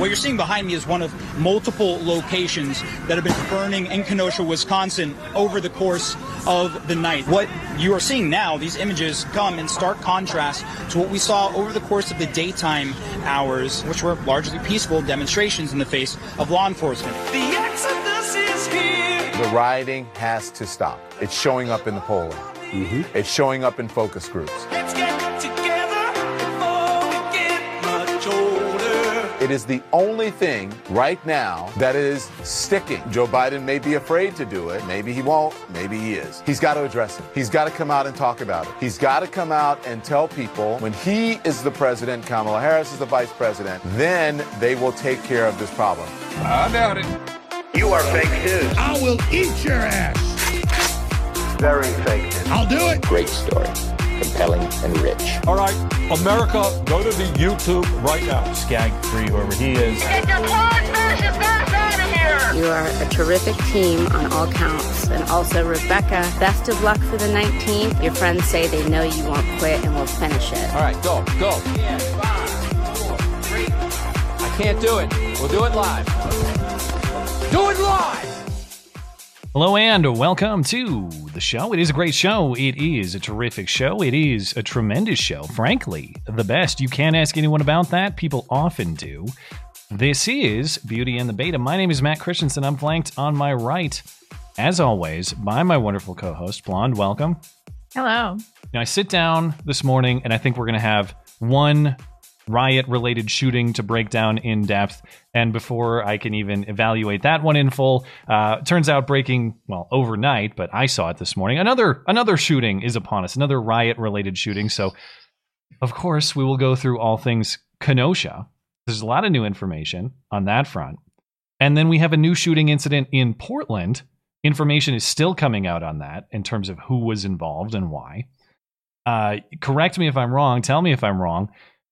What you're seeing behind me is one of multiple locations that have been burning in Kenosha, Wisconsin over the course of the night. What you are seeing now, these images come in stark contrast to what we saw over the course of the daytime hours, which were largely peaceful demonstrations in the face of law enforcement. The exodus is here. The rioting has to stop. It's showing up in the polling. Mm-hmm. It's showing up in focus groups. It is the only thing right now that is sticking. Joe Biden may be afraid to do it. Maybe he won't. Maybe he is. He's got to address it. He's got to come out and talk about it. He's got to come out and tell people when he is the president, Kamala Harris is the vice president, then they will take care of this problem. I doubt it. You are fake news. I will eat your ass. Very fake news. I'll do it. Great story. Compelling and rich. All right, America, go to the YouTube right now. Skag free, whoever he is. Get your claws fascist out of here! You are a terrific team on all counts. And also, Rebecca, best of luck for the 19th. Your friends say they know you won't quit and will finish it. All right, go, go. I can't do it. We'll do it live. Do it live. Hello and welcome to the show. It is a great show. It is a terrific show. It is a tremendous show. Frankly, the best. You can't ask anyone about that. People often do. This is Beauty and the Beta. My name is Matt Christiansen. I'm flanked on my right, as always, by my wonderful co host, Blonde. Welcome. Hello. Now, I sit down this morning and I think we're going to have one riot related shooting to break down in depth. And before I can even evaluate that one in full, uh, turns out breaking, well, overnight, but I saw it this morning. Another, another shooting is upon us, another riot related shooting. So, of course, we will go through all things Kenosha. There's a lot of new information on that front. And then we have a new shooting incident in Portland. Information is still coming out on that in terms of who was involved and why. Uh, correct me if I'm wrong. Tell me if I'm wrong.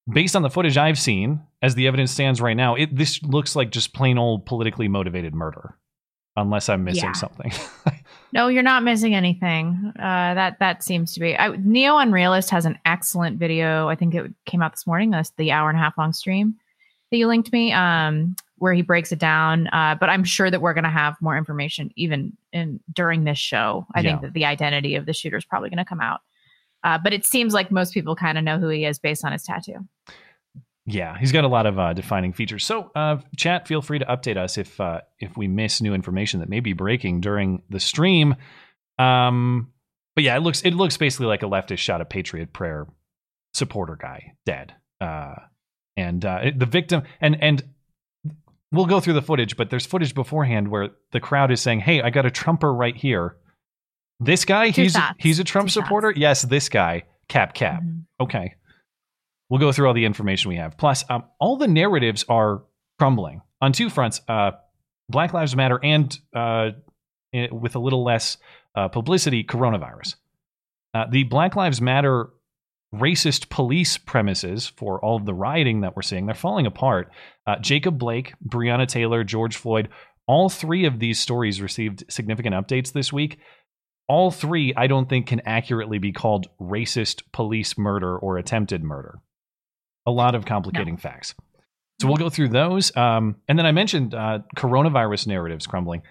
Based on the footage I've seen, as the evidence stands right now, it this looks like just plain old politically motivated murder, unless I'm missing Yeah. something. No, you're not missing anything. Uh, that that seems to be. I, Neo Unrealist has an excellent video. I think it came out this morning. That's the hour and a half long stream that you linked me, um, where he breaks it down. Uh, but I'm sure that we're going to have more information even in during this show. I Yeah. think that the identity of the shooter is probably going to come out. Uh, but it seems like most people kind of know who he is based on his tattoo. Yeah, he's got a lot of uh, defining features. So, uh, chat, feel free to update us if uh, if we miss new information that may be breaking during the stream. Um, but yeah, it looks it looks basically like a leftist shot a Patriot Prayer supporter guy dead, uh, and uh, the victim and and we'll go through the footage. But there's footage beforehand where the crowd is saying, "Hey, I got a Trumper right here." This guy, Two he's shots. he's a Trump Two shots. supporter. Yes, this guy, cap cap. Mhm. Okay. We'll go through all the information we have. Plus, um, all the narratives are crumbling on two fronts uh, Black Lives Matter and uh, eh, with a little less uh, publicity, coronavirus. Uh, the Black Lives Matter racist police premises for all of the rioting that we're seeing, they're falling apart. Uh, Jacob Blake, Breonna Taylor, George Floyd, all three of these stories received significant updates this week. All three, I don't think, can accurately be called racist police murder or attempted murder. A lot of complicating facts. So we'll go through those. Um, and then I mentioned uh, coronavirus narratives crumbling.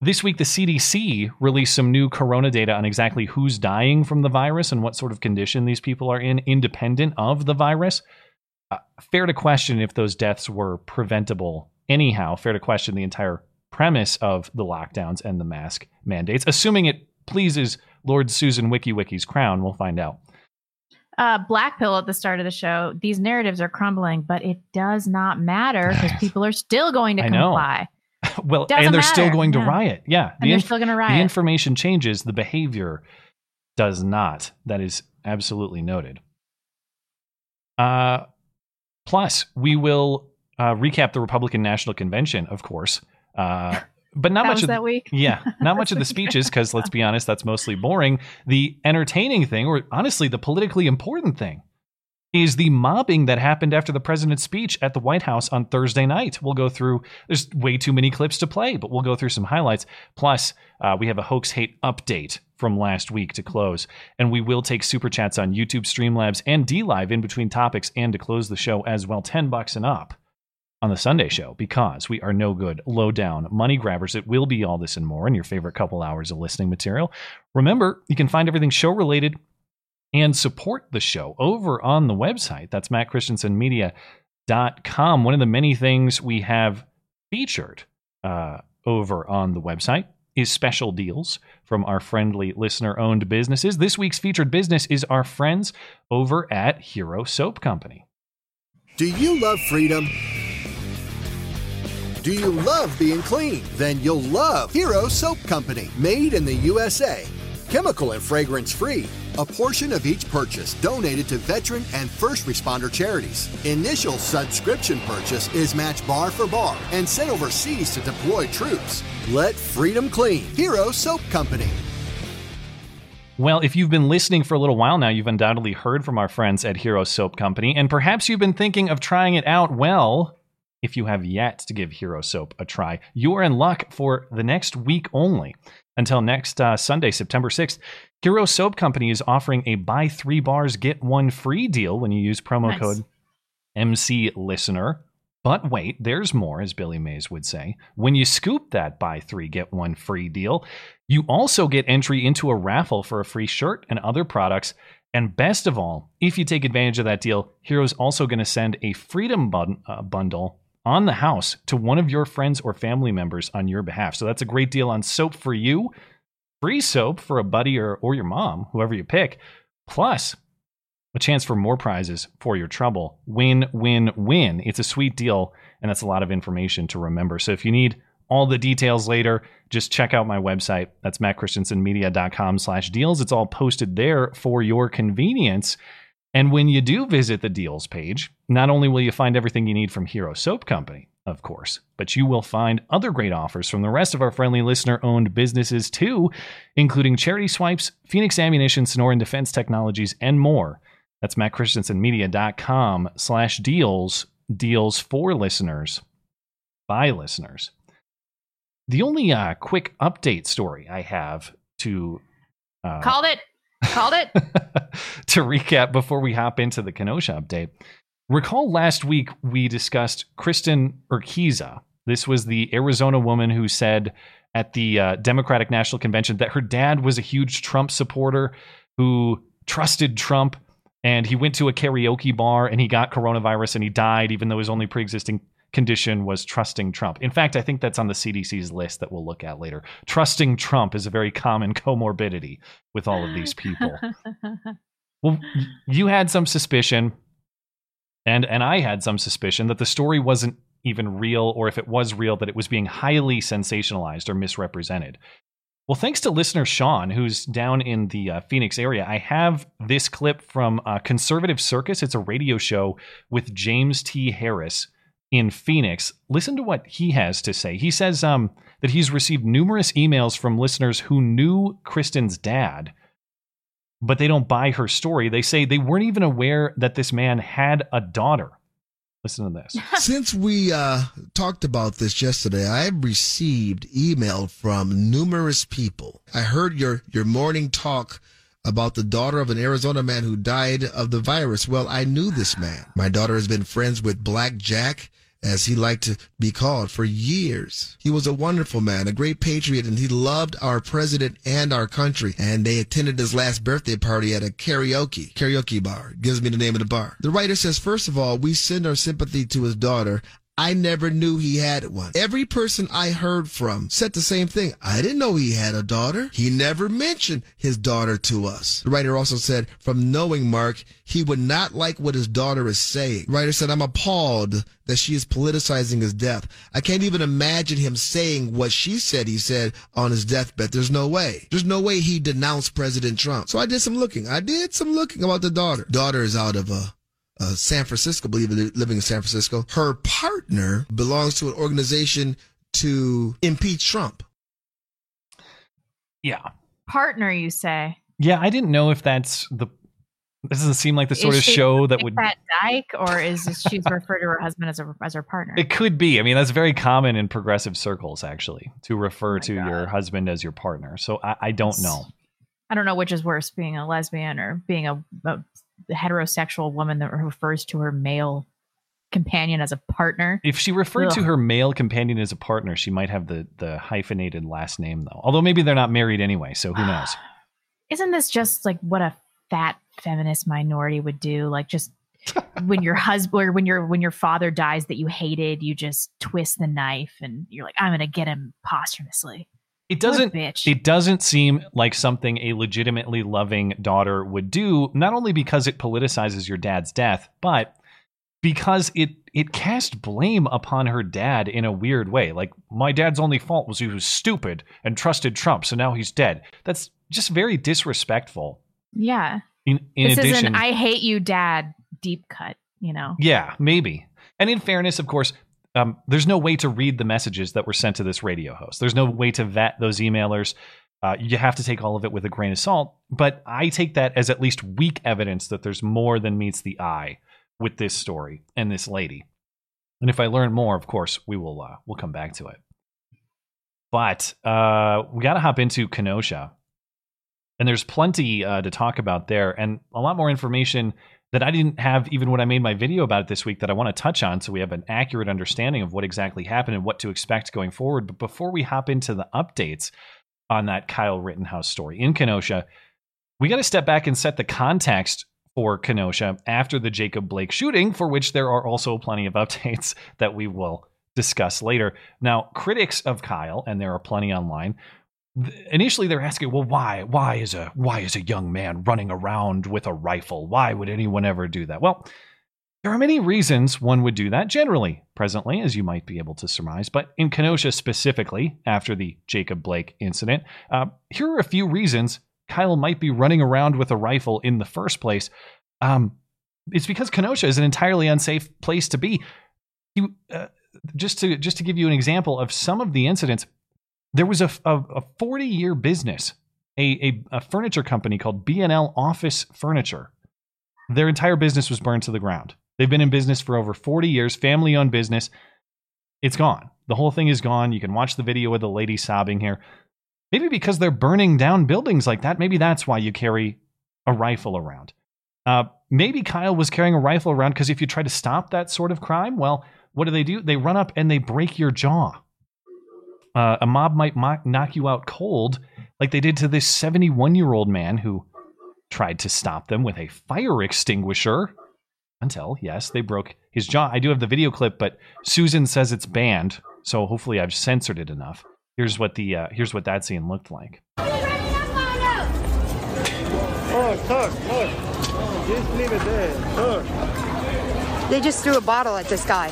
This week, the CDC released some new corona data on exactly who's dying from the virus and what sort of condition these people are in, independent of the virus. Uh, fair to question if those deaths were preventable anyhow. Fair to question the entire premise of the lockdowns and the mask mandates, assuming it pleases Lord Susan WikiWiki's crown. We'll find out. uh, Black Pill at the start of the show, these narratives are crumbling, but it does not matter because people are still going to I know. comply. well, Doesn't and they're still going to Yeah. riot. Yeah, And they're still gonna riot. The information changes, the behavior does not. That is absolutely noted. Uh, plus, we will uh, recap the Republican National Convention, of course. Uh, but not much of that week? yeah, not much of the speeches because let's be honest, that's mostly boring. The entertaining thing, or honestly, the politically important thing, is the mobbing that happened after the president's speech at the White House on Thursday night. We'll go through. There's way too many clips to play, but we'll go through some highlights. Plus, uh, we have a hoax hate update from last week to close, and we will take super chats on YouTube, Streamlabs, and DLive in between topics and to close the show as well. Ten bucks and up on the Sunday show because we are no good, low down money grabbers. It will be all this and more in your favorite couple hours of listening material. Remember, you can find everything show related and support the show over on the website. That's mattchristiansenmedia.com. One of the many things we have featured uh, over on the website is special deals from our friendly listener owned businesses. This week's featured business is our friends over at Hero Soap Company. Do you love freedom? Do you love being clean? Then you'll love Hero Soap Company, made in the USA. Chemical and fragrance free. A portion of each purchase donated to veteran and first responder charities. Initial subscription purchase is matched bar for bar and sent overseas to deploy troops. Let freedom clean. Hero Soap Company. Well, if you've been listening for a little while now, you've undoubtedly heard from our friends at Hero Soap Company, and perhaps you've been thinking of trying it out. Well, if you have yet to give Hero Soap a try, you are in luck for the next week only. Until next uh, Sunday, September 6th, Hero Soap Company is offering a buy three bars, get one free deal when you use promo Nice. code MC Listener. But wait, there's more, as Billy Mays would say. When you scoop that buy three, get one free deal, you also get entry into a raffle for a free shirt and other products. And best of all, if you take advantage of that deal, Hero's also going to send a Freedom bun- uh, bundle on the house to one of your friends or family members on your behalf. So that's a great deal on soap for you, free soap for a buddy or, or your mom, whoever you pick, plus a chance for more prizes for your trouble. Win, win, win. It's a sweet deal, and that's a lot of information to remember. So if you need all the details later, just check out my website. That's mattchristiansenmedia.com slash deals. It's all posted there for your convenience. And when you do visit the deals page, not only will you find everything you need from Hero Soap Company, of course, but you will find other great offers from the rest of our friendly listener owned businesses too, including Charity Swipes, Phoenix Ammunition, Sonoran Defense Technologies, and more. That's mattchristiansenmedia.com slash deals, deals for listeners, by listeners. The only uh, quick update story I have to uh, Called it. Called it. to recap before we hop into the Kenosha update. Recall last week we discussed Kristen Urquiza. This was the Arizona woman who said at the uh, Democratic National Convention that her dad was a huge Trump supporter who trusted Trump and he went to a karaoke bar and he got coronavirus and he died even though his only pre-existing condition was trusting Trump. In fact, I think that's on the CDC's list that we'll look at later. Trusting Trump is a very common comorbidity with all of these people. Well, you had some suspicion, and and I had some suspicion that the story wasn't even real, or if it was real, that it was being highly sensationalized or misrepresented. Well, thanks to listener Sean, who's down in the uh, Phoenix area, I have this clip from uh, Conservative Circus. It's a radio show with James T. Harris in Phoenix. Listen to what he has to say. He says um, that he's received numerous emails from listeners who knew Kristen's dad but they don't buy her story. They say they weren't even aware that this man had a daughter. Listen to this. Since we uh, talked about this yesterday, I have received email from numerous people. I heard your, your morning talk about the daughter of an Arizona man who died of the virus. Well, I knew this man. My daughter has been friends with Black Jack, as he liked to be called, for years. He was a wonderful man, a great patriot, and he loved our president and our country. And they attended his last birthday party at a karaoke, karaoke bar. Gives me the name of the bar. The writer says, first of all, we send our sympathy to his daughter. I never knew he had one. Every person I heard from said the same thing. I didn't know he had a daughter. He never mentioned his daughter to us. The writer also said, from knowing Mark, he would not like what his daughter is saying. The writer said, I'm appalled that she is politicizing his death. I can't even imagine him saying what she said he said on his deathbed. There's no way. There's no way he denounced President Trump. So I did some looking. I did some looking about the daughter. Daughter is out of, uh, uh, San Francisco, believe it, living in San Francisco. Her partner belongs to an organization to impeach Trump. Yeah. Partner, you say? Yeah, I didn't know if that's the. This doesn't seem like the sort Is of show that would. that dyke, or is this, she's referred to her husband as a as her partner? It could be. I mean, that's very common in progressive circles, actually, to Oh refer to your husband as your partner. So I, I don't know. I don't know which is worse, being a lesbian or being a, a heterosexual woman that refers to her male companion as a partner. If she referred to her male companion as a partner, she might have the the hyphenated last name, though. Although maybe they're not married anyway, so who ah, knows? Isn't this just like what a fat feminist minority would do? Like just when your husband or when your when your father dies that you hated, you just twist the knife and you're like, I'm gonna get him posthumously. It doesn't. It doesn't seem like something a legitimately loving daughter would do. Not only because it politicizes your dad's death, but because it it cast blame upon her dad in a weird way. Like my dad's only fault was he was stupid and trusted Trump, so now he's dead. That's just very disrespectful. Yeah. In, in this addition, is an I hate you, dad deep cut, you know. Yeah, maybe. And in fairness, of course, um, there's no way to read the messages that were sent to this radio host. There's no way to vet those emailers. Uh, you have to take all of it with a grain of salt. But I take that as at least weak evidence that there's more than meets the eye with this story and this lady. And if I learn more, of course, we will uh, we'll come back to it. But uh, we got to hop into Kenosha, and there's plenty uh, to talk about there, and a lot more information that I didn't have even when I made my video about it this week that I want to touch on, so we have an accurate understanding of what exactly happened and what to expect going forward. But before we hop into the updates on that Kyle Rittenhouse story in Kenosha, we got to step back and set the context for Kenosha after the Jacob Blake shooting, for which there are also plenty of updates that we will discuss later. Now, critics of Kyle, and there are plenty online, initially they're asking, well, why? Why is a why is a young man running around with a rifle? Why would anyone ever do that? Well, there are many reasons one would do that generally, presently, as you might be able to surmise. But in Kenosha specifically, after the Jacob Blake incident, uh, here are a few reasons Kyle might be running around with a rifle in the first place. Um, it's because Kenosha is an entirely unsafe place to be. You, uh, just to just to give you an example of some of the incidents, there was a a 40 year business, a, a a furniture company called B&L Office Furniture. Their entire business was burned to the ground. They've been in business for over 40 years, family owned business. It's gone. The whole thing is gone. You can watch the video of the lady sobbing here. Maybe because they're burning down buildings like that, maybe that's why you carry a rifle around. Uh, maybe Kyle was carrying a rifle around because if you try to stop that sort of crime, well, what do they do? They run up and they break your jaw. Uh, a mob might mo- knock you out cold, like they did to this 71 year old man who tried to stop them with a fire extinguisher until, yes, they broke his jaw. I do have the video clip, but Susan says it's banned, so hopefully I've censored it enough. Here's what the uh, here's what that scene looked like. Look, look, look. Just leave it there. Look. They just threw a bottle at this guy.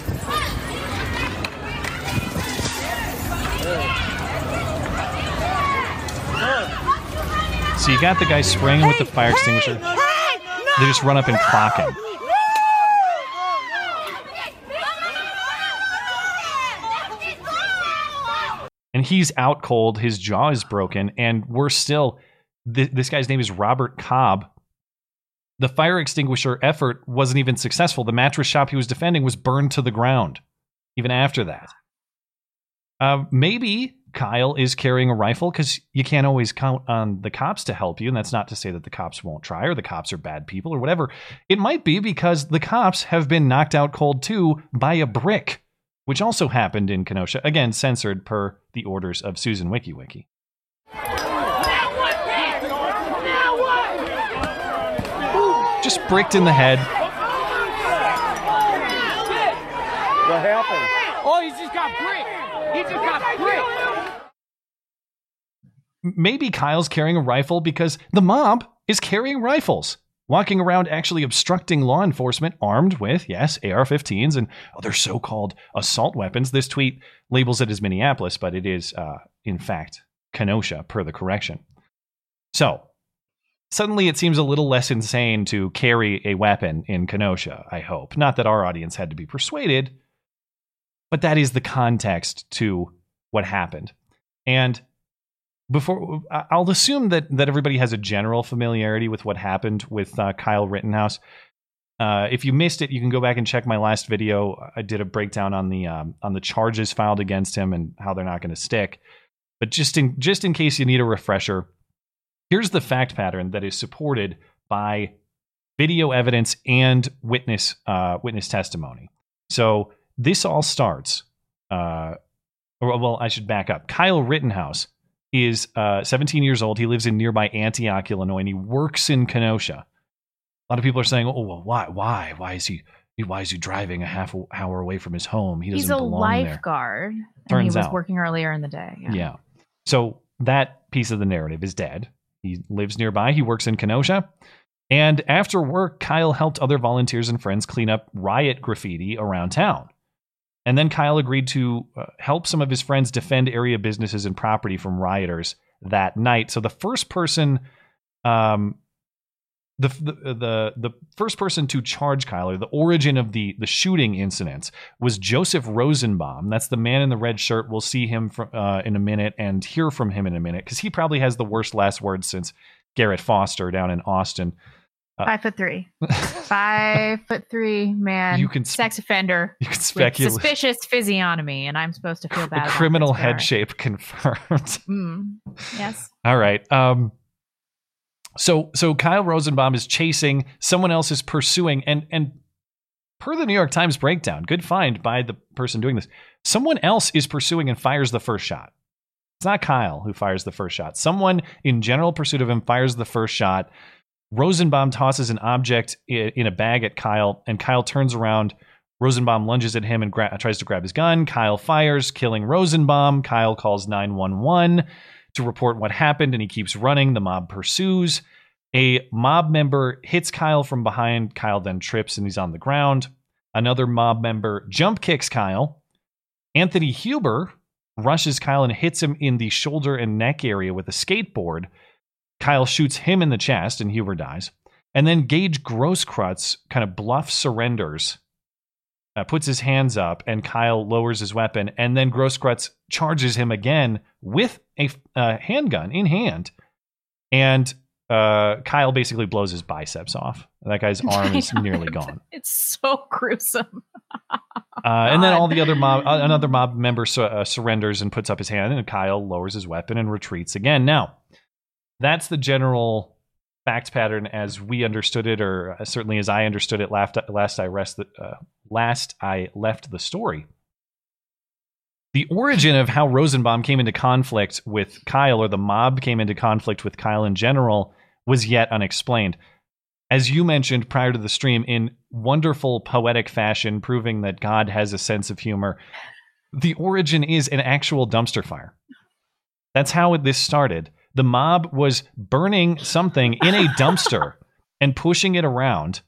So you got the guy spraying with the fire extinguisher. They just run up and clock him. And he's out cold. His jaw is broken. And worse still, th- this guy's name is Robert Cobb. The fire extinguisher effort wasn't even successful. The mattress shop he was defending was burned to the ground, even after that. Uh, maybe Kyle is carrying a rifle because you can't always count on the cops to help you. And that's not to say that the cops won't try or the cops are bad people or whatever. It might be because the cops have been knocked out cold too by a brick, which also happened in Kenosha. Again, censored per the orders of Susan WikiWiki. Just bricked in the head. What happened? Oh, he just got bricked. He just got bricked. maybe Kyle's carrying a rifle because the mob is carrying rifles, walking around actually obstructing law enforcement armed with, yes, AR 15s and other so called assault weapons. This tweet labels it as Minneapolis, but it is, uh, in fact, Kenosha, per the correction. So, suddenly it seems a little less insane to carry a weapon in Kenosha, I hope. Not that our audience had to be persuaded, but that is the context to what happened. And before I'll assume that that everybody has a general familiarity with what happened with uh, Kyle Rittenhouse. Uh, if you missed it, you can go back and check my last video. I did a breakdown on the um, on the charges filed against him and how they're not going to stick. But just in just in case you need a refresher, here's the fact pattern that is supported by video evidence and witness uh, witness testimony. So this all starts. Uh, or, well, I should back up. Kyle Rittenhouse is uh, 17 years old. He lives in nearby Antioch, Illinois, and he works in Kenosha. A lot of people are saying, "Oh, well, why? Why? Why is he? Why is he driving a half hour away from his home? He doesn't He's a belong there." lifeguard, and Turns he was out. working earlier in the day. Yeah. Yeah. So that piece of the narrative is dead. He lives nearby. He works in Kenosha. And after work, Kyle helped other volunteers and friends clean up riot graffiti around town. And then Kyle agreed to uh, help some of his friends defend area businesses and property from rioters that night. So the first person, um, the, the the the first person to charge Kyle, or the origin of the the shooting incidents, was Joseph Rosenbaum. That's the man in the red shirt. We'll see him from, uh, in a minute and hear from him in a minute because he probably has the worst last words since Garrett Foster down in Austin. Uh, Five foot three. Five foot three man. You can sex offender. You can speculate. suspicious physiognomy, and I'm supposed to feel bad. criminal head shape confirmed. Mm, yes. All right. Um so so Kyle Rosenbaum is chasing, someone else is pursuing and and per the New York Times breakdown, good find by the person doing this. Someone else is pursuing and fires the first shot. It's not Kyle who fires the first shot. Someone in general pursuit of him fires the first shot. Rosenbaum tosses an object in a bag at Kyle, and Kyle turns around. Rosenbaum lunges at him and gra- tries to grab his gun. Kyle fires, killing Rosenbaum. Kyle calls 911 to report what happened, and he keeps running. The mob pursues. A mob member hits Kyle from behind. Kyle then trips and he's on the ground. Another mob member jump kicks Kyle. Anthony Huber rushes Kyle and hits him in the shoulder and neck area with a skateboard. Kyle shoots him in the chest and Huber dies. And then Gage Grosskreutz kind of bluff surrenders, uh, puts his hands up, and Kyle lowers his weapon. And then Grosskreutz charges him again with a uh, handgun in hand. And uh, Kyle basically blows his biceps off. That guy's arm is nearly gone. It's so gruesome. Uh, and then all the other mob, uh, another mob member su- uh, surrenders and puts up his hand, and Kyle lowers his weapon and retreats again. Now, that's the general fact pattern as we understood it, or certainly as I understood it last, last I rest the, uh, last I left the story. The origin of how Rosenbaum came into conflict with Kyle, or the mob came into conflict with Kyle in general, was yet unexplained. As you mentioned prior to the stream, in wonderful poetic fashion, proving that God has a sense of humor, the origin is an actual dumpster fire. That's how this started. The mob was burning something in a dumpster and pushing it around.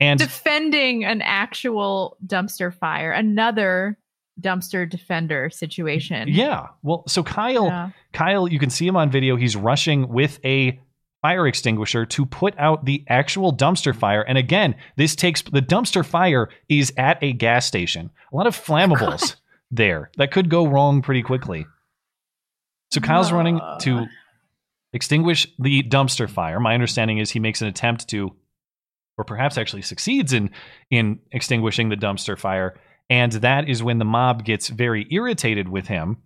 And Defending an actual dumpster fire, another dumpster defender situation. Yeah. Well, so Kyle, Yeah. Kyle, you can see him on video. He's rushing with a fire extinguisher to put out the actual dumpster fire. And again, this takes the dumpster fire is at a gas station. A lot of flammables there that could go wrong pretty quickly. So Kyle's running to extinguish the dumpster fire. My understanding is he makes an attempt to or perhaps actually succeeds in in extinguishing the dumpster fire. And that is when the mob gets very irritated with him.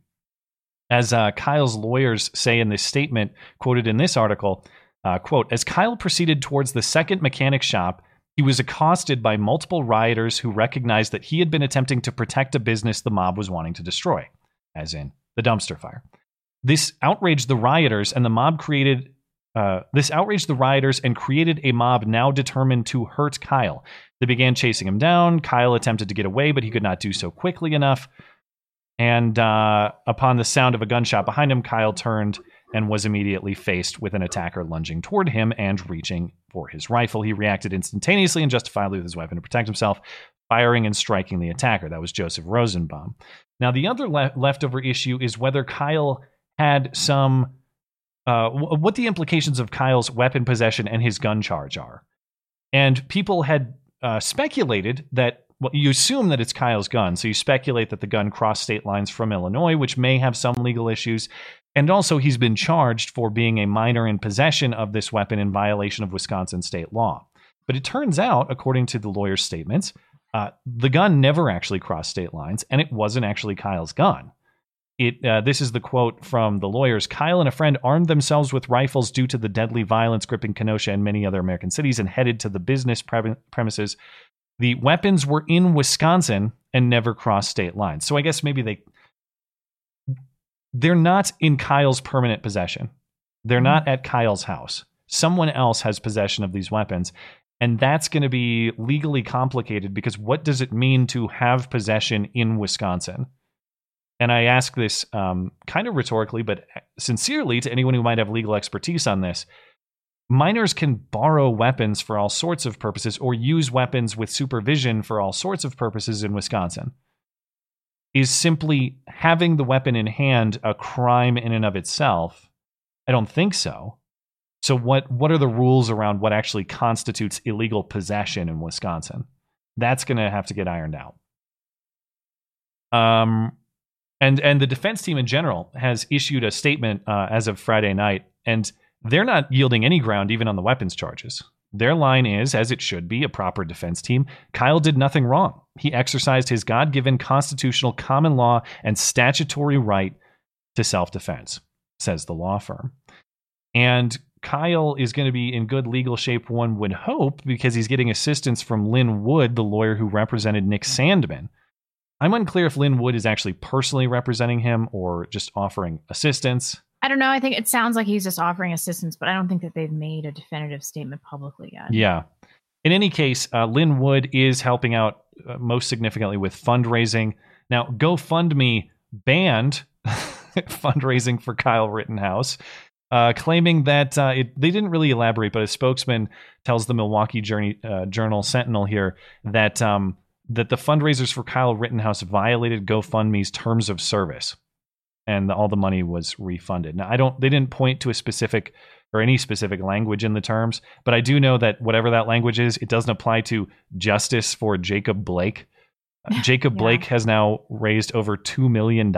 As uh, kyle's lawyers say in this statement quoted in this article uh, quote as kyle proceeded towards the second mechanic shop he was accosted by multiple rioters who recognized that he had been attempting to protect a business the mob was wanting to destroy as in the dumpster fire this outraged the rioters and the mob created uh, this outraged the rioters and created a mob now determined to hurt Kyle. They began chasing him down. Kyle attempted to get away, but he could not do so quickly enough. And uh, upon the sound of a gunshot behind him, Kyle turned and was immediately faced with an attacker lunging toward him and reaching for his rifle. He reacted instantaneously and justifiably with his weapon to protect himself, firing and striking the attacker. That was Joseph Rosenbaum. Now, the other le- leftover issue is whether Kyle had some uh, wh- what the implications of Kyle's weapon possession and his gun charge are. And people had uh, speculated that well, you assume that it's Kyle's gun, so you speculate that the gun crossed state lines from Illinois, which may have some legal issues. And also, he's been charged for being a minor in possession of this weapon in violation of Wisconsin state law. But it turns out, according to the lawyer's statements, uh, the gun never actually crossed state lines, and it wasn't actually Kyle's gun. It, uh, this is the quote from the lawyers. Kyle and a friend armed themselves with rifles due to the deadly violence gripping Kenosha and many other American cities and headed to the business pre- premises. The weapons were in Wisconsin and never crossed state lines. So I guess maybe they they're not in Kyle's permanent possession. They're not at Kyle's house. Someone else has possession of these weapons. And that's going to be legally complicated because what does it mean to have possession in Wisconsin? And I ask this um, kind of rhetorically, but sincerely to anyone who might have legal expertise on this. Minors can borrow weapons for all sorts of purposes or use weapons with supervision for all sorts of purposes in Wisconsin. Is simply having the weapon in hand a crime in and of itself? I don't think so. So what what are the rules around what actually constitutes illegal possession in Wisconsin? That's going to have to get ironed out. Um and and the defense team in general has issued a statement uh, as of Friday night and they're not yielding any ground even on the weapons charges. Their line is, as it should be, a proper defense team. Kyle did nothing wrong. He exercised his God given constitutional common law and statutory right to self defense, says the law firm. And Kyle is going to be in good legal shape, one would hope, because he's getting assistance from Lin Wood, the lawyer who represented Nick Sandmann. I'm unclear if Lin Wood is actually personally representing him or just offering assistance. I don't know. I think it sounds like he's just offering assistance, but I don't think that they've made a definitive statement publicly yet. Yeah. In any case, uh, Lin Wood is helping out uh, most significantly with fundraising. Now, GoFundMe banned fundraising for Kyle Rittenhouse, uh, claiming that uh, it, they didn't really elaborate, but a spokesman tells the Milwaukee Journey, uh, Journal Sentinel here that um, that the fundraisers for Kyle Rittenhouse violated GoFundMe's terms of service and all the money was refunded. Now, I don't, they didn't point to a specific or any specific language in the terms, but I do know that whatever that language is, it doesn't apply to justice for Jacob Blake. Jacob Yeah. Blake has now raised over $2 million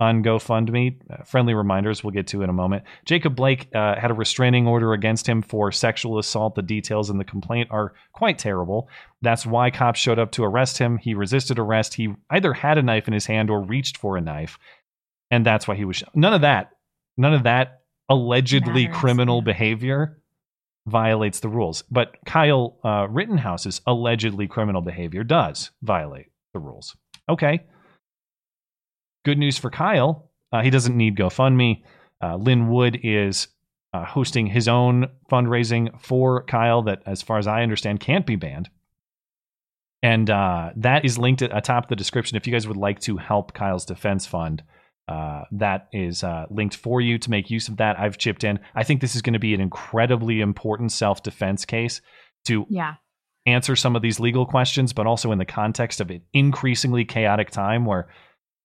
on GoFundMe. Friendly reminders we'll get to in a moment. Jacob Blake uh, had a restraining order against him for sexual assault. The details in the complaint are quite terrible. That's why cops showed up to arrest him. He resisted arrest. He either had a knife in his hand or reached for a knife and that's why he was none of that none of that allegedly Matters, criminal behavior violates the rules but kyle uh, rittenhouse's allegedly criminal behavior does violate the rules okay good news for kyle uh, he doesn't need gofundme uh, lin wood is uh, hosting his own fundraising for kyle that as far as i understand can't be banned and uh, that is linked at atop the description if you guys would like to help kyle's defense fund uh, that is uh, linked for you to make use of that. I've chipped in. I think this is going to be an incredibly important self defense case to Yeah. answer some of these legal questions, but also in the context of an increasingly chaotic time where,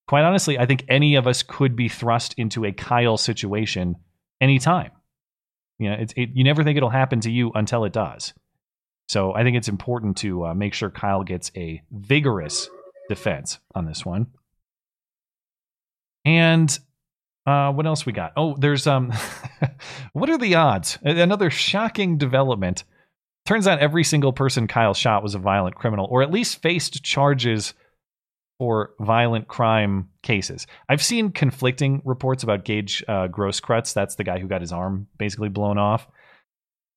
quite honestly, I think any of us could be thrust into a Kyle situation anytime. You know, it's, it, you never think it'll happen to you until it does. So I think it's important to uh, make sure Kyle gets a vigorous defense on this one. And uh, what else we got? Oh, there's um, what are the odds? Another shocking development. Turns out every single person Kyle shot was a violent criminal, or at least faced charges for violent crime cases. I've seen conflicting reports about Gage uh, Grosskreutz. That's the guy who got his arm basically blown off.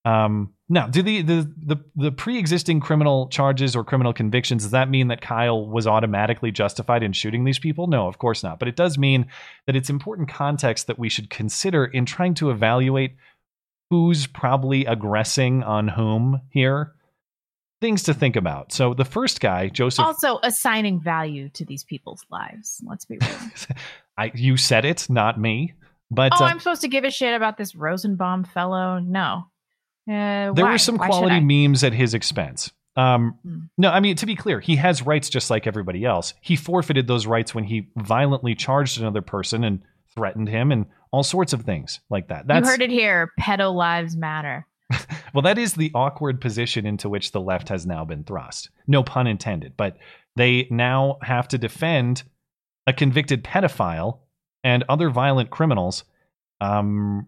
Um, now, do the, the the the pre-existing criminal charges or criminal convictions does that mean that Kyle was automatically justified in shooting these people? No, of course not. But it does mean that it's important context that we should consider in trying to evaluate who's probably aggressing on whom here. Things to think about. So the first guy, Joseph, Also, assigning value to these people's lives. Let's be real. I you said it, not me. But oh, uh, I'm supposed to give a shit about this Rosenbaum fellow? No. Uh, there why? were some Why quality memes at his expense. Um, Hmm. No, I mean to be clear, he has rights just like everybody else. He forfeited those rights when he violently charged another person and threatened him and all sorts of things like that. That's you heard it here. Pedo lives matter. well, that is the awkward position into which the left has now been thrust. No pun intended. But they now have to defend a convicted pedophile and other violent criminals. Um,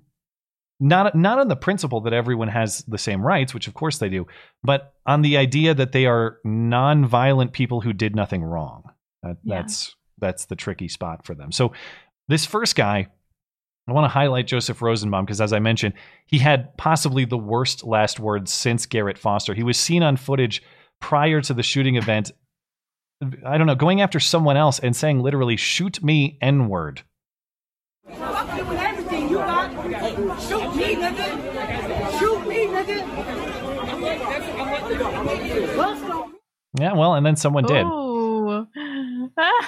not not on the principle that everyone has the same rights, which of course they do, but on the idea that they are non-violent people who did nothing wrong. That, Yeah. That's that's the tricky spot for them. So this first guy, I want to highlight Joseph Rosenbaum because, as I mentioned, he had possibly the worst last words since Garrett Foster. He was seen on footage prior to the shooting event. I don't know, going after someone else and saying literally, shoot me, N word. Fuck you with everything you got. Shoot me, nigga. Shoot me, nigga. Yeah, well, and then someone did. Ooh.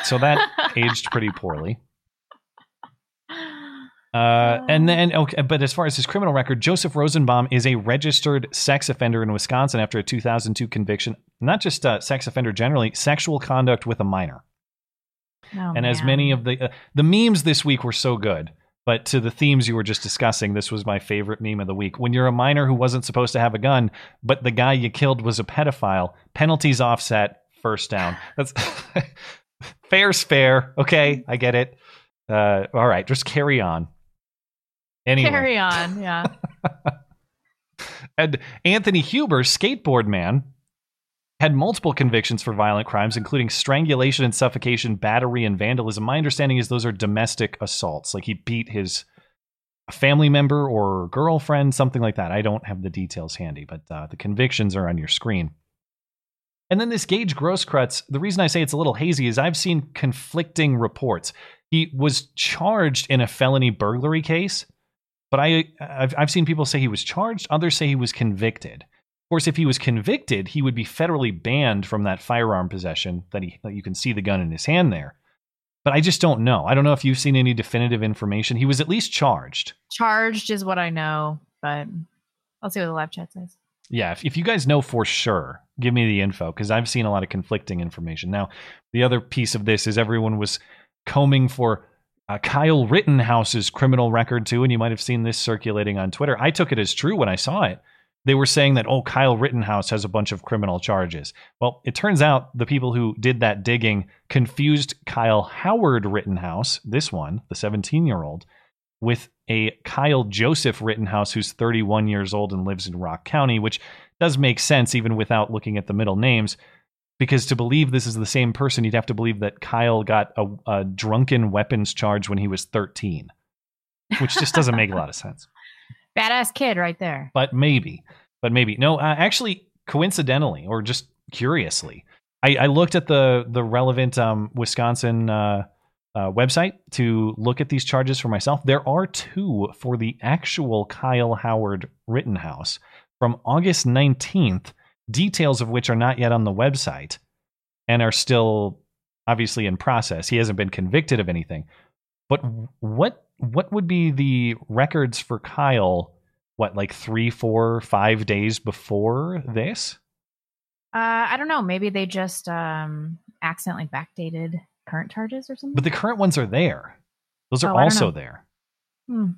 So that aged pretty poorly. Uh, and then, okay, but as far as his criminal record, Joseph Rosenbaum is a registered sex offender in Wisconsin after a 2002 conviction. Not just uh, sex offender generally, sexual conduct with a minor. Oh, and as man. many of the uh, the memes this week were so good, but to the themes you were just discussing, this was my favorite meme of the week. When you're a minor who wasn't supposed to have a gun, but the guy you killed was a pedophile, penalties offset, first down. That's fair's fair. Okay, I get it. Uh, all right, just carry on. Anyway, Carry on. Yeah. and Anthony Huber, skateboard man, had multiple convictions for violent crimes, including strangulation and suffocation, battery, and vandalism. My understanding is those are domestic assaults. Like he beat his family member or girlfriend, something like that. I don't have the details handy, but uh, the convictions are on your screen. And then this Gage Grosskreutz, the reason I say it's a little hazy is I've seen conflicting reports. He was charged in a felony burglary case, but I I've, I've seen people say he was charged. Others say he was convicted. Of course, if he was convicted, he would be federally banned from that firearm possession. That he that you can see the gun in his hand there. But I just don't know. I don't know if you've seen any definitive information. He was at least charged. Charged is what I know, but I'll see what the live chat says. Yeah, if, if you guys know for sure, give me the info because I've seen a lot of conflicting information. Now, the other piece of this is everyone was combing for uh, Kyle Rittenhouse's criminal record too, and you might have seen this circulating on Twitter. I took it as true when I saw it. They were saying that oh, Kyle Rittenhouse has a bunch of criminal charges. Well, it turns out the people who did that digging confused Kyle Howard Rittenhouse, this one, the 17-year-old, with a Kyle Joseph Rittenhouse who's 31 years old and lives in Rock County, which does make sense even without looking at the middle names. Because to believe this is the same person, you'd have to believe that Kyle got a, a drunken weapons charge when he was 13, which just doesn't make a lot of sense. Badass kid right there. But maybe, but maybe no. Uh, actually, coincidentally, or just curiously, I, I looked at the the relevant um, Wisconsin uh, uh, website to look at these charges for myself. There are two for the actual Kyle Howard Rittenhouse from August nineteenth. Details of which are not yet on the website and are still obviously in process. He hasn't been convicted of anything. But what what would be the records for Kyle? What like three, four, five days before this? Uh, I don't know. Maybe they just um accidentally backdated current charges or something. But the current ones are there. Those are Oh, also there. Hmm.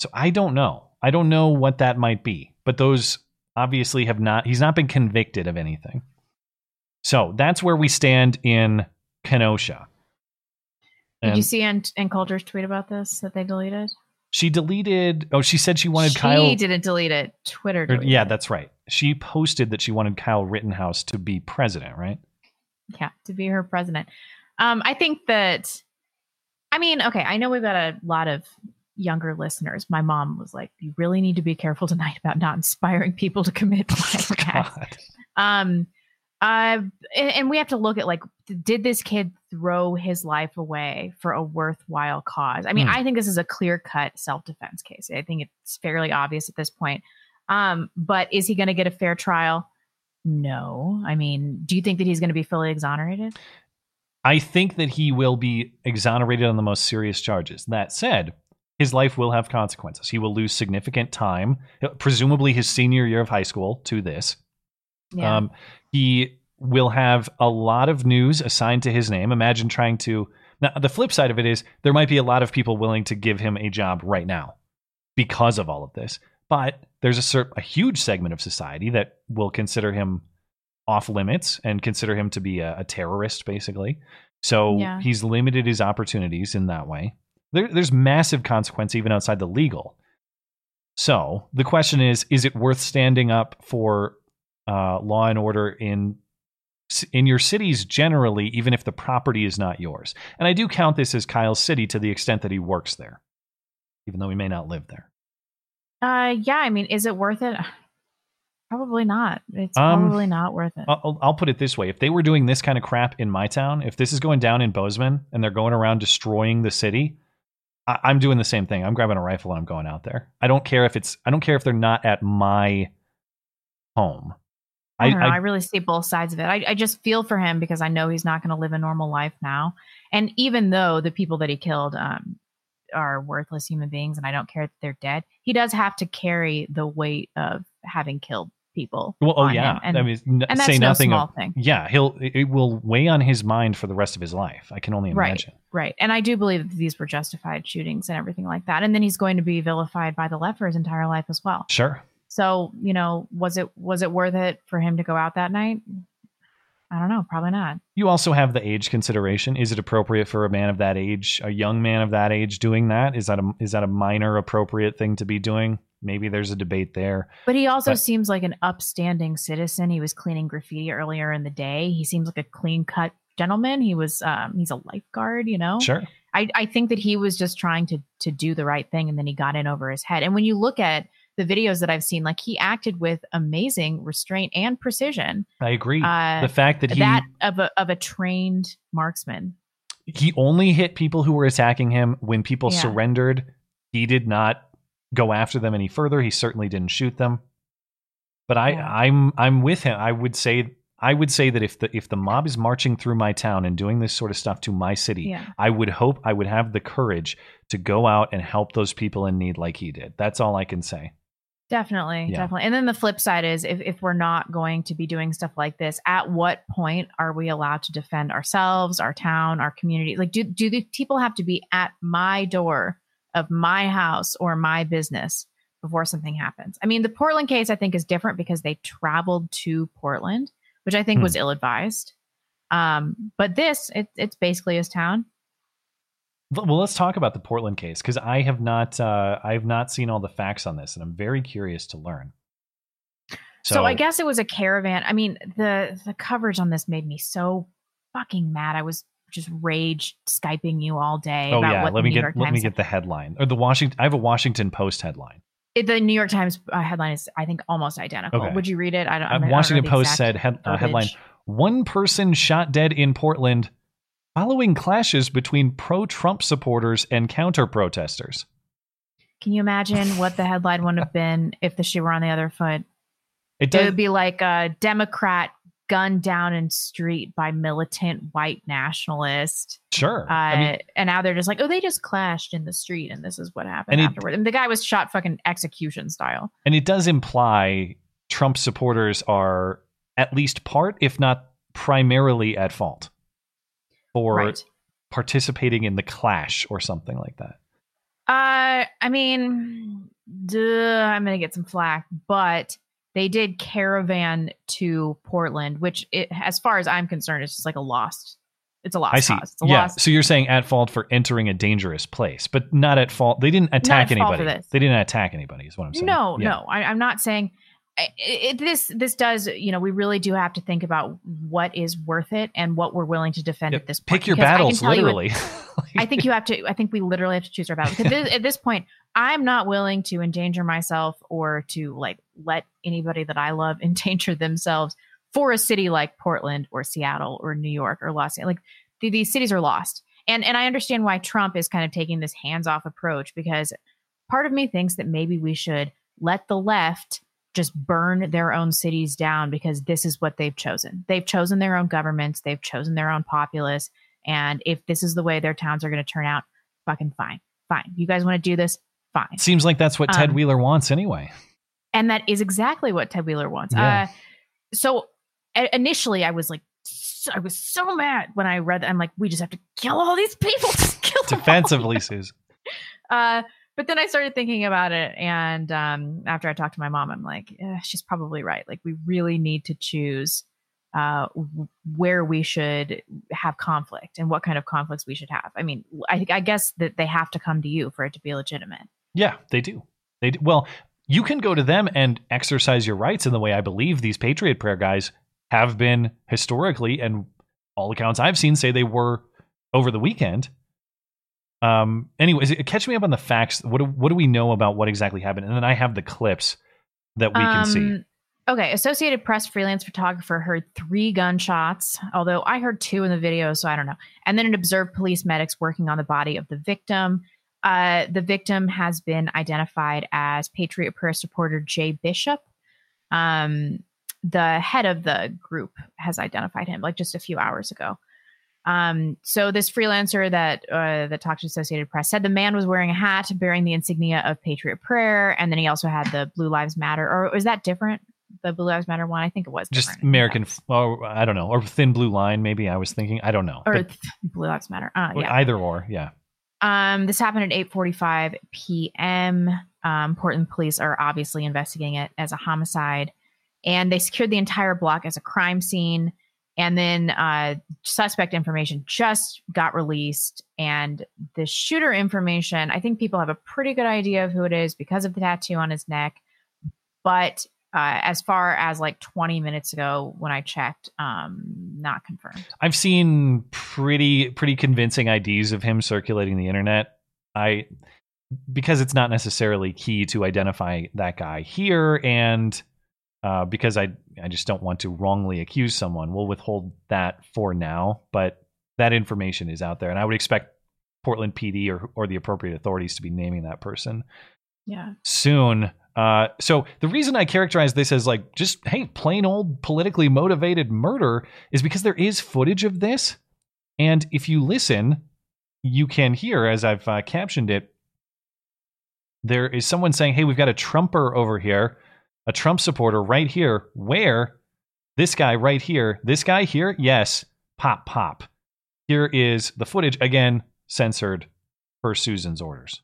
So I don't know. I don't know what that might be. But those obviously have not. He's not been convicted of anything. So that's where we stand in Kenosha. Did you see Ann, Ann Coulter's tweet about this that they deleted? she deleted. Oh, she said she wanted she Kyle. didn't delete it. Twitter or- yeah, it. that's right. She posted that she wanted Kyle Rittenhouse to be president, right? yeah, to be her president. Um, I think that, I mean, okay, I know we've got a lot of younger listeners. My mom was like, "You really need to be careful tonight about not inspiring people to commit violent acts." Um, uh, and, and we have to look at like, did this kid throw his life away for a worthwhile cause? I mean, Hmm. I think this is a clear cut self defense case. I think it's fairly obvious at this point. Um, but is he going to get a fair trial? No. I mean, do you think that he's going to be fully exonerated? I think that he will be exonerated on the most serious charges. That said, his life will have consequences. He will lose significant time, presumably his senior year of high school, to this. Yeah. Um, he will have a lot of news assigned to his name. Imagine trying to Now, the flip side of it is there might be a lot of people willing to give him a job right now because of all of this. But there's a cer- a huge segment of society that will consider him off limits and consider him to be a, a terrorist, basically. So Yeah. he's limited his opportunities in that way. There, there's massive consequence even outside the legal. So the question is: Is it worth standing up for uh, law and order in in your cities generally, even if the property is not yours? And I do count this as Kyle's city to the extent that he works there, even though he may not live there. Uh, yeah. I mean, is it worth it? Probably not. It's Um, probably not worth it. I'll, I'll put it this way: If they were doing this kind of crap in my town, if this is going down in Bozeman and they're going around destroying the city, I, I'm doing the same thing. I'm grabbing a rifle and I'm going out there. I don't care if it's. I don't care if they're not at my home. I, don't know. I, really see both sides of it. I, I just feel for him because I know he's not going to live a normal life now. And even though the people that he killed um, are worthless human beings, and I don't care that they're dead, he does have to carry the weight of having killed people. Well, oh yeah. and, I mean, n- and that's say no nothing small of. thing. Yeah, he'll. It it will weigh on his mind for the rest of his life. I can only imagine. Right, right. And I do believe that these were justified shootings and everything like that. And then he's going to be vilified by the left for his entire life as well. Sure. So, you know, was it was it worth it for him to go out that night? I don't know, probably not. You also have the age consideration. Is it appropriate for a man of that age, a young man of that age, doing that? Is that a is that a minor appropriate thing to be doing? Maybe there's a debate there. But he also But- seems like an upstanding citizen. He was cleaning graffiti earlier in the day. He seems like a clean cut gentleman. He was um he's a lifeguard, you know. Sure. I, I think that he was just trying to to do the right thing and then he got in over his head. And when you look at the videos that I've seen, like he acted with amazing restraint and precision. I agree. Uh, the fact that he that of a of a trained marksman. he only hit people who were attacking him when people Yeah. surrendered. He did not go after them any further. He certainly didn't shoot them. But I, I'm I'm with him. I would say I would say that if the if the mob is marching through my town and doing this sort of stuff to my city, Yeah. I would hope I would have the courage to go out and help those people in need like he did. That's all I can say. Definitely, Yeah. definitely. And then the flip side is if, if we're not going to be doing stuff like this, at what point are we allowed to defend ourselves, our town, our community? Like do do the people have to be at my door of my house or my business before something happens? I mean, the Portland case I think is different because they traveled to Portland, which I think Hmm. was ill advised. Um, but this, it, it's basically his town. Well, let's talk about the Portland case because I have not uh, I have not seen all the facts on this, and I'm very curious to learn. So, I guess it was a caravan. I mean, the the coverage on this made me so fucking mad. I was just rage skyping you all day Oh about yeah, what let me New get York let me get the headline or the Washington. I have a Washington Post headline. It- the New York Times uh, headline is, I think, almost identical. Okay. Would you read it? I don't. I Uh, don't know Washington Post said head, uh, headline. One person shot dead in Portland following clashes between pro-Trump supporters and counter-protesters. Can you imagine what the headline would have been if the shoe were on the other foot? It It would be like a Democrat gunned down in street by militant white nationalist. Sure. Uh, I mean- and now they're just like, oh, they just clashed in the street, and this is what happened And it- And the guy was shot fucking execution style. And it does imply Trump supporters are at least part, if not primarily, at fault for Right. participating in the clash or something like that. Uh, I mean, duh, I'm gonna get some flack, but they did caravan to Portland, which, it, as far as I'm concerned, is just like a lost. It's a lost I see. cause. It's a Yeah. lost. So you're saying at fault for entering a dangerous place, but not at fault. They didn't attack at fault for anybody. They didn't attack anybody. Is what I'm saying. No, Yeah. no, I, I'm not saying. It, this this does you know we really do have to think about what is worth it and what we're willing to defend at this point. Pick your because I battles, you literally. I think you have to. I think we literally have to choose our battles. Because this, at this point, I'm not willing to endanger myself or to like let anybody that I love endanger themselves for a city like Portland or Seattle or New York or Los Angeles. Like th- these cities are lost, and and I understand why Trump is kind of taking this hands off approach because part of me thinks that maybe we should let the left just burn their own cities down because this is what they've chosen. They've chosen their own governments, they've chosen their own populace. And if this is the way their towns are going to turn out, fucking fine. Fine. You guys want to do this? Fine. Seems like that's what Ted Um, Wheeler wants anyway. And that is exactly what Ted Wheeler wants. Yeah. Uh, so i- initially, I was like so, I was so mad when I read that. I'm like, we just have to kill all these people. Just kill. Defensively, Susan. Uh, but then I started thinking about it, and um, after I talked to my mom, I'm like, eh, she's probably right. Like, we really need to choose uh, where we should have conflict and what kind of conflicts we should have. I mean, I, I guess that they have to come to you for it to be legitimate. Yeah, they do. They do. well, you can go to them and exercise your rights in the way I believe these Patriot Prayer guys have been historically, and all accounts I've seen say they were over the weekend. Um. Anyways, catch me up on the facts. What do, what do we know about what exactly happened? And then I have the clips that we can see. Um, Okay, Associated Press freelance photographer heard three gunshots, although I heard two in the video, so I don't know. And then it observed police medics working on the body of the victim. Uh, the victim has been identified as Patriot Prayer supporter Jay Bishop. Um, the head of the group has identified him like just a few hours ago. Um, so this freelancer that uh, that talked to Associated Press said the man was wearing a hat bearing the insignia of Patriot Prayer, and then he also had the Blue Lives Matter. Or is that different? The Blue Lives Matter one? I think it was Just different. American, or I don't know, or thin blue line. Maybe I was thinking. I don't know. or th- Blue Lives Matter. Uh, yeah. Either or, yeah. Um, this happened at 8:45 p.m. Um, Portland police are obviously investigating it as a homicide, and they secured the entire block as a crime scene. And then uh, suspect information just got released, and the shooter information. I think people have a pretty good idea of who it is because of the tattoo on his neck. But uh, as far as like 20 minutes ago when I checked, um, not confirmed. I've seen pretty pretty convincing IDs of him circulating the internet. I because it's not necessarily key to identify that guy here, and uh, because I I just don't want to wrongly accuse someone. We'll withhold that for now, but that information is out there, and I would expect Portland PD or or the appropriate authorities to be naming that person Yeah. soon. Uh, so the reason I characterize this as like just hey, plain old politically motivated murder is because there is footage of this, and if you listen, you can hear as I've uh, captioned it. There is someone saying, "Hey, we've got a Trumper over here, a Trump supporter right here. Where this guy right here, this guy here, yes, pop pop. Here is the footage again, censored per Susan's orders."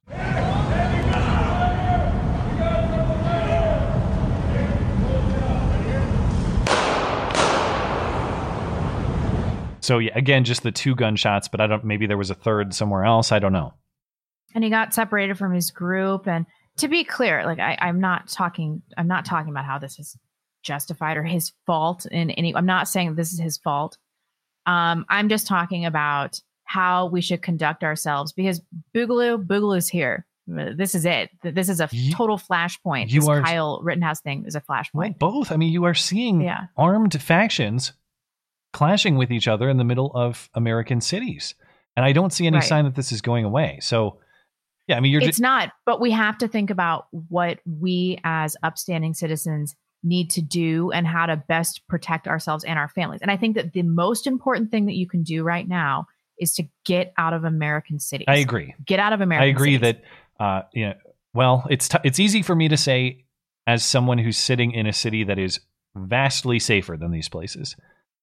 So yeah, again, just the two gunshots, but I don't. Maybe there was a third somewhere else. I don't know. and he got separated from his group and to be clear like I, i'm not talking i'm not talking about how this is justified or his fault in any i'm not saying this is his fault um, i'm just talking about how we should conduct ourselves because boogaloo boogaloo's here this is it this is a total flashpoint you this are- kyle rittenhouse thing is a flashpoint Well, both. I mean, you are seeing Yeah. armed factions clashing with each other in the middle of American cities, and I don't see any Right. sign that this is going away. So, yeah, I mean, you're it's not but we have to think about what we as upstanding citizens need to do and how to best protect ourselves and our families and i think that the most important thing that you can do right now is to get out of american cities I agree. get out of american I agree cities. that uh, you know, well, it's t- it's easy for me to say as someone who's sitting in a city that is vastly safer than these places.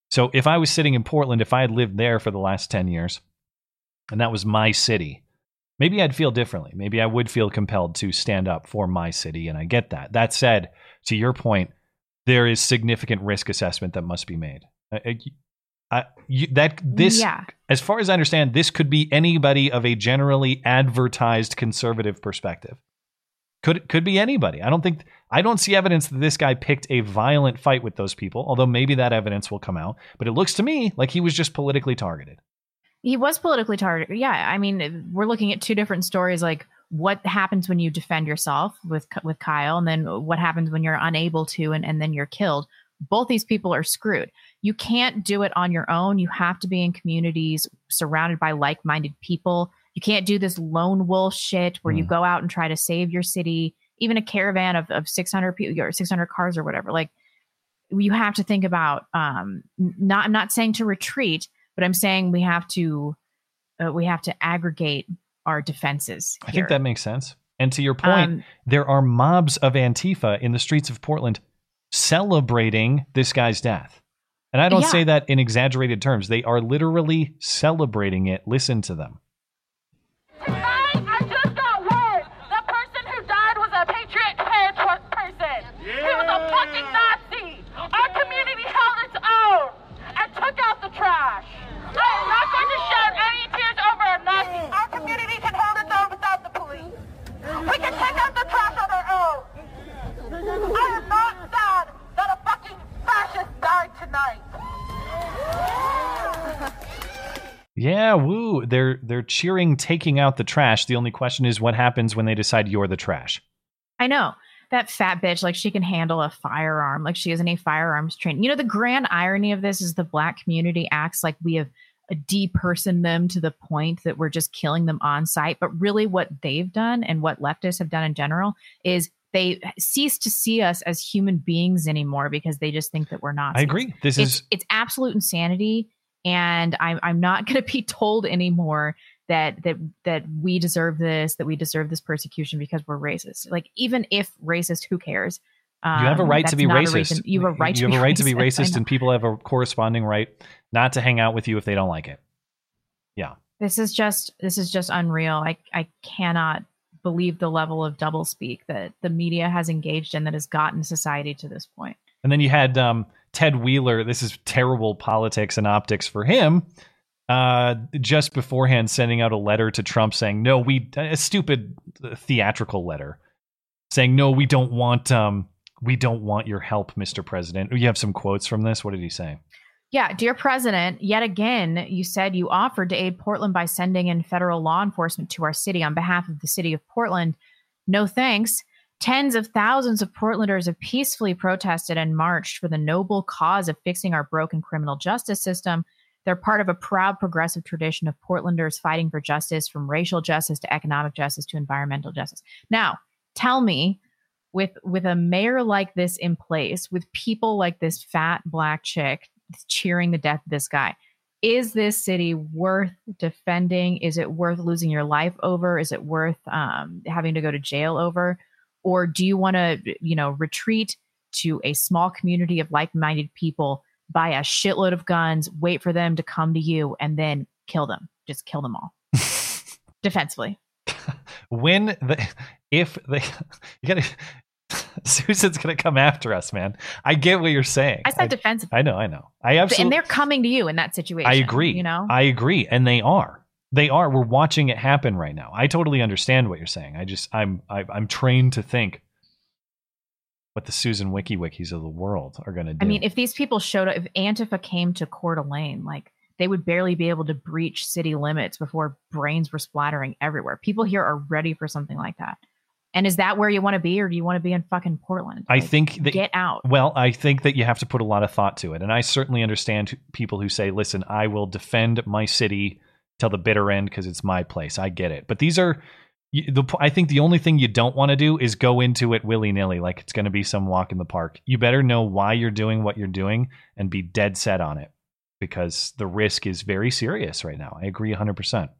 So if I was sitting in Portland, if I had lived there for the last 10 years and that was my city, maybe I'd feel differently. Maybe I would feel compelled to stand up for my city and I get that. That said, to your point, there is significant risk assessment that must be made. I, I- you, that this Yeah. as far as I understand, this could be anybody of a generally advertised conservative perspective. Could could be anybody. I don't think I don't see evidence that this guy picked a violent fight with those people, although maybe that evidence will come out. But it looks to me like he was just politically targeted. He was politically targeted yeah i mean we're looking at two different stories like what happens when you defend yourself with with kyle and then what happens when you're unable to and, and then you're killed. Both these people are screwed. You can't do it on your own. You have to be in communities surrounded by like-minded people. You can't do this lone wolf shit where you go out and try to save your city even a caravan of, of 600 people or 600 cars or whatever. Like you have to think about um not i'm not saying to retreat but i'm saying we have to uh, we have to aggregate our defenses I think that makes sense. And to your point, Um, there are mobs of Antifa in the streets of Portland celebrating this guy's death. And I don't Yeah. say that in exaggerated terms. They are literally celebrating it. Listen to them. I just got word. The person who died was a Patriot Hedge person. He was a fucking Nazi. Our community held its own and took out the trash. I am not going to shed any tears over a Nazi. Our community can hold its own without the police. We can take out the trash on our own. I am not sad that a fucking fascist died tonight. Yeah, woo. They're they're cheering taking out the trash. The only question is what happens when they decide you're the trash. I know that fat bitch, like she can handle a firearm, like she has any firearms training. You know, the grand irony of this is the black community acts like we have uh, a depersoned them to the point that we're just killing them on site. But really, what they've done and what leftists have done in general is they cease to see us as human beings anymore because they just think that we're not. I agree. This it's, is it's absolute insanity, and I'm I'm not going to be told anymore that that that we deserve this, that we deserve this persecution because we're racist. Like even if racist, who cares? you have a Um, right to be racist. You have a right. You to have be a right to be racist. Racist, and people have a corresponding right not to hang out with you if they don't like it. Yeah. This is just this is just unreal. I I cannot believe the level of doublespeak that the media has engaged in that has gotten society to this point. And then you had um, Ted Wheeler. This is terrible politics and optics for him. Uh, just beforehand, sending out a letter to Trump saying, "No, we a stupid uh, theatrical letter saying, no, we don't want um, we don't want your help, Mr. President." You have some quotes from this. What did he say? Yeah, dear President, yet again, you said you offered to aid Portland by sending in federal law enforcement to our city on behalf of the city of Portland. No thanks. Tens of thousands of Portlanders have peacefully protested and marched for the noble cause of fixing our broken criminal justice system. They're part of a proud progressive tradition of Portlanders fighting for justice from racial justice to economic justice to environmental justice. Now, tell me, with with a mayor like this in place, with people like this fat black chick cheering the death of this guy, is this city worth defending? Is it worth losing your life over? Is it worth um, having to go to jail over? Or do you want to, you know, retreat to a small community of like-minded people, buy a shitload of guns, wait for them to come to you, and then kill them? Just kill them all defensively. When the if they you gotta Susan's gonna come after us, man. I get what you're saying. I said defensively. I know, I know. I absolutely and they're coming to you in that situation. I agree. You know, I agree, and they are. They are. We're watching it happen right now. I totally understand what you're saying. I just I'm I, I'm trained to think what the Susan Wojcicki Wojcickis of the world are going to do. I mean, if these people showed up, if Antifa came to Coeur d'Alene, like they would barely be able to breach city limits before brains were splattering everywhere. People here are ready for something like that. And is that where you want to be, or do you want to be in fucking Portland? I Like, think that get out. Well, I think that you have to put a lot of thought to it, and I certainly understand people who say, "Listen, I will defend my city till the bitter end because it's my place." I get it, but these are. The, I think the only thing you don't want to do is go into it willy nilly, like it's going to be some walk in the park. You better know why you're doing what you're doing and be dead set on it, because the risk is very serious right now. I agree 100. percent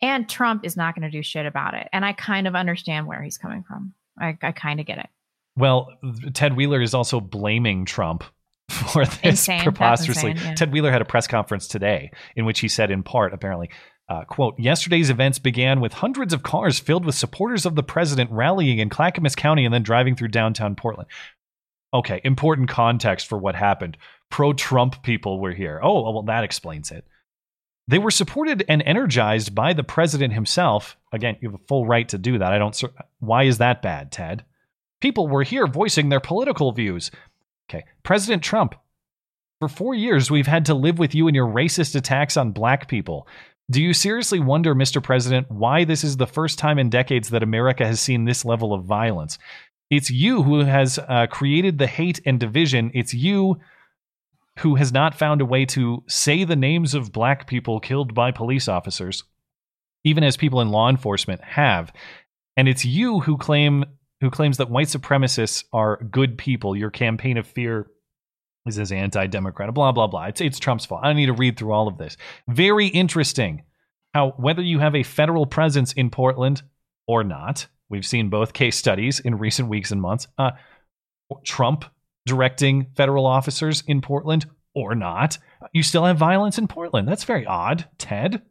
And Trump is not going to do shit about it. And I kind of understand where he's coming from. I, I kind of get it. Well, Ted Wheeler is also blaming Trump for this Insane. Preposterously. insane, yeah. Ted Wheeler had a press conference today in which he said, in part, apparently, uh, quote, yesterday's events began with hundreds of cars filled with supporters of the president rallying in Clackamas County and then driving through downtown Portland. Okay, important context for what happened. Pro Trump people were here. Oh, well, that explains it. They were supported and energized by the president himself. Again, you have a full right to do that. I don't. Why is that bad, Ted? People were here voicing their political views. Okay, President Trump. For four years, we've had to live with you and your racist attacks on black people. Do you seriously wonder, Mr. President, why this is the first time in decades that America has seen this level of violence? It's you who has uh, created the hate and division. It's you who has not found a way to say the names of black people killed by police officers, even as people in law enforcement have. And it's you who claim who claims that white supremacists are good people. Your campaign of fear is as anti-democrat. Blah blah blah. It's it's Trump's fault. I need to read through all of this. Very interesting. How whether you have a federal presence in Portland or not, we've seen both case studies in recent weeks and months. Uh, Trump directing federal officers in Portland or not. You still have violence in Portland. That's very odd, Ted.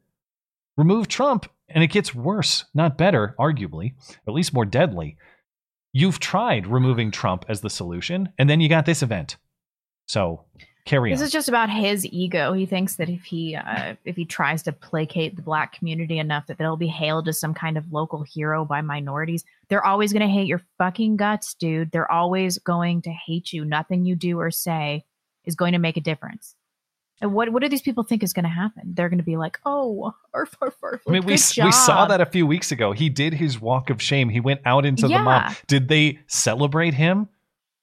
Remove Trump, and it gets worse, not better, arguably, at least more deadly. You've tried removing Trump as the solution, and then you got this event. So carry This on. is just about his ego. He thinks that if he uh, if he tries to placate the black community enough, that they'll be hailed as some kind of local hero by minorities. They're always going to hate your fucking guts, dude. They're always going to hate you. Nothing you do or say is going to make a difference. And what what do these people think is going to happen? They're going to be like, "Oh, arf, arf, arf, I mean, we we saw that a few weeks ago. He did his walk of shame. He went out into the mob. Did they celebrate him?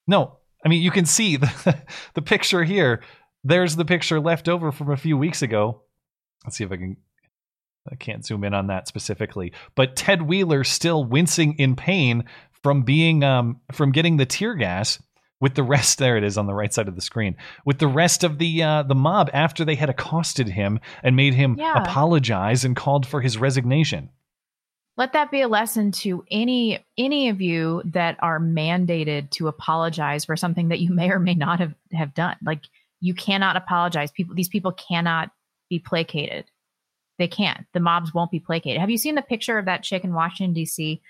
No. I mean, you can see the the picture here. There's the picture left over from a few weeks ago. Let's see if I can. I can't zoom in on that specifically, but Ted Wheeler still wincing in pain from being um from getting the tear gas with the rest. There it is on the right side of the screen with the rest of the uh, the mob after they had accosted him and made him Yeah. apologize and called for his resignation. let that be a lesson to any any of you that are mandated to apologize for something that you may or may not have have done like you cannot apologize people these people cannot be placated they can't the mobs won't be placated have you seen the picture of that chick in washington d.c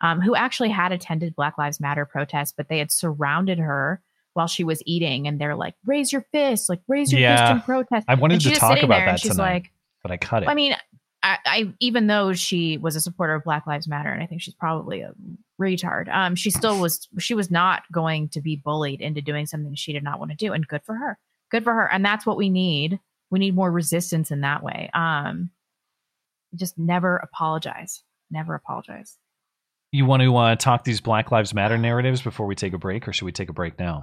um, who actually had attended black lives matter protests but they had surrounded her while she was eating and they're like raise your fist like raise your fist Yeah. in protest I wanted to talk about that she's tonight, like but I cut it. I mean, I, I even though she was a supporter of Black Lives Matter, and I think she's probably a retard, um, she still was she was not going to be bullied into doing something she did not want to do, and good for her, good for her, and that's what we need. We need more resistance in that way. Um, just never apologize, never apologize. You want to uh, talk these Black Lives Matter narratives before we take a break, or should we take a break now?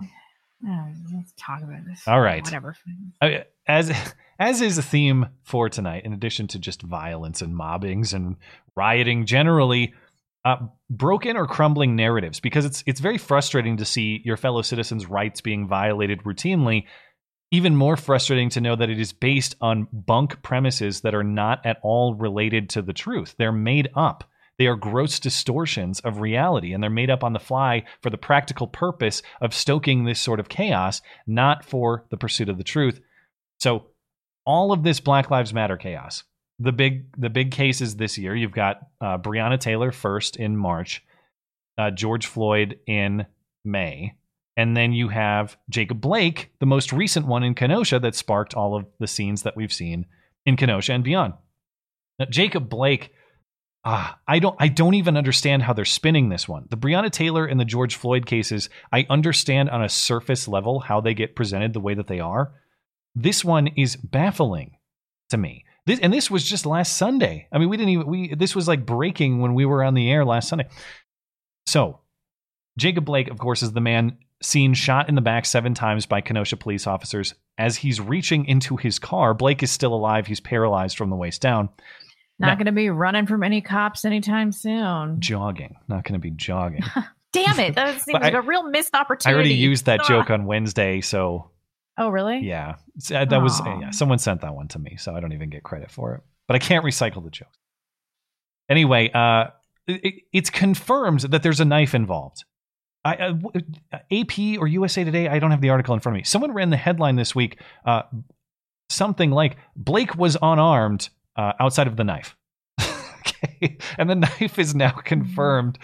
Let's talk about this. All right. whatever. As as is a theme for tonight, in addition to just violence and mobbings and rioting generally, uh, broken or crumbling narratives, because it's it's very frustrating to see your fellow citizens' rights being violated routinely. Even more frustrating to know that it is based on bunk premises that are not at all related to the truth. They're made up. They are gross distortions of reality, and they're made up on the fly for the practical purpose of stoking this sort of chaos, not for the pursuit of the truth. So, all of this Black Lives Matter chaos, the big the big cases this year, you've got uh, Breonna Taylor first in March, uh, George Floyd in May, and then you have Jacob Blake, the most recent one in Kenosha that sparked all of the scenes that we've seen in Kenosha and beyond. Now, Jacob Blake Ah, I don't I don't even understand how they're spinning this one. The Breonna Taylor and the George Floyd cases, I understand on a surface level how they get presented the way that they are. This one is baffling to me. This and this was just last Sunday. I mean, we didn't even we this was like breaking when we were on the air last Sunday. So, Jacob Blake, of course, is the man seen shot in the back seven times by Kenosha police officers. As he's reaching into his car, Blake is still alive. He's paralyzed from the waist down. Not Now- going to be running from any cops anytime soon. jogging, not going to be jogging. Damn it! That seems like I- a real missed opportunity. I already used that Ah. joke on Wednesday, so Oh, really? yeah, uh, that was yeah. Someone sent that one to me, so I don't even get credit for it. But I can't recycle the jokes. Anyway, uh, it, it's confirmed that there's a knife involved. I, uh, uh, AP or USA Today, I don't have the article in front of me. Someone ran the headline this week, uh, something like Blake was unarmed uh, outside of the knife. okay, and the knife is now confirmed.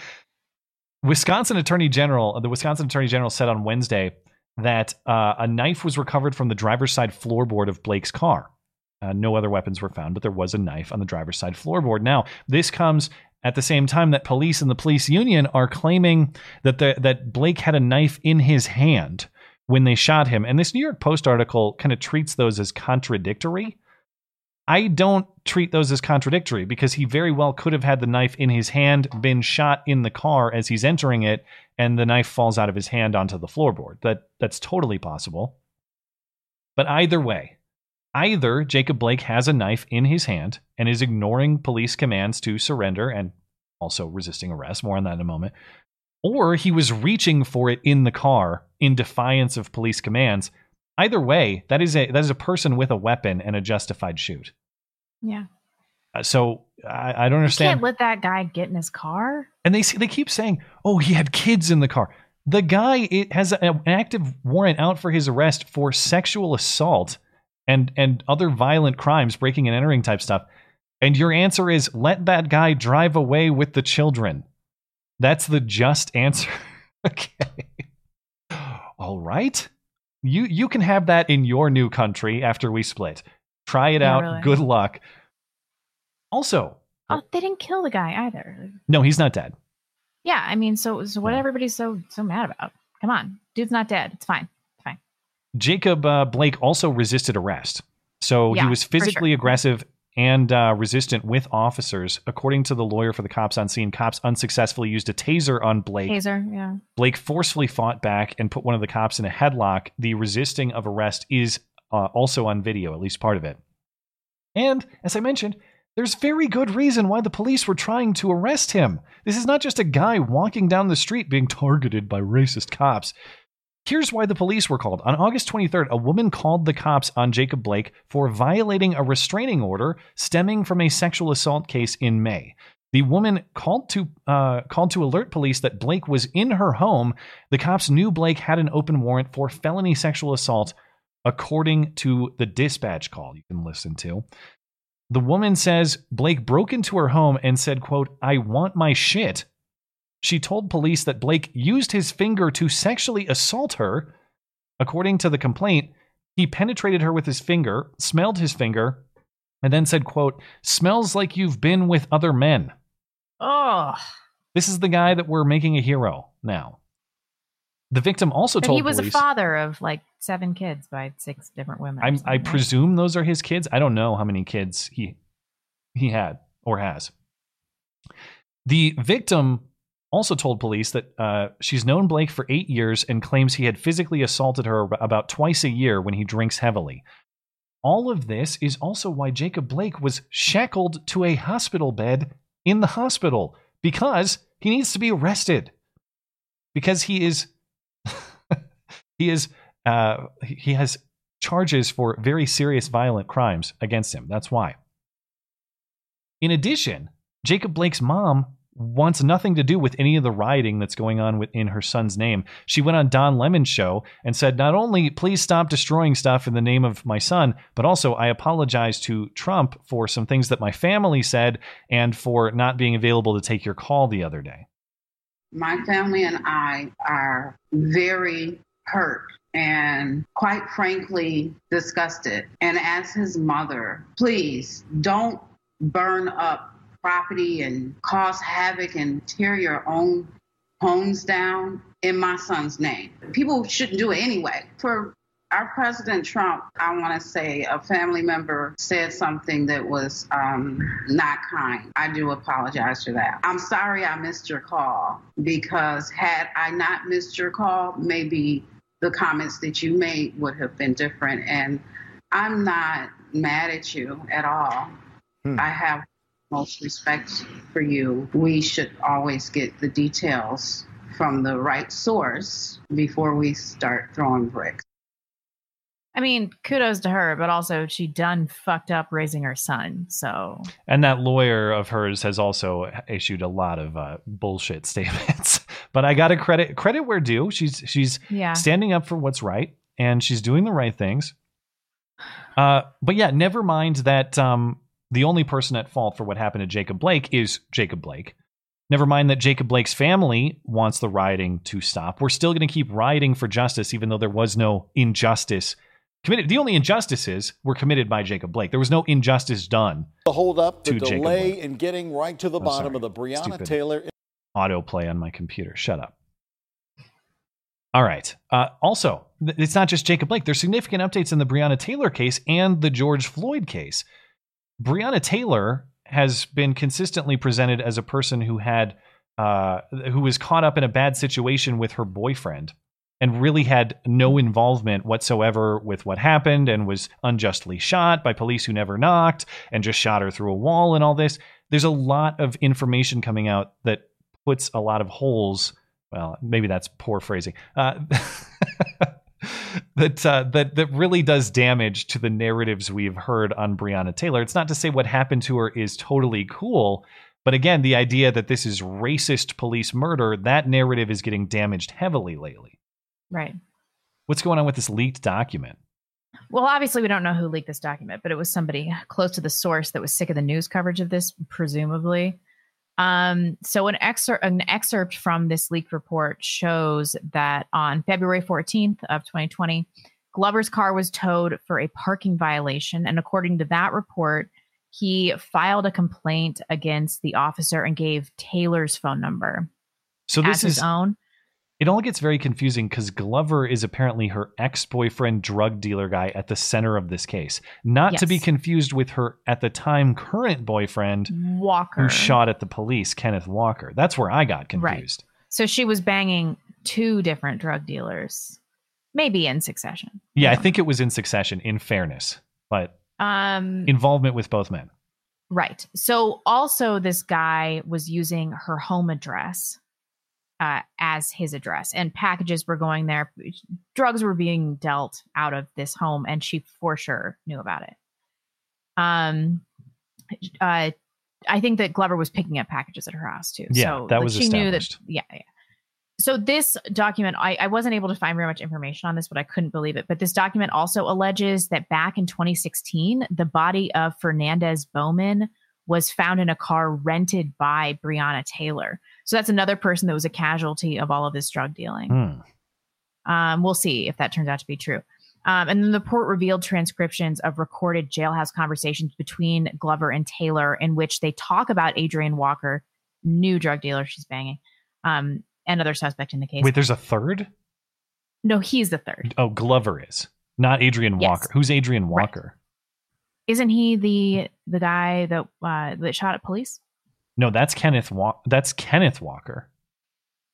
Wisconsin Attorney General, the Wisconsin Attorney General said on Wednesday that uh, a knife was recovered from the driver's side floorboard of Blake's car. Uh, no other weapons were found, but there was a knife on the driver's side floorboard. Now, this comes at the same time that police and the police union are claiming that the, that Blake had a knife in his hand when they shot him. And this New York Post article kind of treats those as contradictory. I don't treat those as contradictory because he very well could have had the knife in his hand, been shot in the car as he's entering it, and the knife falls out of his hand onto the floorboard. That that's totally possible. But either way, either Jacob Blake has a knife in his hand and is ignoring police commands to surrender and also resisting arrest. More on that in a moment. Or he was reaching for it in the car in defiance of police commands. Either way, that is a that is a person with a weapon and a justified shoot. Yeah. Uh, so I, I don't You understand. can't let that guy get in his car. and they they keep saying, "Oh, he had kids in the car." The guy it has an active warrant out for his arrest for sexual assault and and other violent crimes, breaking and entering type stuff. And your answer is let that guy drive away with the children. That's the just answer. okay. All right. You you can have that in your new country after we split. Try it Yeah, out. really. Good luck. Also, Oh, they didn't kill the guy either. no, he's not dead. Yeah, I mean, so so what everybody's so so mad about? Come on, dude's not dead. It's fine. It's fine. Jacob uh, Blake also resisted arrest. So he was physically sure. aggressive and uh, resistant with officers. According to the lawyer for the cops on scene, cops unsuccessfully used a taser on Blake. Taser, yeah. Blake forcefully fought back and put one of the cops in a headlock. The resisting of arrest is uh, also on video, at least part of it. And as I mentioned, there's very good reason why the police were trying to arrest him. This is not just a guy walking down the street being targeted by racist cops. Here's why the police were called. On August 23rd, a woman called the cops on Jacob Blake for violating a restraining order stemming from a sexual assault case in May. The woman called to uh, called to alert police that Blake was in her home. The cops knew Blake had an open warrant for felony sexual assault, according to the dispatch call you can listen to. The woman says Blake broke into her home and said, quote, I want my shit. She told police that Blake used his finger to sexually assault her. According to the complaint, he penetrated her with his finger, smelled his finger, and then said, quote, smells like you've been with other men. Oh, This is the guy that we're making a hero now. The victim also but told he was police. a father of like seven kids by six different women. I right? presume those are his kids. I don't know how many kids he he had or has. The victim also told police that uh, she's known Blake for eight years and claims he had physically assaulted her about twice a year when he drinks heavily. All of this is also why Jacob Blake was shackled to a hospital bed in the hospital because he needs to be arrested. Because he is he is uh, he has charges for very serious violent crimes against him. That's why. In addition, Jacob Blake's mom wants nothing to do with any of the rioting that's going on within her son's name. She went on Don Lemon's show and said, not only please stop destroying stuff in the name of my son, but also I apologize to Trump for some things that my family said and for not being available to take your call the other day. My family and I are very hurt and quite frankly disgusted. And as his mother, please don't burn up property and cause havoc and tear your own homes down in my son's name. People shouldn't do it anyway. For our President Trump, I want to say a family member said something that was um, not kind. I do apologize for that. I'm sorry I missed your call because had I not missed your call, maybe the comments that you made would have been different. And I'm not mad at you at all. I have most respect for you. We should always get the details from the right source before we start throwing bricks. I mean, kudos to her, but also she done fucked up raising her son. So And that lawyer of hers has also issued a lot of uh, bullshit statements. but I got to credit credit where due. She's she's Yeah. standing up for what's right and she's doing the right things. Uh, but yeah, never mind that um, the only person at fault for what happened to Jacob Blake is Jacob Blake. Never mind that Jacob Blake's family wants the rioting to stop. We're still going to keep rioting for justice, even though there was no injustice committed. The only injustices were committed by Jacob Blake. There was no injustice done The hold up, the delay in getting right to the Oh, bottom sorry. of the Breonna Stupid. Taylor. autoplay on my computer. Shut up. All right. Uh, also, th- it's not just Jacob Blake. There's significant updates in the Breonna Taylor case and the George Floyd case. Breonna Taylor has been consistently presented as a person who had uh, who was caught up in a bad situation with her boyfriend and really had no involvement whatsoever with what happened and was unjustly shot by police who never knocked and just shot her through a wall and all this. There's a lot of information coming out that puts a lot of holes. Well, maybe that's poor phrasing. Uh, that uh, that that really does damage to the narratives we've heard on Breonna Taylor. It's not to say what happened to her is totally cool, But again, the idea that this is racist police murder, that narrative is getting damaged heavily lately. Right. What's going on with this leaked document? Well, obviously, we don't know who leaked this document, but it was somebody close to the source that was sick of the news coverage of this, presumably. Um, so, an excerpt, an excerpt from this leaked report shows that on February 14th of 2020, Glover's car was towed for a parking violation, and according to that report, he filed a complaint against the officer and gave Taylor's phone number So this his is own. It all gets very confusing because Glover is apparently her ex-boyfriend drug dealer guy at the center of this case. Not to be confused with her at the time current boyfriend Walker. who shot at the police, Kenneth Walker. That's where I got confused. So she was banging two different drug dealers, maybe in succession. Yeah, I think it was in succession, in fairness, but Um, involvement with both men. Right. So also this guy was using her home address uh, as his address and packages were going there. Drugs were being dealt out of this home and she for sure knew about it. Um uh I think that Glover was picking up packages at her house too. Yeah, so that was she knew that yeah, yeah. So this document, I, I wasn't able to find very much information on this, but I couldn't believe it. But this document also alleges that back in 2016, the body of Fernandez Bowman was found in a car rented by Breonna Taylor. So that's another person that was a casualty of all of this drug dealing. Hmm. Um, we'll see if that turns out to be true. Um, and then the report revealed transcriptions of recorded jailhouse conversations between Glover and Taylor, in which they talk about Adrian Walker, new drug dealer she's banging, um, and other suspect in the case. Wait, there's a third? no, he's the third. Oh, Glover is. Not Adrian Yes. Walker. Who's Adrian Walker? Isn't he the the guy that uh, that shot at police? No, that's Kenneth Wa- that's Kenneth Walker.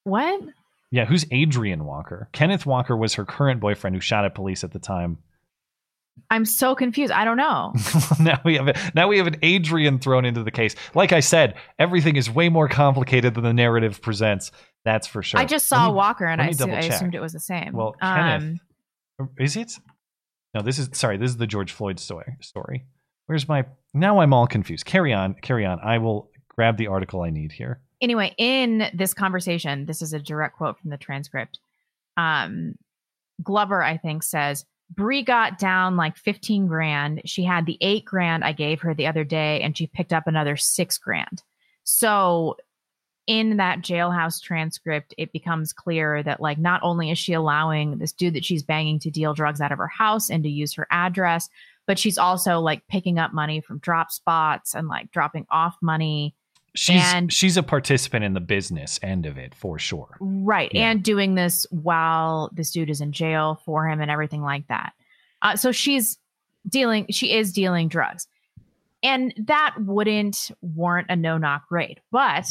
What? Yeah, who's Adrian Walker? Kenneth Walker was her current boyfriend who shot at police at the time. I'm so confused. I don't know. now we have a, now we have an Adrian thrown into the case. Like I said, everything is way more complicated than the narrative presents. That's for sure. I just saw me- Walker and I, me I assumed it was the same. Well, Um, Kenneth, is it? No, this is sorry. This is the George Floyd story. Where's my? Now I'm all confused. Carry on. Carry on. I will grab the article I need here. anyway, in this conversation, this is a direct quote from the transcript. Um, Glover, I think, says Bree got down like 15 grand. She had the eight grand I gave her the other day, and she picked up another six grand. So, in that jailhouse transcript, it becomes clear that, like, not only is she allowing this dude that she's banging to deal drugs out of her house and to use her address, but she's also like picking up money from drop spots and like dropping off money. She's And- she's a participant in the business end of it for sure. Right. And doing this while this dude is in jail for him and everything like that. Uh, so she's dealing, she is dealing drugs. And that wouldn't warrant a no knock raid. But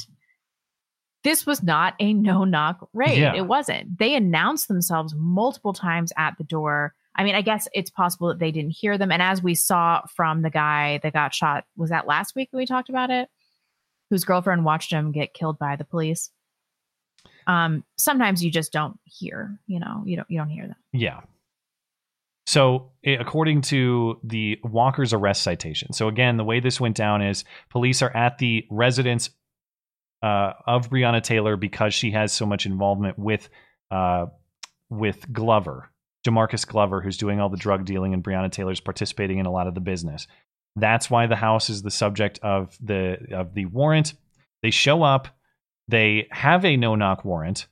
this was not a no knock raid. Yeah. It wasn't. They announced themselves multiple times at the door. I mean, I guess it's possible that they didn't hear them. And as we saw from the guy that got shot, was that last week that we talked about it? Whose girlfriend watched him get killed by the police um sometimes you just don't hear you know you don't you don't hear them Yeah. So, eh, according to the Walker's arrest citation, so again, the way this went down is police are at the residence uh, of Breonna Taylor because she has so much involvement with uh, with Glover, Jamarcus Glover, who's doing all the drug dealing, and Breonna Taylor's participating in a lot of the business. That's why the house is the subject of the of the warrant. They show up, they have a no knock warrant,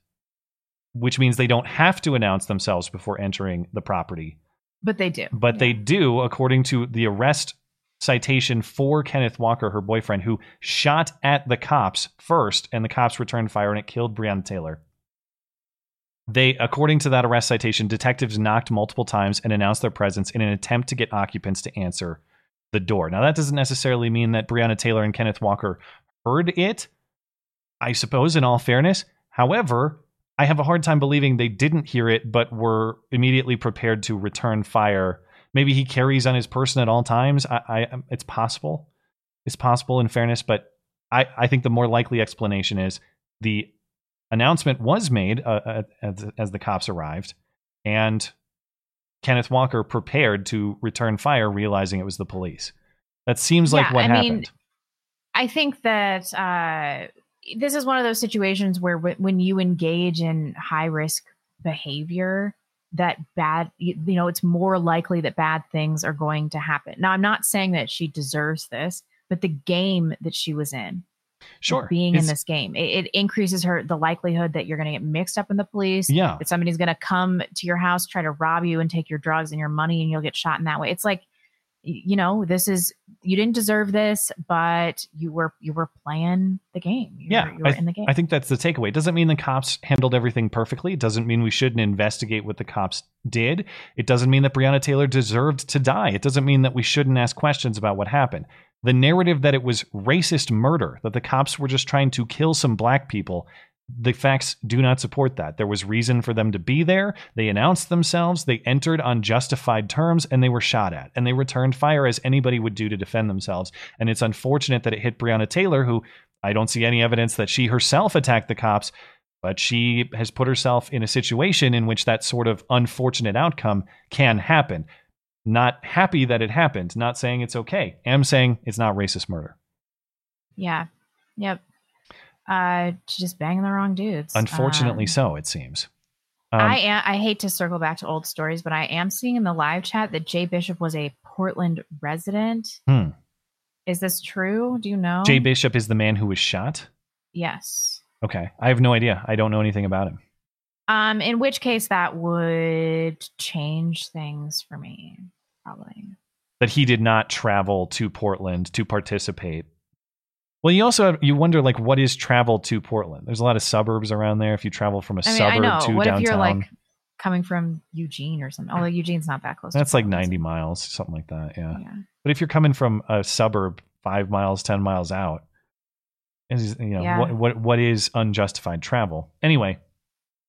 which means they don't have to announce themselves before entering the property. but they do But they do, according to the arrest citation for Kenneth Walker, her boyfriend, who shot at the cops first, and the cops returned fire and it killed Breonna Taylor. They, according to that arrest citation, detectives knocked multiple times and announced their presence in an attempt to get occupants to answer the door. Now, that doesn't necessarily mean that Breonna Taylor and Kenneth Walker heard it, I suppose, in all fairness. However, I have a hard time believing they didn't hear it, but were immediately prepared to return fire. Maybe he carries on his person at all times. I, I it's possible. It's possible in fairness, but I, I think the more likely explanation is the announcement was made uh, uh, as, as the cops arrived, and Kenneth Walker prepared to return fire, realizing it was the police. That seems like Yeah, what I mean, happened. I think that uh, this is one of those situations where w- when you engage in high risk behavior, that bad, you, you know, it's more likely that bad things are going to happen. Now, I'm not saying that she deserves this, but the game that she was in, Sure. being in this game, it, it increases her the likelihood that you're going to get mixed up in the police. Yeah. that somebody's going to come to your house, try to rob you, and take your drugs and your money, and you'll get shot in that way. It's like, you know, this is you didn't deserve this, but you were you were playing the game. You yeah, were, you were I, in the game. I think that's the takeaway. It doesn't mean the cops handled everything perfectly. It doesn't mean we shouldn't investigate what the cops did. It doesn't mean that Breonna Taylor deserved to die. It doesn't mean that we shouldn't ask questions about what happened. The narrative that it was racist murder, that the cops were just trying to kill some black people, the facts do not support that. There was reason for them to be there. They announced themselves, they entered on justified terms, and they were shot at. And they returned fire as anybody would do to defend themselves. And it's unfortunate that it hit Breonna Taylor, who I don't see any evidence that she herself attacked the cops, but she has put herself in a situation in which that sort of unfortunate outcome can happen. Not happy that it happened, not saying it's okay. Am saying it's not racist murder. yeah, yep. Uh, she's just banging the wrong dudes. Unfortunately, Um, so it seems. Um, I am, I hate to circle back to old stories, but I am seeing in the live chat that Jay Bishop was a Portland resident. hmm. Is this true? Do you know? Jay Bishop is the man who was shot. Yes. Okay, I have no idea. I don't know anything about him. Um, in which case that would change things for me, probably. That he did not travel to Portland to participate. Well, you also have, you wonder like what is travel to Portland? There's a lot of suburbs around there. If you travel from a I mean, I suburb know. to What downtown, if you're like coming from Eugene or something? Although Eugene's not that close. to that's like 90 miles, something like that. Yeah. Yeah. But if you're coming from a suburb five miles, ten miles out, is you know Yeah. what what what is unjustified travel? Anyway,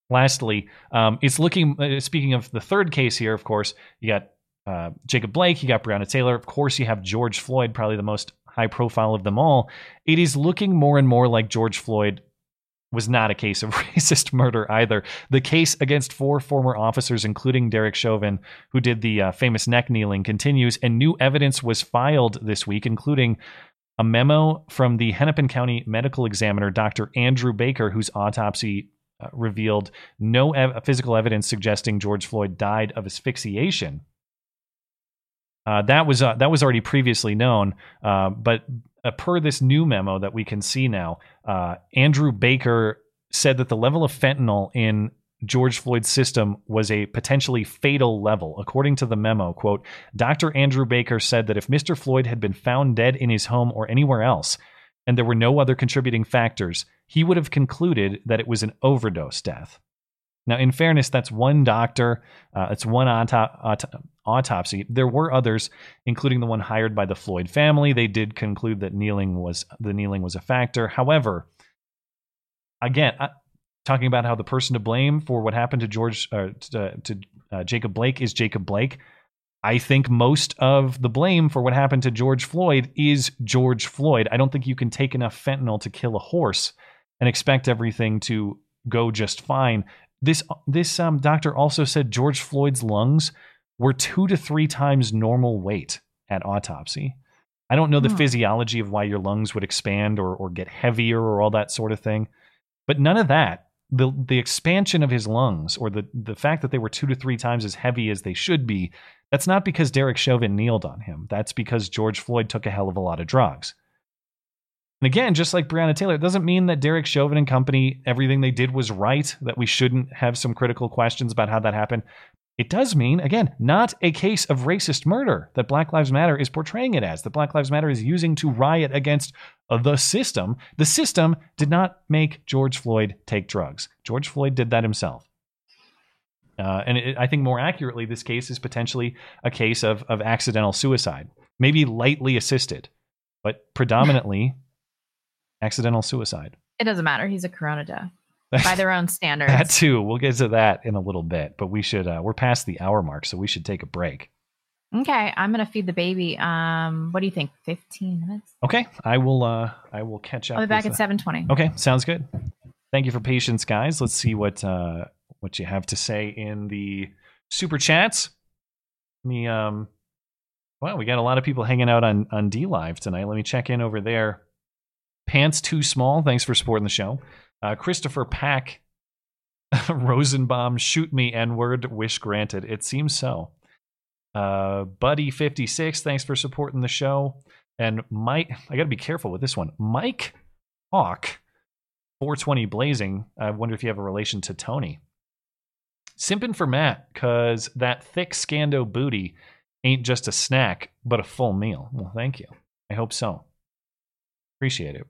lastly, um, it's looking. Uh, speaking of the third case here, of course, you got uh, Jacob Blake, you got Breonna Taylor, of course, you have George Floyd, probably the most high profile of them all. It is looking more and more like George Floyd was not a case of racist murder either. The case against four former officers, including Derek Chauvin, who did the uh, famous neck kneeling, continues, and new evidence was filed this week, including a memo from the Hennepin County medical examiner, Dr. Andrew Baker, whose autopsy uh, revealed no ev- physical evidence suggesting George Floyd died of asphyxiation. Uh, that was uh, that was already previously known, uh, but uh, per this new memo that we can see now, uh, Andrew Baker said that the level of fentanyl in George Floyd's system was a potentially fatal level. According to the memo, quote, Dr. Andrew Baker said that if Mr. Floyd had been found dead in his home or anywhere else, and there were no other contributing factors, he would have concluded that it was an overdose death. Now, in fairness, that's one doctor, uh, it's one auto- auto- autopsy. There were others, including the one hired by the Floyd family. They did conclude that kneeling was the kneeling was a factor. However, again, I, talking about how the person to blame for what happened to George uh, to, to uh, Jacob Blake is Jacob Blake. I think most of the blame for what happened to George Floyd is George Floyd. I don't think you can take enough fentanyl to kill a horse and expect everything to go just fine. This this um, doctor also said George Floyd's lungs were two to three times normal weight at autopsy. I don't know the Hmm. physiology of why your lungs would expand or, or get heavier or all that sort of thing, but none of that. The the expansion of his lungs or the the fact that they were two to three times as heavy as they should be, that's not because Derek Chauvin kneeled on him. That's because George Floyd took a hell of a lot of drugs. And again, just like Breonna Taylor, it doesn't mean that Derek Chauvin and company, everything they did was right, that we shouldn't have some critical questions about how that happened. It does mean, again, not a case of racist murder that Black Lives Matter is portraying it as, that Black Lives Matter is using to riot against the system. The system did not make George Floyd take drugs. George Floyd did that himself. Uh, and it, I think more accurately, this case is potentially a case of, of accidental suicide, maybe lightly assisted, but predominantly accidental suicide. It doesn't matter. He's a corona death by their own standards. That too. We'll get to that in a little bit, but we should. Uh, we're past the hour mark, so we should take a break. Okay, I'm gonna feed the baby. Um, what do you think? 15 minutes. Okay, I will. Uh, I will catch up. I'll be back at uh, 7:20. Okay, sounds good. Thank you for patience, guys. Let's see what uh, what you have to say in the super chats. Let me um. Well, we got a lot of people hanging out on on DLive tonight. Let me check in over there. Pants Too Small, thanks for supporting the show. Uh, Christopher Pack, Rosenbaum, Shoot Me N Word, Wish Granted. It seems so. Uh, Buddy56, thanks for supporting the show. And Mike, I got to be careful with this one. Mike Hawk, 420 Blazing. I wonder if you have a relation to Tony. Simping for Matt, because that thick Scando booty ain't just a snack, but a full meal. Well, thank you. I hope so. Appreciate it.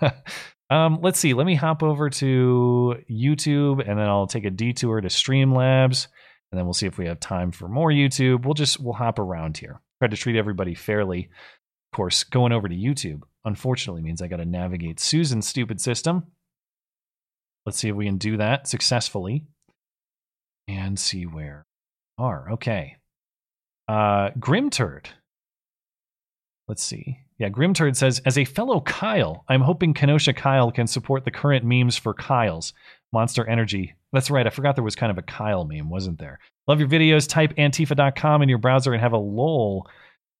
um, let's see. Let me hop over to YouTube and then I'll take a detour to Streamlabs and then we'll see if we have time for more YouTube. We'll just we'll hop around here. Try to treat everybody fairly. Of course, going over to YouTube unfortunately means I got to navigate Susan's stupid system. Let's see if we can do that successfully and see where we are. Okay. Uh Grimturd. Let's see. Yeah, Grimturd says, as a fellow Kyle, I'm hoping Kenosha Kyle can support the current memes for Kyle's Monster Energy. That's right. I forgot there was kind of a Kyle meme, wasn't there? Love your videos. Type antifa.com in your browser and have a lol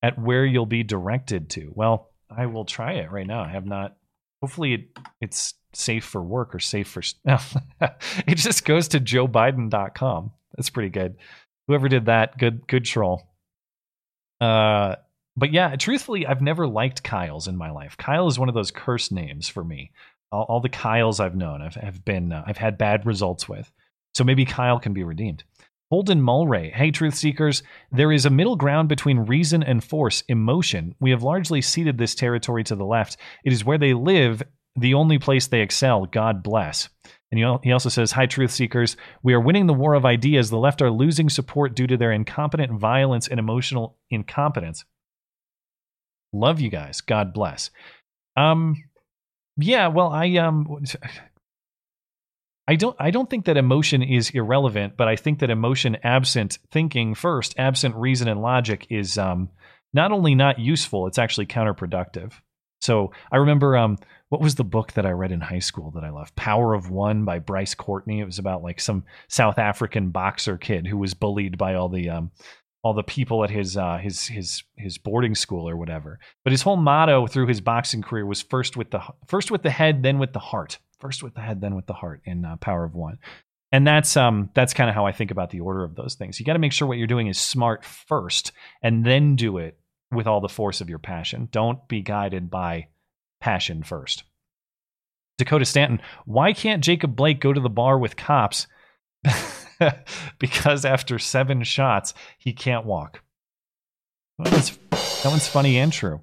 at where you'll be directed to. Well, I will try it right now. I have not. Hopefully, it, it's safe for work or safe for. it just goes to joebiden.com. That's pretty good. Whoever did that, good, good troll. Uh, but yeah, truthfully, I've never liked Kyle's in my life. Kyle is one of those cursed names for me. All, all the Kyles I've known, I've have been, uh, I've had bad results with. So maybe Kyle can be redeemed. Holden Mulray, hey, truth seekers, there is a middle ground between reason and force, emotion. We have largely ceded this territory to the left. It is where they live, the only place they excel. God bless. And he also says, Hi, truth seekers. We are winning the war of ideas. The left are losing support due to their incompetent violence and emotional incompetence. Love you guys. God bless. Um, yeah. Well, I um, I don't I don't think that emotion is irrelevant, but I think that emotion absent thinking first, absent reason and logic is um not only not useful, it's actually counterproductive. So I remember um what was the book that I read in high school that I loved? Power of One by Bryce Courtenay. It was about like some South African boxer kid who was bullied by all the um all the people at his uh, his his his boarding school or whatever. But his whole motto through his boxing career was first with the first with the head, then with the heart. First with the head, then with the heart in uh, Power of One. And that's um that's kind of how I think about the order of those things. You got to make sure what you're doing is smart first, and then do it with all the force of your passion. Don't be guided by passion first. Dakota Stanton, why can't Jacob Blake go to the bar with cops? because after seven shots, he can't walk. That one's, funny and true.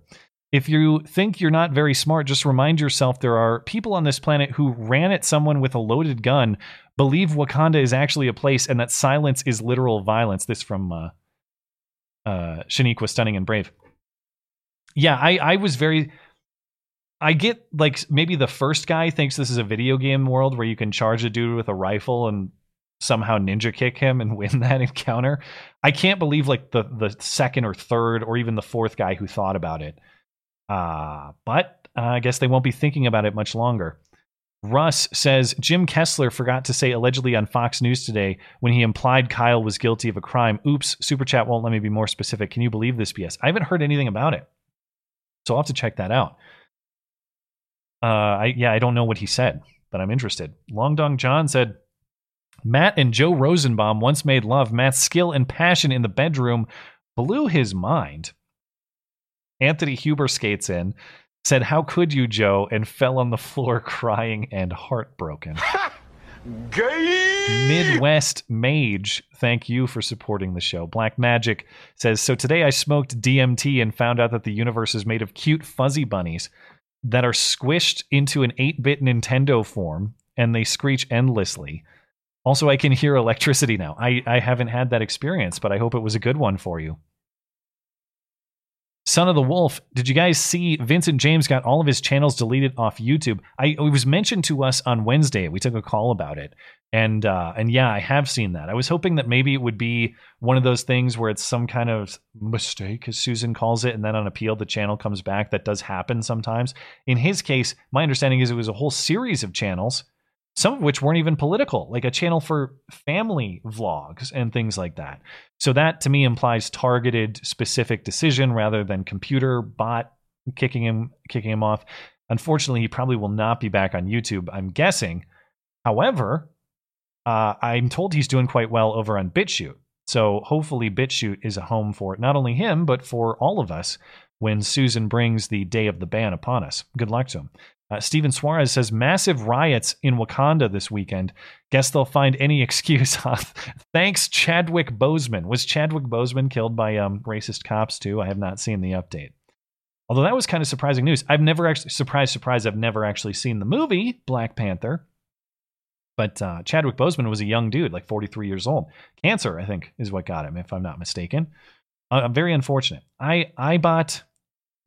If you think you're not very smart, just remind yourself there are people on this planet who ran at someone with a loaded gun, believe Wakanda is actually a place, and that silence is literal violence. This from uh, uh, Shaniqua Stunning and Brave. Yeah, I, I was very. I get like maybe the first guy thinks this is a video game world where you can charge a dude with a rifle and somehow ninja kick him and win that encounter. I can't believe like the the second or third or even the fourth guy who thought about it. Uh, but uh, I guess they won't be thinking about it much longer. Russ says Jim Kessler forgot to say allegedly on Fox News today when he implied Kyle was guilty of a crime. Oops, Super Chat won't let me be more specific. Can you believe this BS? I haven't heard anything about it. So I'll have to check that out. Uh, I yeah, I don't know what he said, but I'm interested. Long Dong John said Matt and Joe Rosenbaum once made love. Matt's skill and passion in the bedroom blew his mind. Anthony Huber skates in, said, How could you, Joe? and fell on the floor crying and heartbroken. Gay! Midwest Mage, thank you for supporting the show. Black Magic says, So today I smoked DMT and found out that the universe is made of cute fuzzy bunnies that are squished into an 8 bit Nintendo form and they screech endlessly. Also, I can hear electricity now. I, I haven't had that experience, but I hope it was a good one for you. Son of the Wolf, did you guys see Vincent James got all of his channels deleted off YouTube? I it was mentioned to us on Wednesday. We took a call about it. And uh, and yeah, I have seen that. I was hoping that maybe it would be one of those things where it's some kind of mistake, as Susan calls it, and then on appeal the channel comes back. That does happen sometimes. In his case, my understanding is it was a whole series of channels some of which weren't even political, like a channel for family vlogs and things like that. So that to me implies targeted, specific decision rather than computer bot kicking him kicking him off. unfortunately, he probably will not be back on YouTube. I'm guessing. However, uh, I'm told he's doing quite well over on BitChute. So hopefully, BitChute is a home for not only him but for all of us when Susan brings the day of the ban upon us. Good luck to him. Uh, Steven Suarez says massive riots in Wakanda this weekend. Guess they'll find any excuse. Thanks, Chadwick Boseman. Was Chadwick Boseman killed by um, racist cops too? I have not seen the update. Although that was kind of surprising news. I've never actually, surprise, surprise, I've never actually seen the movie Black Panther. But uh, Chadwick Boseman was a young dude, like 43 years old. Cancer, I think, is what got him, if I'm not mistaken. Uh, very unfortunate. I I bought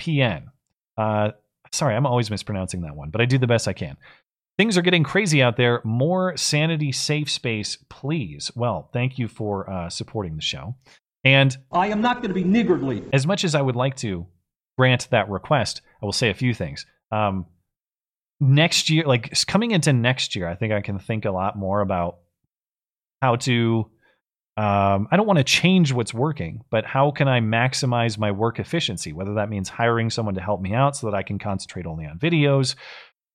PN. Uh, sorry, I'm always mispronouncing that one, but I do the best I can. Things are getting crazy out there. More sanity safe space, please. Well, thank you for uh, supporting the show. And I am not going to be niggardly. As much as I would like to grant that request, I will say a few things. Um, next year, like coming into next year, I think I can think a lot more about how to. Um, I don't want to change what's working, but how can I maximize my work efficiency? Whether that means hiring someone to help me out so that I can concentrate only on videos,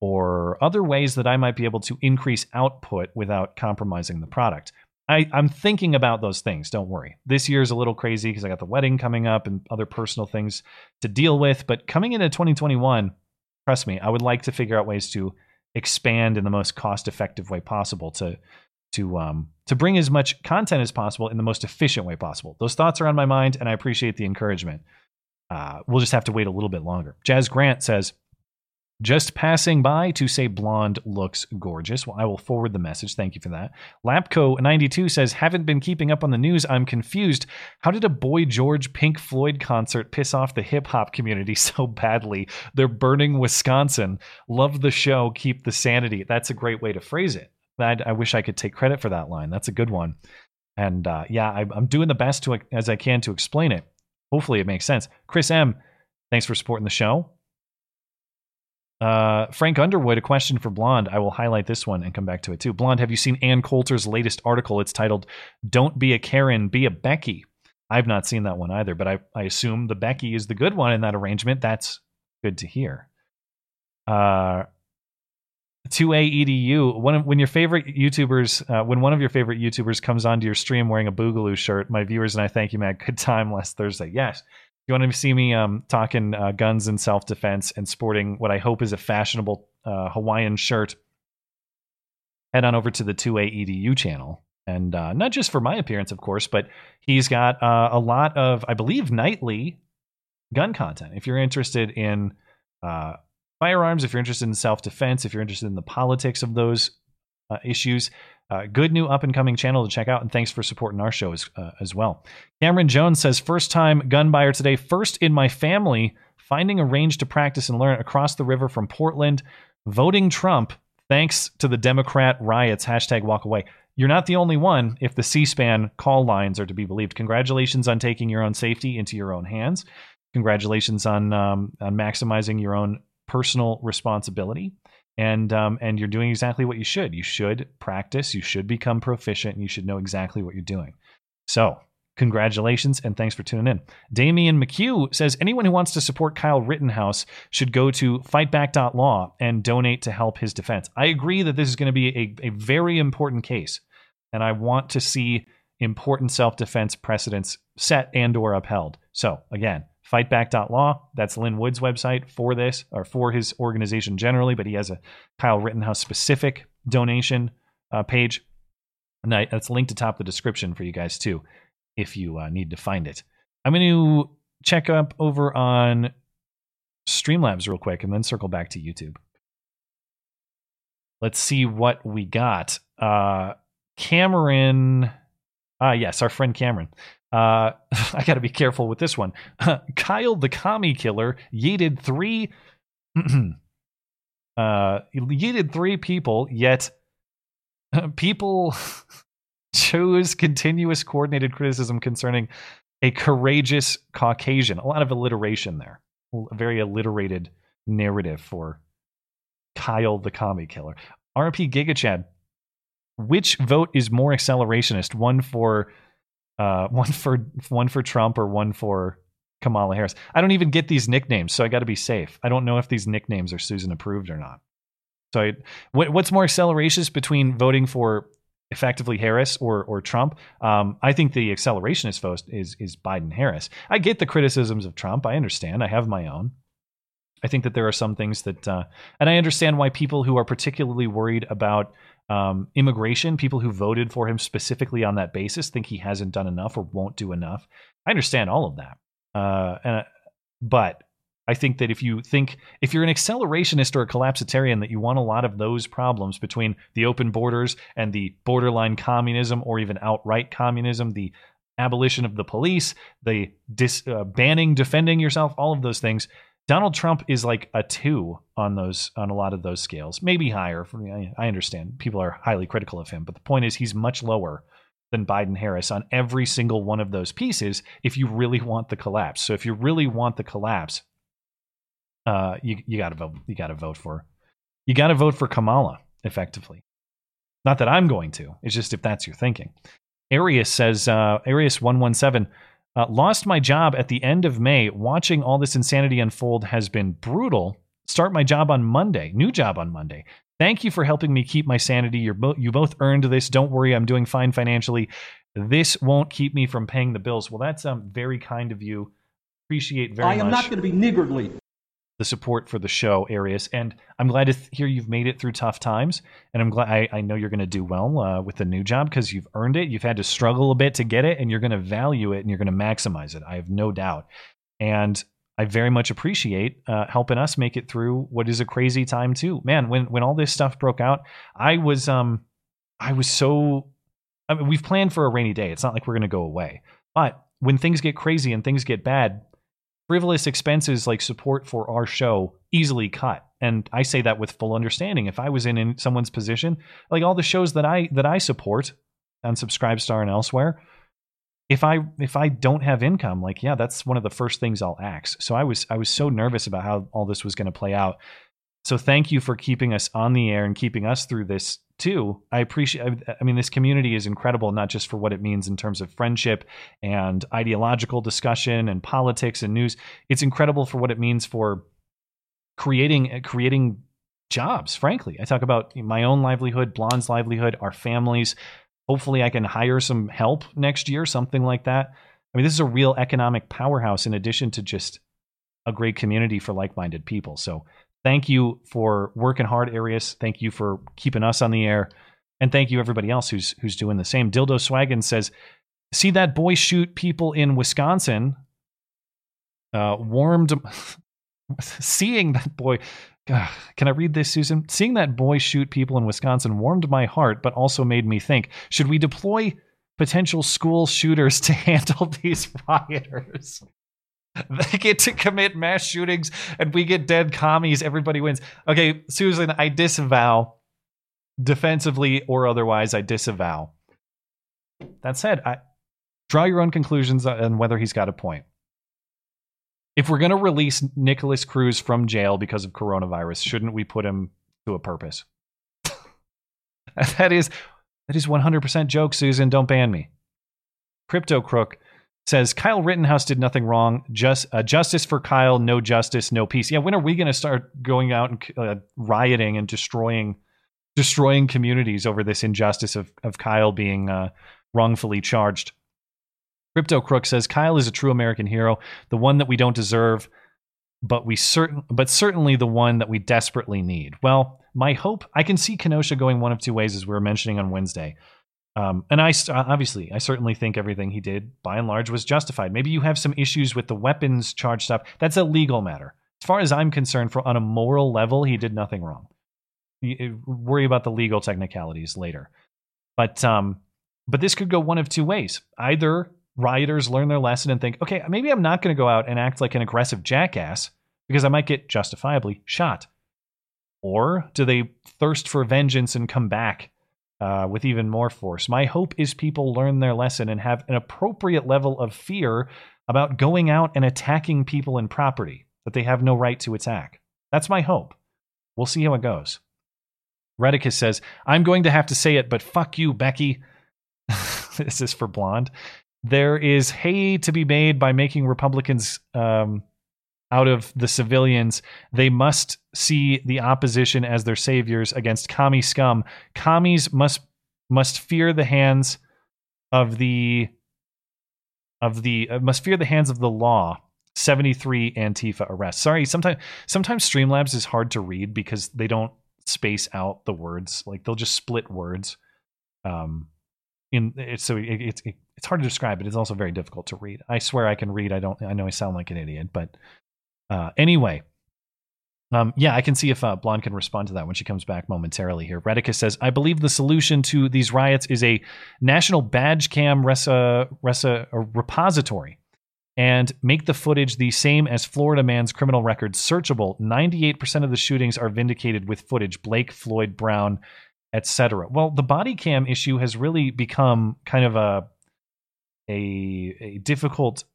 or other ways that I might be able to increase output without compromising the product. I, am thinking about those things. Don't worry. This year's a little crazy because I got the wedding coming up and other personal things to deal with. But coming into 2021, trust me, I would like to figure out ways to expand in the most cost effective way possible to to um to bring as much content as possible in the most efficient way possible. Those thoughts are on my mind, and I appreciate the encouragement. Uh, we'll just have to wait a little bit longer. Jazz Grant says, just passing by to say blonde looks gorgeous. Well, I will forward the message. Thank you for that. Lapco92 says, haven't been keeping up on the news. I'm confused. How did a Boy George Pink Floyd concert piss off the hip hop community so badly? They're burning Wisconsin. Love the show. Keep the sanity. That's a great way to phrase it. I, I wish I could take credit for that line. That's a good one. And uh, yeah, I, I'm doing the best to, as I can to explain it. Hopefully, it makes sense. Chris M, thanks for supporting the show. Uh, Frank Underwood, a question for Blonde. I will highlight this one and come back to it too. Blonde, have you seen Ann Coulter's latest article? It's titled "Don't Be a Karen, Be a Becky." I've not seen that one either, but I, I assume the Becky is the good one in that arrangement. That's good to hear. Uh, 2A EDU. One of, when your favorite YouTubers, uh, when one of your favorite YouTubers comes onto your stream wearing a Boogaloo shirt, my viewers and I thank you, man. Good time last Thursday. Yes you want to see me um, talking uh, guns and self defense and sporting what I hope is a fashionable uh, Hawaiian shirt, head on over to the 2A EDU channel. And uh, not just for my appearance, of course, but he's got uh, a lot of, I believe, nightly gun content. If you're interested in uh, firearms, if you're interested in self defense, if you're interested in the politics of those uh, issues, uh, good new up and coming channel to check out, and thanks for supporting our show as, uh, as well. Cameron Jones says, First time gun buyer today, first in my family, finding a range to practice and learn across the river from Portland, voting Trump, thanks to the Democrat riots. Hashtag walk away. You're not the only one if the C SPAN call lines are to be believed. Congratulations on taking your own safety into your own hands. Congratulations on, um, on maximizing your own personal responsibility and um, and you're doing exactly what you should. You should practice. You should become proficient. And you should know exactly what you're doing. So, congratulations and thanks for tuning in. Damian McHugh says anyone who wants to support Kyle Rittenhouse should go to fightback.law and donate to help his defense. I agree that this is going to be a, a very important case, and I want to see important self-defense precedents set and or upheld. So, again, fightback.law. That's Lin Wood's website for this, or for his organization generally, but he has a Kyle Rittenhouse specific donation uh, page. And that's linked atop the description for you guys too, if you uh, need to find it. I'm going to check up over on Streamlabs real quick and then circle back to YouTube. Let's see what we got. Uh, Cameron. Ah, yes, our friend Cameron uh, I got to be careful with this one. Kyle the commie killer yeeted three. uh, yeeted three people, yet people chose continuous coordinated criticism concerning a courageous Caucasian. A lot of alliteration there. A very alliterated narrative for Kyle the commie killer. RP Gigachad. Which vote is more accelerationist? One for uh, one for one for Trump or one for Kamala Harris. I don't even get these nicknames, so I got to be safe. I don't know if these nicknames are Susan approved or not. So, I, what, what's more accelerationist between voting for effectively Harris or or Trump? Um, I think the accelerationist vote is is Biden Harris. I get the criticisms of Trump. I understand. I have my own. I think that there are some things that, uh, and I understand why people who are particularly worried about um, immigration, people who voted for him specifically on that basis, think he hasn't done enough or won't do enough. I understand all of that, uh, and but I think that if you think if you're an accelerationist or a collapsitarian, that you want a lot of those problems between the open borders and the borderline communism or even outright communism, the abolition of the police, the dis, uh, banning, defending yourself, all of those things Donald Trump is like a two on those on a lot of those scales, maybe higher. For me, I understand people are highly critical of him, but the point is he's much lower than Biden Harris on every single one of those pieces. If you really want the collapse, so if you really want the collapse, uh, you you got to vote. You got to vote for. You got to vote for Kamala effectively. Not that I'm going to. It's just if that's your thinking. Arius says uh, Arius one one seven. Uh, lost my job at the end of May. Watching all this insanity unfold has been brutal. Start my job on Monday. New job on Monday. Thank you for helping me keep my sanity. You're bo- you both earned this. Don't worry, I'm doing fine financially. This won't keep me from paying the bills. Well, that's um, very kind of you. Appreciate very much. I am not going to be niggardly the support for the show, Arius. And I'm glad to th- hear you've made it through tough times. And I'm glad I, I know you're going to do well uh, with the new job because you've earned it. You've had to struggle a bit to get it, and you're going to value it and you're going to maximize it. I have no doubt. And I very much appreciate uh, helping us make it through what is a crazy time too. Man, when when all this stuff broke out, I was um I was so I mean, we've planned for a rainy day. It's not like we're going to go away. But when things get crazy and things get bad, frivolous expenses like support for our show easily cut. And i say that with full understanding. If i was in, in someone's position like all the shows that i that i support on subscribestar and elsewhere if i if i don't have income like yeah that's one of the first things i'll axe so i was i was so nervous about how all this was going to play out. So thank you for keeping us on the air and keeping us through this too. I appreciate. I mean, this community is incredible, not just for what it means in terms of friendship and ideological discussion and politics and news. It's incredible for what it means for creating eh, creating jobs. Frankly, I talk about my own livelihood, Blonde's livelihood, our families. Hopefully, I can hire some help next year, something like that. I mean, this is a real economic powerhouse in addition to just a great community for like-minded people. So thank you for working hard, Arius. Thank you for keeping us on the air. And thank you everybody else who's who's doing the same. Dildo Swaggin says, see that boy shoot people in Wisconsin. Uh, warmed seeing that boy can I read this, Susan? Seeing that boy shoot people in Wisconsin warmed my heart, but also made me think: Should we deploy potential school shooters to handle these rioters? They get to commit mass shootings and we get dead commies. Everybody wins. Okay, Susan, I disavow, defensively or otherwise, I disavow. That said, I draw your own conclusions on whether he's got a point. If we're going to release Nikolas Cruz from jail because of coronavirus, shouldn't we put him to a purpose? that is that is 100% joke, Susan. Don't ban me. Crypto Crook says Kyle Rittenhouse did nothing wrong. Just uh, justice for Kyle, no justice, no peace. Yeah, when are we going to start going out and uh, rioting and destroying destroying communities over this injustice of of Kyle being uh, wrongfully charged? Crypto Crook says Kyle is a true American hero, the one that we don't deserve, but we certain but certainly the one that we desperately need. Well, my hope I can see Kenosha going one of two ways, as we were mentioning on Wednesday. Um, and I obviously, I certainly think everything he did, by and large, was justified. Maybe you have some issues with the weapons charge stuff. That's a legal matter. As far as I'm concerned, for on a moral level, he did nothing wrong. You, worry about the legal technicalities later. But um, but this could go one of two ways. Either rioters learn their lesson and think, okay, maybe I'm not going to go out and act like an aggressive jackass because I might get justifiably shot. Or do they thirst for vengeance and come back uh, with even more force. My hope is people learn their lesson and have an appropriate level of fear about going out and attacking people and property that they have no right to attack. That's my hope. We'll see how it goes. Redicus says, I'm going to have to say it, but fuck you, Becky. this is for Blonde. there is hay to be made by making Republicans um, out of the civilians. They must see the opposition as their saviors against commie scum. Commies must must fear the hands of the of the uh, must fear the hands of the law. 73 Antifa arrests. Sorry, sometimes sometimes Streamlabs is hard to read because they don't space out the words. Like they'll just split words. Um in it's so it, it, it it's hard to describe, but it's also very difficult to read. I swear I can read. I don't I know I sound like an idiot, but uh anyway, um, yeah, I can see if uh, Blonde can respond to that when she comes back momentarily here. Redicus says, I believe the solution to these riots is a national badge cam resa, resa, repository and make the footage the same as Florida man's criminal record searchable. 98% of the shootings are vindicated with footage. Blake, Floyd, Brown, etc. Well, the body cam issue has really become kind of a a, a difficult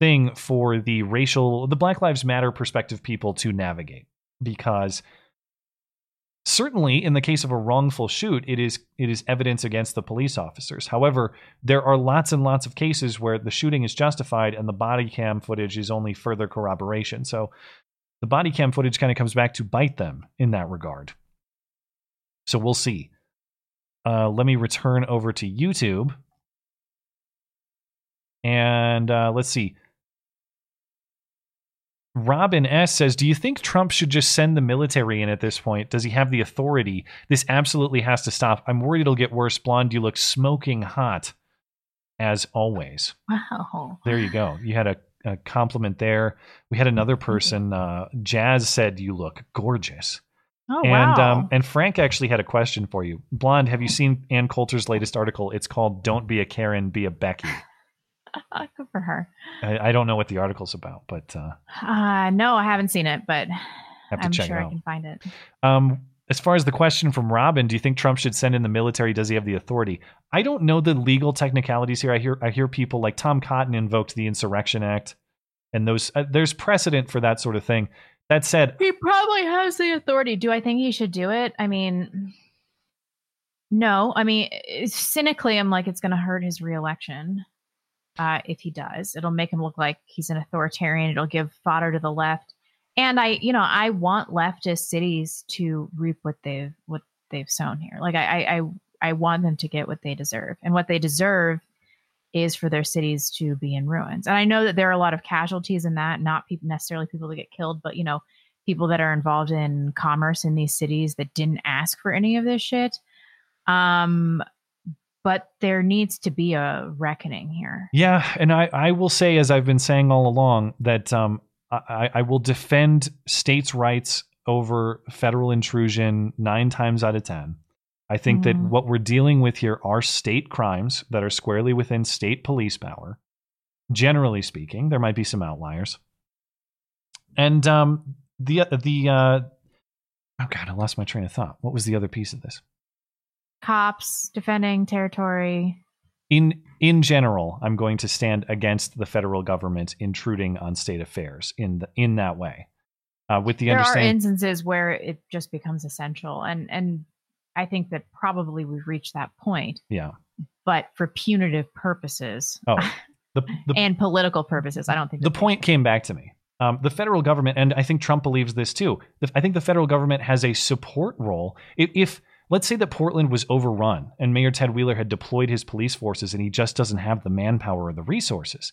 thing for the racial, the Black Lives Matter perspective people to navigate. Because certainly in the case of a wrongful shoot it is it is evidence against the police officers. However there are lots and lots of cases where the shooting is justified and the body cam footage is only further corroboration. So the body cam footage kind of comes back to bite them in that regard. So we'll see. Uh, let me return over to youtube. And uh, let's see Robin S says, Do you think Trump should just send the military in at this point? Does he have the authority? This absolutely has to stop. I'm worried it'll get worse. Blonde, you look smoking hot, as always. Wow. There you go. You had a, a compliment there. We had another person, uh, Jazz said, You look gorgeous. Oh, and wow. um, and Frank actually had a question for you. Blonde, have you seen Ann Coulter's latest article? It's called "Don't Be a Karen, Be a Becky." Good for her. I, I don't know what the article's about, but uh, Uh, no, I haven't seen it, but I'm sure I can find it. Um, as far as the question from Robin, do you think Trump should send in the military? Does he have the authority? I don't know the legal technicalities here. I hear I hear people like Tom Cotton invoked the Insurrection Act, and those uh, there's precedent for that sort of thing. That said, He probably has the authority. Do I think he should do it? I mean, no. I mean, cynically, I'm like, it's going to hurt his reelection uh, if he does. It'll make him look like he's an authoritarian. It'll give fodder to the left. And I, you know, I want leftist cities to reap what they've what they've sown here. Like I, I, I, want them to get what they deserve, and what they deserve is for their cities to be in ruins. And I know that there are a lot of casualties in that, not necessarily people that get killed, but you know, people that are involved in commerce in these cities that didn't ask for any of this shit. Um, but there needs to be a reckoning here. yeah, and I I will say, as I've been saying all along, that um I, I will defend states' rights over federal intrusion nine times out of ten. I think that Mhm. what we're dealing with here are state crimes that are squarely within state police power. Generally speaking, there might be some outliers. And um, the the uh, oh god, I lost my train of thought. What was the other piece of this? Cops defending territory. In in general, I'm going to stand against the federal government intruding on state affairs in the, in that way. Uh, with the there are understanding, instances where it just becomes essential, and and I think that probably we've reached that point. yeah. But for punitive purposes Oh, the the and political purposes, I don't think the point came back to me. Um, the federal government, and I think Trump believes this too. I think the federal government has a support role. If, if let's say that Portland was overrun and Mayor Ted Wheeler had deployed his police forces and he just doesn't have the manpower or the resources,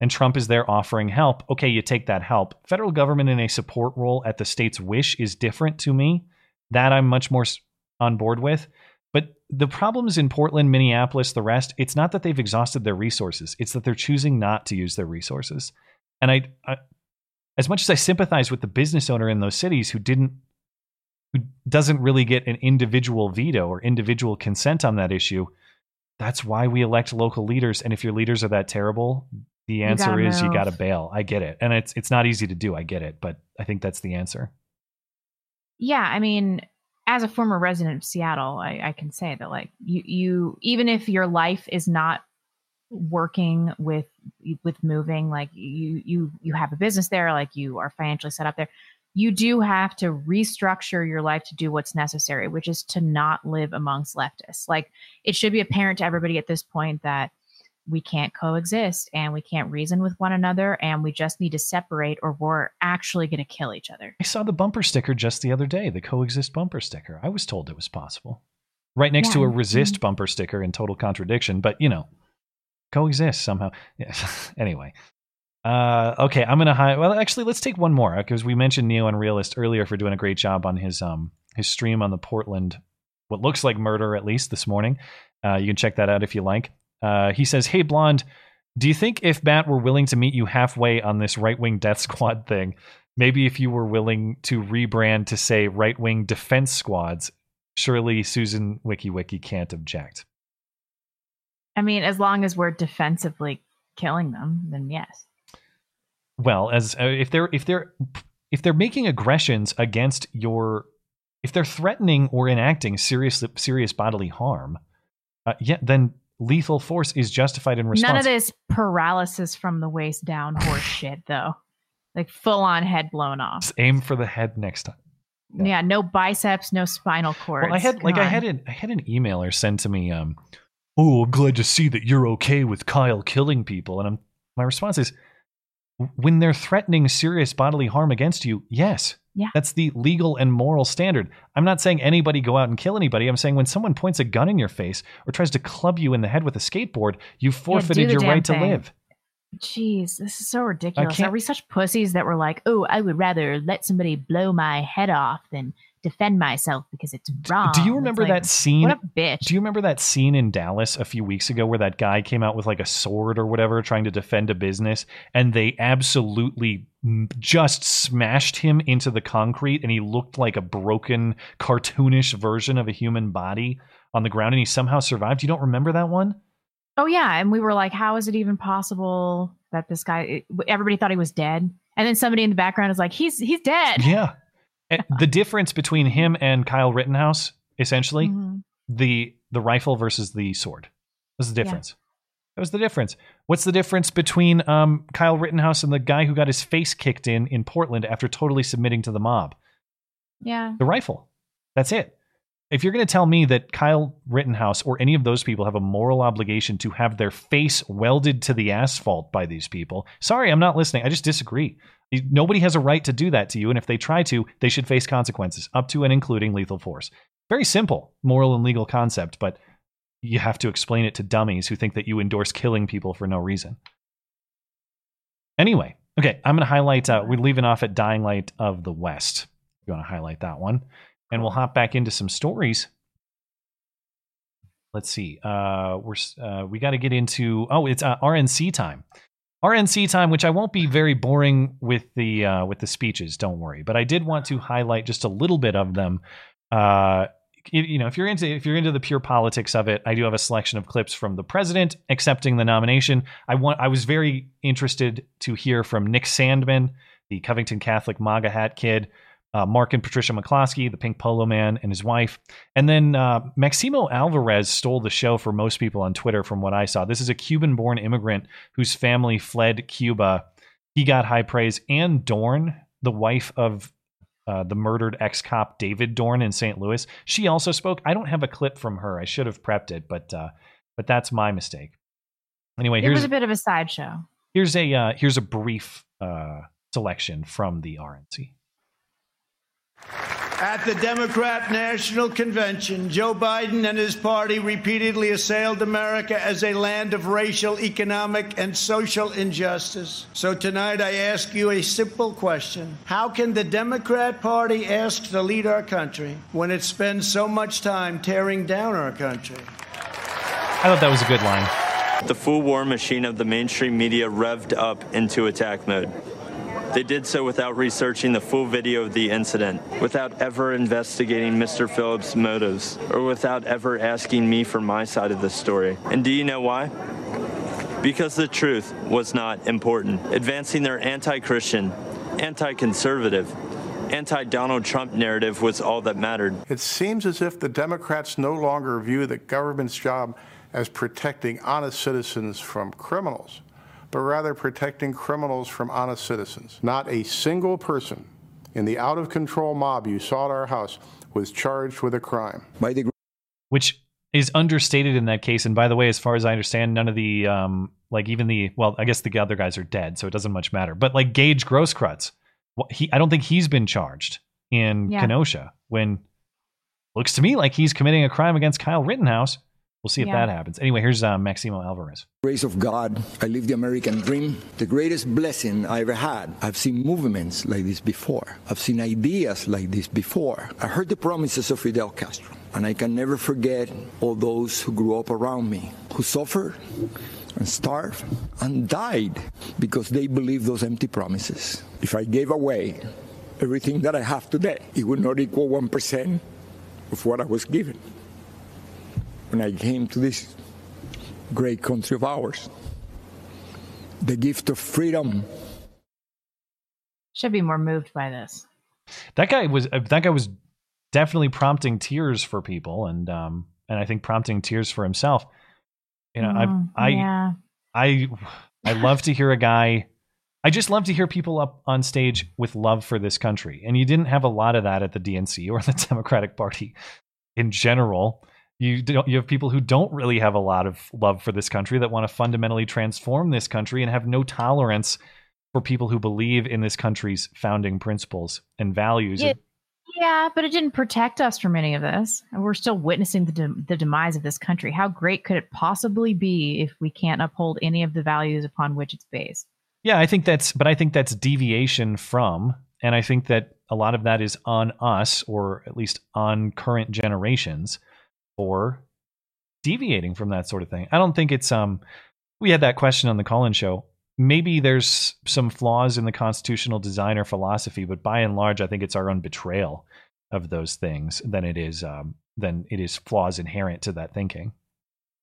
and Trump is there offering help, okay, you take that help. Federal government in a support role at the state's wish is different to me. That I'm much more on board with. But the problems in Portland, Minneapolis, the rest, it's not that they've exhausted their resources. It's that they're choosing not to use their resources. And I, I as much as I sympathize with the business owner in those cities who didn't who doesn't really get an individual veto or individual consent on that issue, that's why we elect local leaders. And if your leaders are that terrible, the answer gotta is you got to bail. I get it. And it's it's not easy to do. I get it, but I think that's the answer. yeah i mean as a former resident of seattle I, I can say that like you you even if your life is not working with with moving like you you you have a business there like you are financially set up there you do have to restructure your life to do what's necessary which is to not live amongst leftists like it should be apparent to everybody at this point that we can't coexist and we can't reason with one another and we just need to separate or we're actually going to kill each other. I saw the bumper sticker just the other day, the coexist bumper sticker. I was told it was possible. Right next to a mhm. resist bumper sticker in total contradiction, but you know, coexist somehow. Yeah. anyway. Uh, okay, I'm gonna hide. well actually let's take one more because we mentioned Neo Unrealist earlier for doing a great job on his um his stream on the Portland what looks like murder at least this morning. Uh, you can check that out if you like. Uh, he says, "Hey blonde, do you think if Matt were willing to meet you halfway on this right wing death squad thing, maybe if you were willing to rebrand to say right wing defense squads, surely Susan Wiki Wiki can't object." I mean, as long as we're defensively killing them, then yes. Well as uh, if they're if they're if they're making aggressions against your if they're threatening or enacting serious serious bodily harm uh, yeah then lethal force is justified in response None of this paralysis from the waist down horse shit, though. Like full on head blown off. Just aim for the head next time Yeah. no biceps, no spinal cord. well i had like i had an i had an emailer send to me um oh i'm glad to see that you're okay with kyle killing people and i'm my response is when they're threatening serious bodily harm against you yes. Yeah. that's the legal and moral standard. I'm not saying anybody go out and kill anybody. I'm saying when someone points a gun in your face or tries to club you in the head with a skateboard you forfeited the your right to live. Jeez, this is so ridiculous. Are we such pussies that we're like, oh, I would rather let somebody blow my head off than defend myself because it's wrong. do you remember like, that scene What a bitch. do you remember that scene in dallas a few weeks ago where that guy came out with like a sword or whatever trying to defend a business and they absolutely just smashed him into the concrete and he looked like a broken cartoonish version of a human body on the ground and he somehow survived you don't remember that one Oh yeah, and we were like, how is it even possible that this guy? Everybody thought he was dead, and then somebody in the background is like, he's he's dead. yeah the difference between him and kyle rittenhouse essentially Mhm. the the rifle versus the sword. Was the difference. That was the difference. What's the difference between um, kyle rittenhouse and the guy who got his face kicked in in portland after totally submitting to the mob? Yeah. the rifle. That's it if you're going to tell me that kyle rittenhouse or any of those people have a moral obligation to have their face welded to the asphalt by these people sorry i'm not listening. I just disagree. Nobody has a right to do that to you and if they try to they should face consequences up to and including lethal force. Very simple moral and legal concept but you have to explain it to dummies who think that you endorse killing people for no reason. Anyway okay i'm going to highlight uh, we're leaving off at dying light of the west. You want to highlight that one and we'll hop back into some stories. Let's see uh we're uh, we got to get into oh it's uh, rnc time. Rnc time which i won't be very boring with the uh with the speeches don't worry. But i did want to highlight just a little bit of them. Uh you you know if you're into if you're into the pure politics of it i do have a selection of clips from the president accepting the nomination. I want i was very interested to hear from nick sandmann the covington catholic maga hat kid uh, Mark and Patricia McCloskey, the Pink Polo Man, and his wife. And then uh, Maximo Alvarez stole the show for most people on Twitter, from what I saw. This is a Cuban born immigrant whose family fled Cuba. He got high praise. Ann Dorn, the wife of uh, the murdered ex cop David Dorn in St. Louis, she also spoke. I don't have a clip from her. I should have prepped it, but uh, but that's my mistake. Anyway, It here's was a bit of a sideshow. here's a uh, here's a brief uh, selection from the RNC. At the Democrat National Convention, Joe Biden and his party repeatedly assailed America as a land of racial, economic, and social injustice. So tonight I ask you a simple question How can the Democrat Party ask to lead our country when it spends so much time tearing down our country? I thought that was a good line. The full war machine of the mainstream media revved up into attack mode. They did so without researching the full video of the incident, without ever investigating Mr. Phillips' motives, or without ever asking me for my side of the story. And do you know why? Because the truth was not important. Advancing their anti Christian, anti conservative, anti Donald Trump narrative was all that mattered. It seems as if the Democrats no longer view the government's job as protecting honest citizens from criminals, but rather protecting criminals from honest citizens. Not a single person in the out of control mob you saw at our house was charged with a crime. Which is understated in that case. And by the way, as far as I understand, none of the um like even the well, I guess the other guys are dead, so it doesn't much matter. But like Gage Grosskreutz, wh- he I don't think he's been charged in Yeah. Kenosha when looks to me like he's committing a crime against Kyle Rittenhouse. We'll see if Yeah. that happens. Anyway, here's uh, Maximo Alvarez. Grace of God, I live the American dream. The greatest blessing I ever had. I've seen movements like this before. I've seen ideas like this before. I heard the promises of Fidel Castro, and I can never forget all those who grew up around me, who suffered and starved and died because they believed those empty promises. If I gave away everything that I have today, it would not equal 1% of what I was given when I came to this great country of ours. The gift of freedom. Should be more moved by this. That guy was uh, that guy was definitely prompting tears for people, and um and I think prompting tears for himself. You know, Mm, I I yeah. I I love to hear a guy. I just love to hear people up on stage with love for this country, and you didn't have a lot of that at the DNC or the Democratic Party in general. You don't, you have people who don't really have a lot of love for this country that want to fundamentally transform this country and have no tolerance for people who believe in this country's founding principles and values. Yeah, yeah, but it didn't protect us from any of this. And we're still witnessing the, de- the demise of this country. How great could it possibly be if we can't uphold any of the values upon which it's based? Yeah, I think that's, but I think that's deviation from, and I think that a lot of that is on us, or at least on current generations, for deviating from that sort of thing. I don't think it's, um, we had that question on the call-in show. Maybe there's some flaws in the constitutional design or philosophy, but by and large, I think it's our own betrayal of those things than it is, um, than it is flaws inherent to that thinking.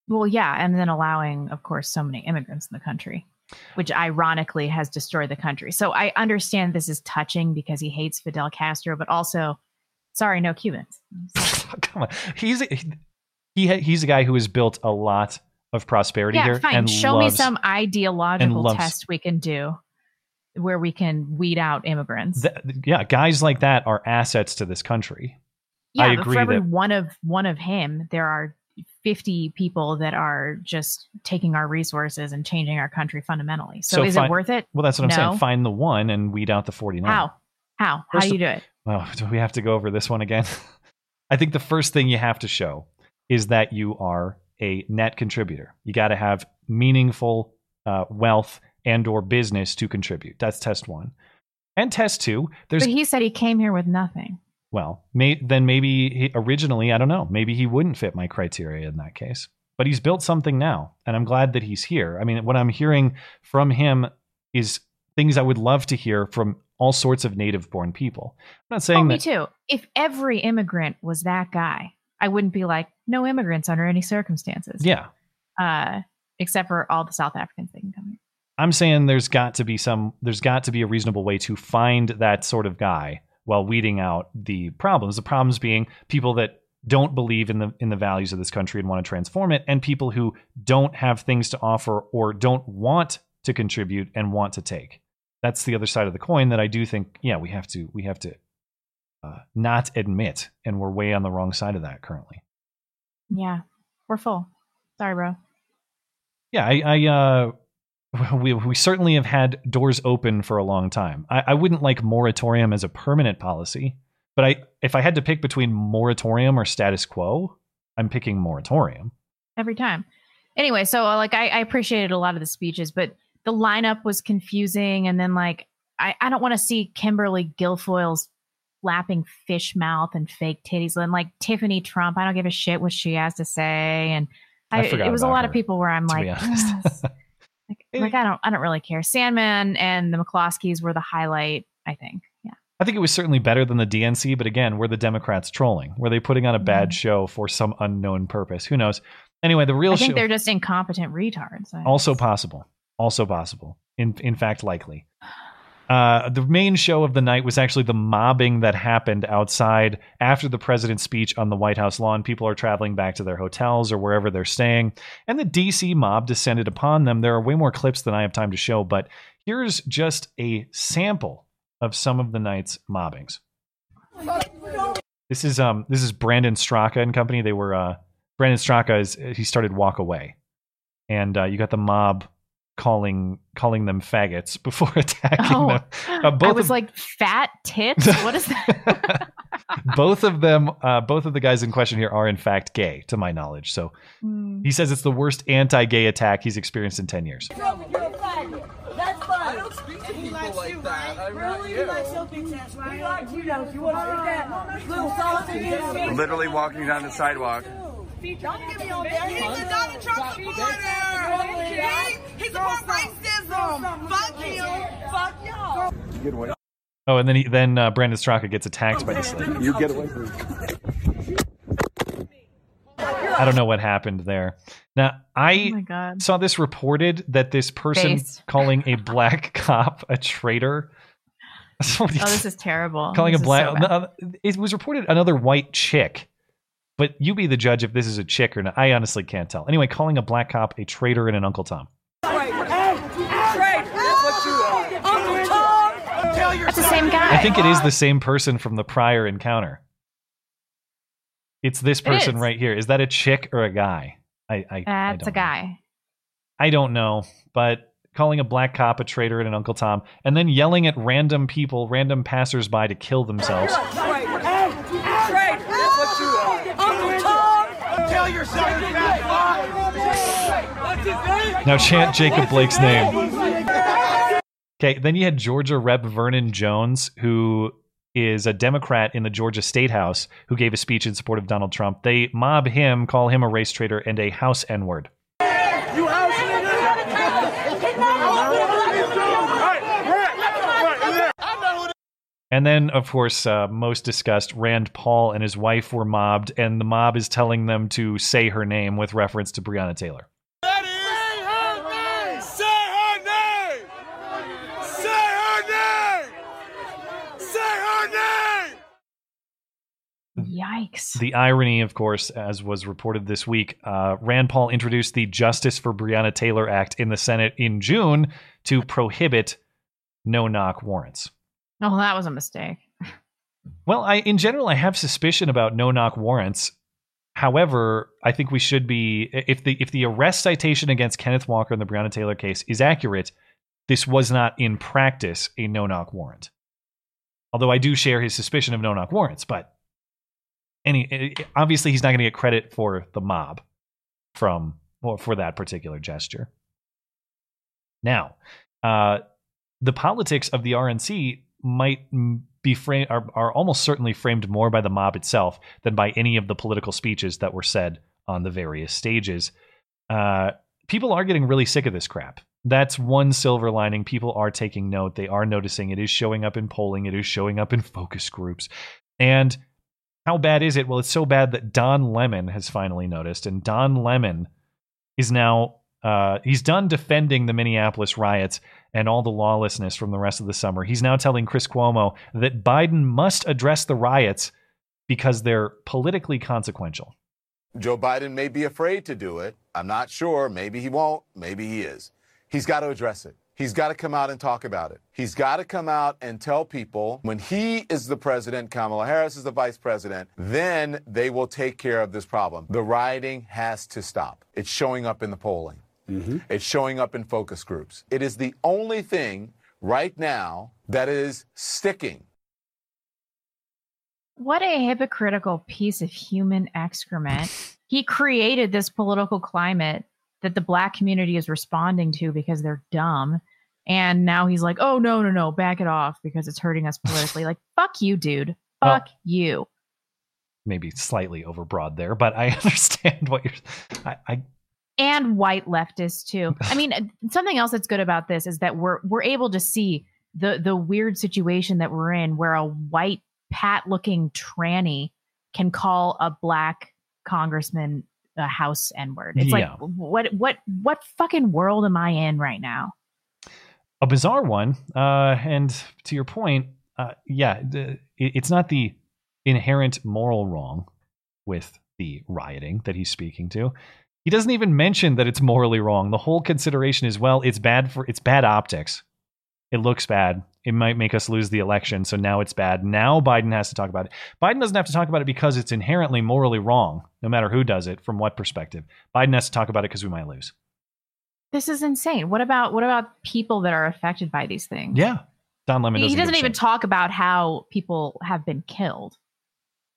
Well, yeah, and then allowing, of course, so many immigrants in the country, which ironically has destroyed the country. So I understand this is touching because he hates Fidel Castro, but also, sorry, no Cubans. Come on, he's he he's a guy who has built a lot of prosperity Yeah, here. fine. and Show loves- me some ideological loves- test we can do where we can weed out immigrants. Th- yeah, guys like that are assets to this country. yeah, I agree for every that one of one of him, there are fifty people that are just taking our resources and changing our country fundamentally. So, is fi- it worth it? Well, that's what I'm saying. Find the one and weed out the 49. How? How? How do you do it? Well, do we have to go over this one again? I think the first thing you have to show is that you are a net contributor. You got to have meaningful uh, wealth and or business to contribute. That's test one. And test two, there's But he said he came here with nothing. well, may, then maybe he, originally, I don't know, maybe he wouldn't fit my criteria in that case. But he's built something now, and I'm glad that he's here. I mean, what I'm hearing from him is things I would love to hear from all sorts of native born people. I'm not saying Oh, me too. If every immigrant was that guy, I wouldn't be like, no immigrants under any circumstances. Yeah. Uh, except for all the South Africans that can come here. I'm saying there's got to be some there's got to be a reasonable way to find that sort of guy while weeding out the problems. The problems being people that don't believe in the in the values of this country and want to transform it and people who don't have things to offer or don't want to contribute and want to take. That's the other side of the coin that I do think yeah, we have to we have to uh, not admit and we're way on the wrong side of that currently. Yeah, we're full. Sorry, bro. Yeah, I, I uh, we we certainly have had doors open for a long time. I, I wouldn't like moratorium as a permanent policy, but I if I had to pick between moratorium or status quo, I'm picking moratorium. every time. Anyway, so uh, like I, I appreciated a lot of the speeches, but the lineup was confusing, and then like I, I don't want to see Kimberly Guilfoyle's flapping fish mouth and fake titties, and like Tiffany Trump. I don't give a shit what she has to say, and I I, it was a lot her, of people where I'm like, like, like I don't I don't really care. Sandmann and the McCloskeys were the highlight. I think. Yeah. I think it was certainly better than the DNC, but again, were the Democrats trolling? Were they putting on a bad mm. show for some unknown purpose? Who knows? Anyway, the real I think show they're just incompetent retards. Also possible, also possible. In in fact, likely. Uh, the main show of the night was actually the mobbing that happened outside after the president's speech on the White House lawn. People are traveling back to their hotels or wherever they're staying, and the DC mob descended upon them. There are way more clips than I have time to show, but here's just a sample of some of the night's mobbings. This is um this is Brandon Straka and company. They were uh Brandon Straka is he started walk away, and uh, you got the mob calling calling them faggots before attacking Oh, them. Uh, I both was of, like, fat tits? What is that? both of them, uh, both of the guys in question here are in fact gay, to my knowledge. So Hmm. he says it's the worst anti-gay attack he's experienced in ten years. That's fine. I don't speak to people like that. I really you like so big ass, right? We like you know, you want to stick that little sauce in your Literally walking down the sidewalk. Don't get me on there. He's a Trump supporter. He, he supports racism. Fuck him. Fuck y'all. Get away. Oh, and then he, then uh, Brandon Straka gets attacked by this lady. You get away from. I don't know what happened there. Now, I Oh God. saw this reported that this person Face. calling a black cop a traitor. Oh, this is terrible. calling This a black. so no, it was reported another white chick, but you be the judge if this is a chick or not. I honestly can't tell. Anyway, calling a black cop a traitor and an Uncle Tom. Hey, Trey, that's what you are. Uncle Tom. Tell your That's the same guy. I think it is the same person from the prior encounter. It's this person is. right here. Is that a chick or a guy? I I, I That's don't a guy. I don't know, but calling a black cop a traitor and an Uncle Tom, and then yelling at random people, random passersby to kill themselves. Trey, hey, Trey, that's what you are. Uncle Tom. Tell yourself you fat fuck. What's his name? Now chant Jacob Blake's name. Okay, then you had Georgia Rep Vernon Jones, who is a Democrat in the Georgia State House, who gave a speech in support of Donald Trump. They mob him, call him a race traitor and a House N word. You house nigga. And then, of course, uh, most discussed, Rand Paul and his wife were mobbed, and the mob is telling them to say her name with reference to Breonna Taylor. Say her name. Say her name. Say her name. Yikes. The irony, of course, as was reported this week, uh, Rand Paul introduced the Justice for Breonna Taylor Act in the Senate in June to prohibit no knock warrants. Oh, that was a mistake. Well, I in general I have suspicion about no knock warrants. However, I think we should be if the if the arrest citation against Kenneth Walker in the Breonna Taylor case is accurate, this was not in practice a no knock warrant. Although I do share his suspicion of no knock warrants, but any obviously he's not going to get credit for the mob from or for that particular gesture. Now, uh, the politics of the RNC might be framed are, are almost certainly framed more by the mob itself than by any of the political speeches that were said on the various stages. Uh, people are getting really sick of this crap. That's one silver lining. People are taking note. They are noticing. It is showing up in polling. It is showing up in focus groups. And how bad is it? Well, it's so bad that Don Lemon has finally noticed, and Don Lemon is now uh, he's done defending the Minneapolis riots and all the lawlessness from the rest of the summer. He's now telling Chris Cuomo that Biden must address the riots because they're politically consequential. Joe Biden may be afraid to do it. I'm not sure. Maybe he won't. Maybe he is. He's got to address it. He's got to come out and talk about it. He's got to come out and tell people when he is the president, Kamala Harris is the vice president, then they will take care of this problem. The rioting has to stop. It's showing up in the polling. Mm-hmm. It's showing up in focus groups. It is the only thing right now that is sticking. What a hypocritical piece of human excrement. he created this political climate that the black community is responding to because they're dumb. And now he's like, oh, no, no, no, back it off because it's hurting us politically. like, fuck you, dude. Well- Fuck you. Maybe slightly overbroad there, but I understand what you're. I, I and white leftists too. I mean, something else that's good about this is that we're we're able to see the the weird situation that we're in, where a white pat looking tranny can call a black congressman a house n word. It's Yeah. like what what what fucking world am I in right now? a bizarre one. Uh, and to your point, uh, yeah, the, it, it's not the inherent moral wrong with the rioting that he's speaking to. He doesn't even mention that it's morally wrong. The whole consideration is well, it's bad for it's bad optics. It looks bad. it might make us lose the election. So now it's bad. Now Biden has to talk about it. Biden doesn't have to talk about it because it's inherently morally wrong, no matter who does it, from what perspective. Biden has to talk about it because we might lose. This is insane. What about what about people that are affected by these things? Yeah. Don Lemon he doesn't, doesn't even shit. talk about how people have been killed.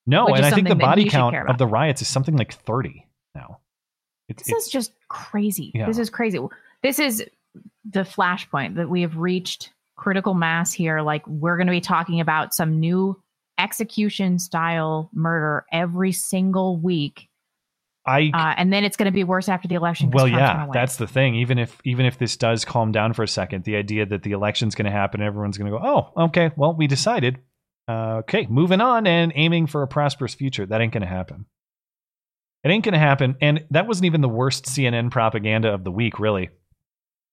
No, and I think the body count of the riots is something like 30 now. This is just crazy. Yeah. This is crazy. This is the flashpoint that we have reached critical mass here. Like we're going to be talking about some new execution style murder every single week. I Uh, and then it's going to be worse after the election. well, yeah, that's the thing. Even if even if this does calm down for a second, the idea that the election's going to happen, everyone's going to go, "Oh, okay, well, we decided. Uh, okay, moving on and aiming for a prosperous future." That ain't going to happen. It ain't going to happen. And that wasn't even the worst CNN propaganda of the week, really.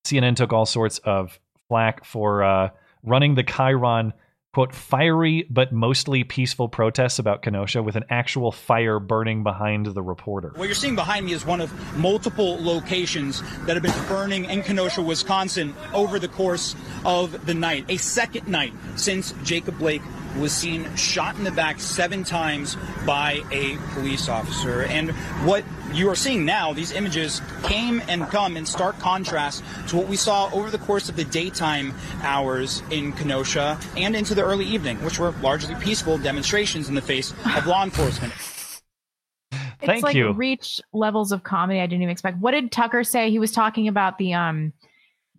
CNN took all sorts of flack for uh, running the Chiron quote fiery but mostly peaceful protests about Kenosha with an actual fire burning behind the reporter. What you're seeing behind me is one of multiple locations that have been burning in Kenosha, Wisconsin over the course of the night. A second night since Jacob Blake was seen shot in the back seven times by a police officer. And what you are seeing now, these images came and come in stark contrast to what we saw over the course of the daytime hours in Kenosha and into the early evening, which were largely peaceful demonstrations in the face of law enforcement. it's Thank like you. reach levels of comedy I didn't even expect. What did Tucker say? He was talking about the um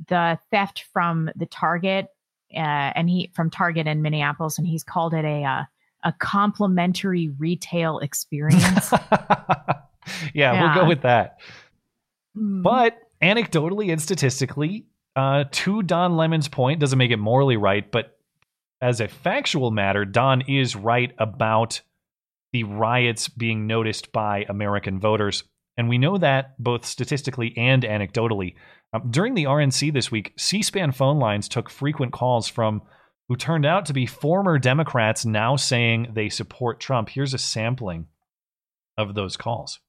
the theft from the Target uh, and he from Target in Minneapolis, and he's called it a uh, a complimentary retail experience. yeah, we'll go with that. Mm. But anecdotally and statistically, uh, to Don Lemon's point, doesn't make it morally right, but as a factual matter, Don is right about the riots being noticed by American voters. And we know that both statistically and anecdotally. Um, during the RNC this week, C SPAN phone lines took frequent calls from who turned out to be former Democrats now saying they support Trump. Here's a sampling of those calls.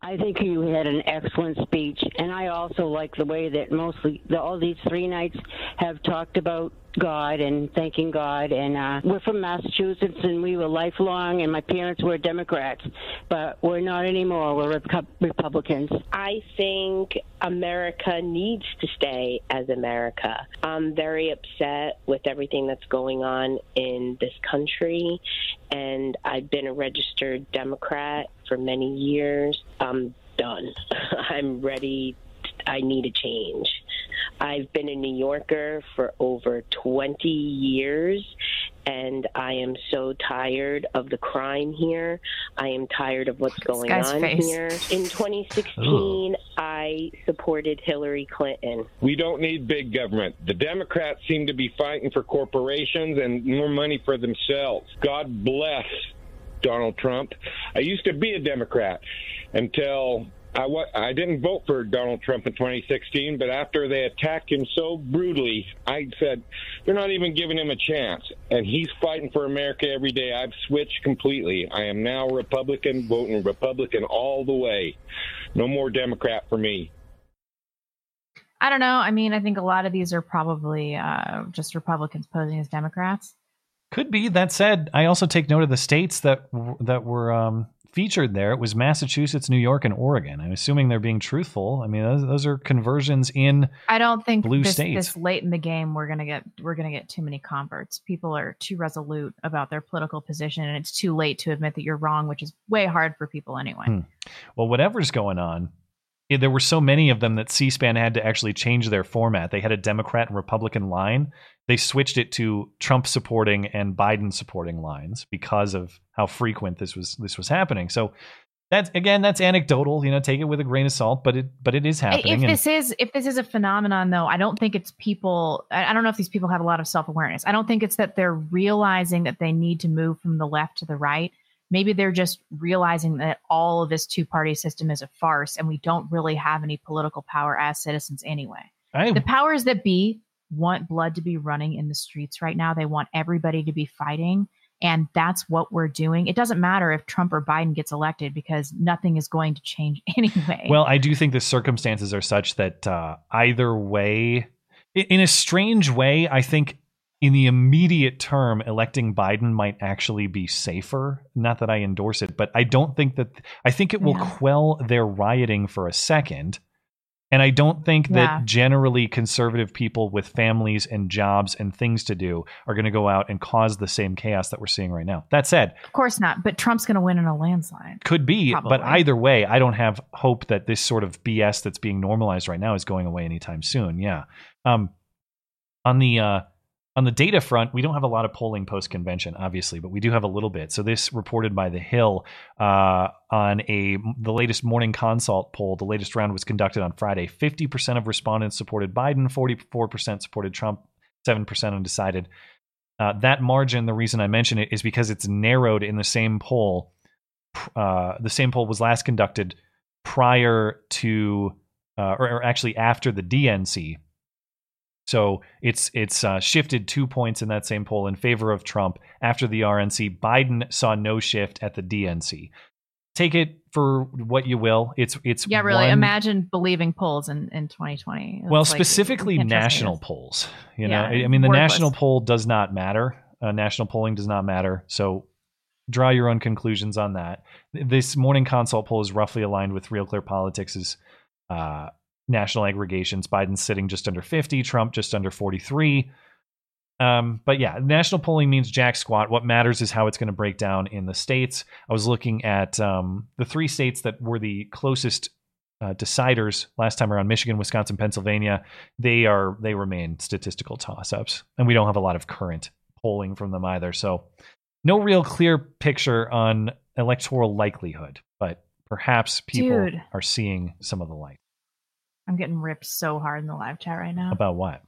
I think you had an excellent speech, and I also like the way that mostly the, all these three nights have talked about God and thanking God. And uh, we're from Massachusetts, and we were lifelong, and my parents were Democrats, but we're not anymore. We're Repu- Republicans. I think America needs to stay as America. I'm very upset with everything that's going on in this country, and I've been a registered Democrat for many years. I'm done. I'm ready. I need a change. I've been a New Yorker for over 20 years, and I am so tired of the crime here. I am tired of what's going on face. here. In 2016, I supported Hillary Clinton. We don't need big government. The Democrats seem to be fighting for corporations and more money for themselves. God bless Donald Trump. I used to be a Democrat until I wa- I didn't vote for Donald Trump in 2016, but after they attacked him so brutally, I said they're not even giving him a chance. And he's fighting for America every day. I've switched completely. I am now Republican, voting Republican all the way. No more Democrat for me. I don't know. I mean, I think a lot of these are probably uh, just Republicans posing as Democrats. Could be. That said, I also take note of the states that that were um, featured there. It was Massachusetts, New York, and Oregon. I'm assuming they're being truthful. I mean, those, those are conversions in. I don't think Blue this, states. this late in the game we're gonna get we're gonna get too many converts. People are too resolute about their political position, and it's too late to admit that you're wrong, which is way hard for people anyway. Hmm. Well, whatever's going on, there were so many of them that C-SPAN had to actually change their format. They had a Democrat and Republican line. They switched it to Trump supporting and Biden supporting lines because of how frequent this was this was happening. So that's again, that's anecdotal. You know, take it with a grain of salt, but it but it is happening. If this is if this is a phenomenon, though, I don't think it's people. I I don't know if these people have a lot of self awareness. I don't think it's that they're realizing that they need to move from the left to the right. Maybe they're just realizing that all of this two party system is a farce, and we don't really have any political power as citizens anyway. I- the powers that be want blood to be running in the streets right now. They want everybody to be fighting. And that's what we're doing. It doesn't matter if Trump or Biden gets elected because nothing is going to change anyway. Well, I do think the circumstances are such that uh, either way, in a strange way, I think in the immediate term, electing Biden might actually be safer. Not that I endorse it, but I don't think that I think it will Yeah. quell their rioting for a second. And I don't think Yeah. that generally conservative people with families and jobs and things to do are going to go out and cause the same chaos that we're seeing right now. That said, Of course not. But Trump's going to win in a landslide. could be, but either way, I don't have hope that this sort of BS that's being normalized right now is going away anytime soon. Yeah. Um, on the uh, on the data front, we don't have a lot of polling post convention, obviously, but we do have a little bit. So this reported by the Hill uh, on a the latest morning consult poll. The latest round was conducted on Friday. Fifty percent of respondents supported Biden. Forty four percent supported Trump. Seven percent undecided. Uh, that margin, the reason I mention it is because it's narrowed in the same poll. Uh, the same poll was last conducted prior to, uh, or, or actually after the DNC. So it's it's uh, shifted two points in that same poll in favor of Trump after the RNC. Biden saw no shift at the DNC. Take it for what you will. It's it's Yeah, really. one- Imagine believing polls in, in 2020. It's well, like, specifically national polls. You know, I I mean, the worthless. national poll does not matter. Uh, national polling does not matter. So draw your own conclusions on that. This morning consult poll is roughly aligned with Real Clear Politics' uh, national aggregations. Biden's sitting just under 50, Trump just under 43. Um, but yeah, national polling means jack squat. What matters is how it's going to break down in the states. I was looking at um, the three states that were the closest uh, deciders last time around: Michigan, Wisconsin, Pennsylvania. They are they remain statistical toss-ups, and we don't have a lot of current polling from them either. So, no real clear picture on electoral likelihood, but perhaps people Dude. are seeing some of the light. I'm getting ripped so hard in the live chat right now. About what?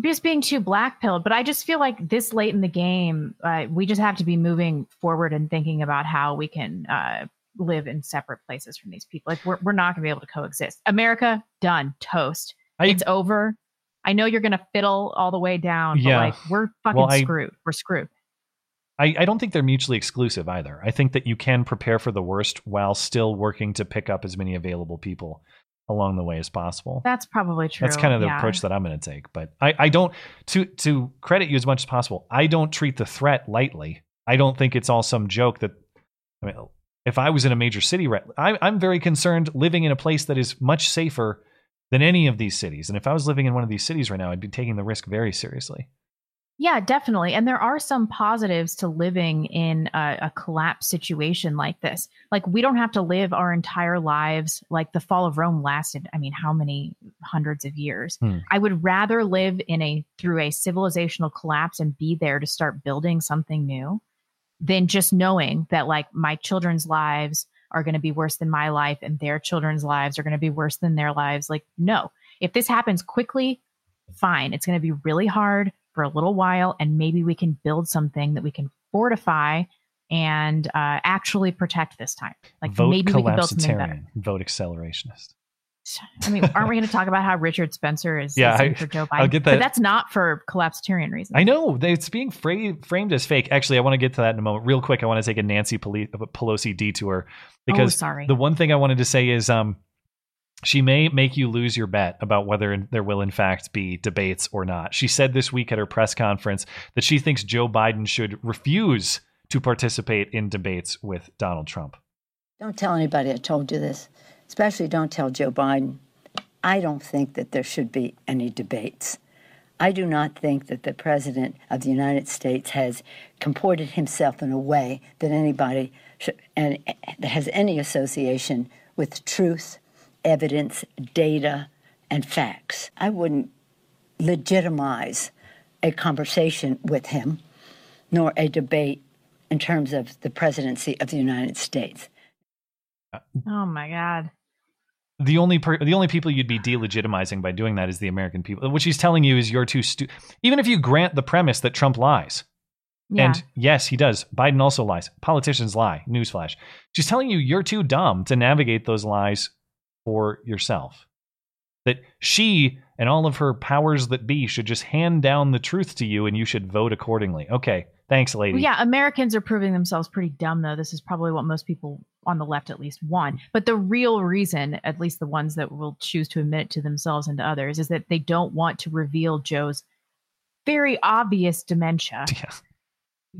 just being too black pilled. But I just feel like this late in the game, uh, we just have to be moving forward and thinking about how we can uh, live in separate places from these people. Like we're we're not going to be able to coexist. America done toast. it's over. I know you're going to fiddle all the way down, but Yeah. like we're fucking Well, I- screwed. We're screwed. I, I don't think they're mutually exclusive either. I think that you can prepare for the worst while still working to pick up as many available people along the way as possible. That's probably true. That's kind of the yeah. approach that I'm going to take. But I, I don't to to credit you as much as possible. I don't treat the threat lightly. I don't think it's all some joke that. I mean, if I was in a major city, right, I, I'm very concerned living in a place that is much safer than any of these cities. And if I was living in one of these cities right now, I'd be taking the risk very seriously. Yeah, definitely. And there are some positives to living in a, a collapse situation like this. Like, we don't have to live our entire lives like the fall of Rome lasted, I mean, how many hundreds of years? Hmm. I would rather live in a through a civilizational collapse and be there to start building something new than just knowing that like my children's lives are going to be worse than my life and their children's lives are going to be worse than their lives. Like, no, if this happens quickly, fine. It's going to be really hard for a little while, and maybe we can build something that we can fortify and uh, actually protect this time. Like, Vote maybe we can build something better. Vote accelerationist. I mean, aren't we going to talk about how Richard Spencer is, Yeah, I- for Joe Biden? I'll get But that's not for collapsitarian reasons. I know it's being fra- framed as fake. Actually, I want to get to that in a moment. Real quick, I want to take a Nancy Pelosi detour because sorry. the one thing I wanted to say is um, she may make you lose your bet about whether there will in fact be debates or not. She said this week at her press conference that she thinks Joe Biden should refuse to participate in debates with Donald Trump. Don't tell anybody I told you this, especially don't tell Joe Biden. I don't think that there should be any debates. I do not think that the President of the United States has comported himself in a way that anybody should, and that has any association with truth, evidence, data, and facts. I wouldn't legitimize a conversation with him, nor a debate in terms of the presidency of the United States. Uh, oh my God. The only per- the only people you'd be delegitimizing by doing that is the American people. What she's telling you is you're too stupid. even if you grant the premise that Trump lies. Yeah. And yes, he does. Biden also lies. Politicians lie. Newsflash. She's telling you you're too dumb to navigate those lies for yourself. That she and all of her powers that be should just hand down the truth to you and you should vote accordingly. Okay. Thanks, lady. Well, yeah, Americans are proving themselves pretty dumb, though. This is probably what most people on the left at least want. But the real reason, at least the ones that will choose to admit it to themselves and to others, is that they don't want to reveal Joe's very obvious dementia. Yeah.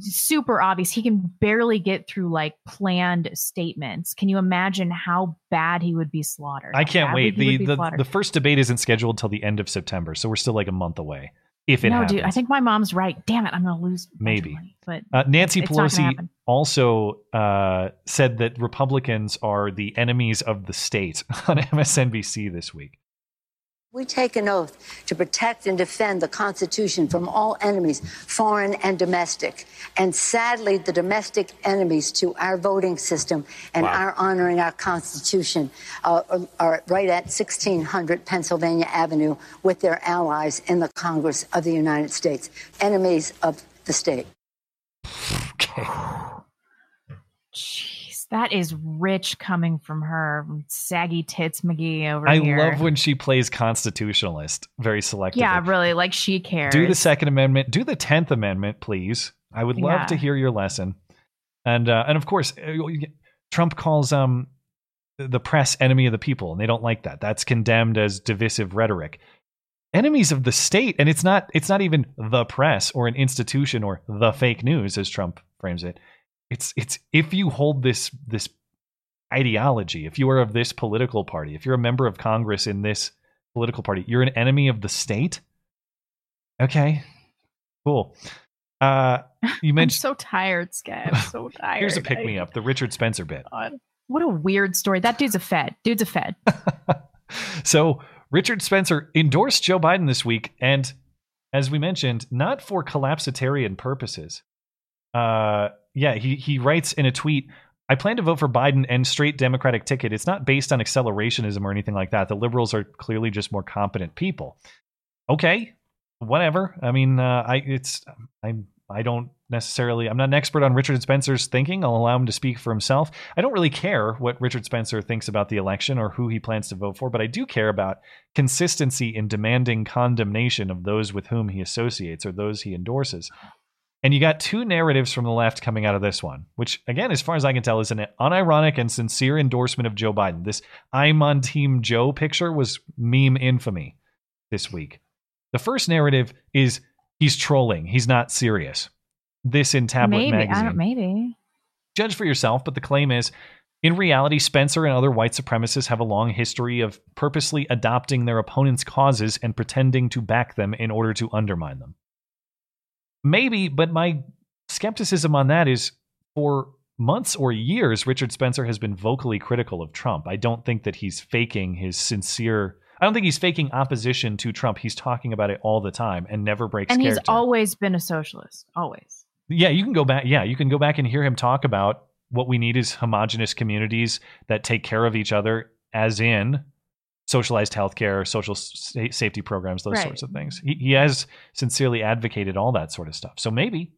Super obvious. He can barely get through like planned statements. Can you imagine how bad he would be slaughtered? I can't wait. The, the slaughtered. the first debate isn't scheduled till the end of September, so we're still like a month away. If it no, happens. dude, I think my mom's right. Damn it, I'm gonna lose. a bunch of Maybe. money, but Uh, Nancy Pelosi also uh, said that Republicans are the enemies of the state on MSNBC this week. We take an oath to protect and defend the Constitution from all enemies, foreign and domestic. And sadly, the domestic enemies to our voting system and Wow. our honoring our Constitution uh, are- are right at 1600 Pennsylvania Avenue with their allies in the Congress of the United States, enemies of the state. That is rich coming from her, saggy tits McGee over I here. love when she plays constitutionalist very selectively. yeah, really, like she cares. Do the Second Amendment. Do the Tenth Amendment, please. I would love Yeah. to hear your lesson. And uh, and of course, uh, Trump calls um the press enemy of the people, and they don't like that. That's condemned as divisive rhetoric. Enemies of the state, and it's not it's not even the press or an institution or the fake news, as Trump frames it. It's it's if you hold this this ideology, if you are of this political party, if you're a member of Congress in this political party, you're an enemy of the state. Okay, cool. Uh, you I'm mentioned so tired, Sky. I'm so tired. here's a pick me up, the Richard Spencer bit. God. What a weird story. That dude's a fed. Dude's a fed. So Richard Spencer endorsed Joe Biden this week, and as we mentioned, not for collapsitarian purposes. Uh, yeah, he he writes in a tweet. I plan to vote for Biden and straight Democratic ticket. It's not based on accelerationism or anything like that. The liberals are clearly just more competent people. Okay, whatever. I mean, uh, I it's I'm I don't necessarily I'm not an expert on Richard Spencer's thinking. I'll allow him to speak for himself. I don't really care what Richard Spencer thinks about the election or who he plans to vote for, but I do care about consistency in demanding condemnation of those with whom he associates or those he endorses. And you got two narratives from the left coming out of this one, which, again, as far as I can tell, is an unironic and sincere endorsement of Joe Biden. This I'm on Team Joe picture was meme infamy this week. The first narrative is he's trolling, he's not serious. This in Tablet maybe. Magazine. Maybe. Judge for yourself, but the claim is in reality, Spencer and other white supremacists have a long history of purposely adopting their opponents' causes and pretending to back them in order to undermine them. Maybe, but my skepticism on that is for months or years, Richard Spencer has been vocally critical of Trump. I don't think that he's faking his sincere. I don't think he's faking opposition to Trump. He's talking about it all the time and never breaks And he's character. always been a socialist. Always. Yeah, you can go back. Yeah, you can go back and hear him talk about what we need is homogenous communities that take care of each other, as in socialized healthcare, social sa- safety programs, those Right. sorts of things. He, he has sincerely advocated all that sort of stuff. So maybe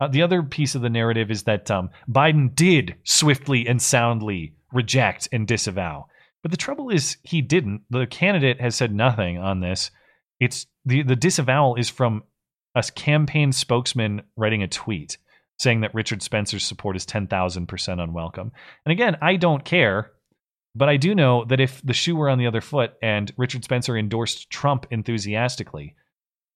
uh, the other piece of the narrative is that um, Biden did swiftly and soundly reject and disavow. But the trouble is, he didn't. The candidate has said nothing on this. It's the the disavowal is from a campaign spokesman writing a tweet saying that Richard Spencer's support is 10,000% unwelcome. And again, I don't care, but I do know that if the shoe were on the other foot and Richard Spencer endorsed Trump enthusiastically,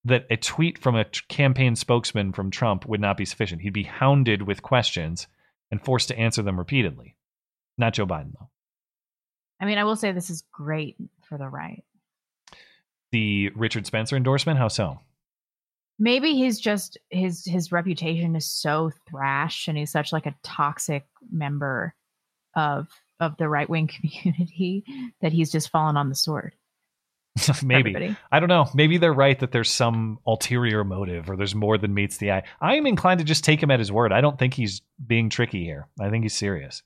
that a tweet from a campaign spokesman from Trump would not be sufficient. He'd be hounded with questions and forced to answer them repeatedly. Not Joe Biden, though. I mean, I will say this is great for the right. The Richard Spencer endorsement, how so? Maybe he's just his his reputation is so thrash and he's such like a toxic member of of the right wing community that he's just fallen on the sword. Maybe. everybody. I don't know. Maybe they're right that there's some ulterior motive or there's more than meets the eye. I am inclined to just take him at his word. I don't think he's being tricky here. I think he's serious.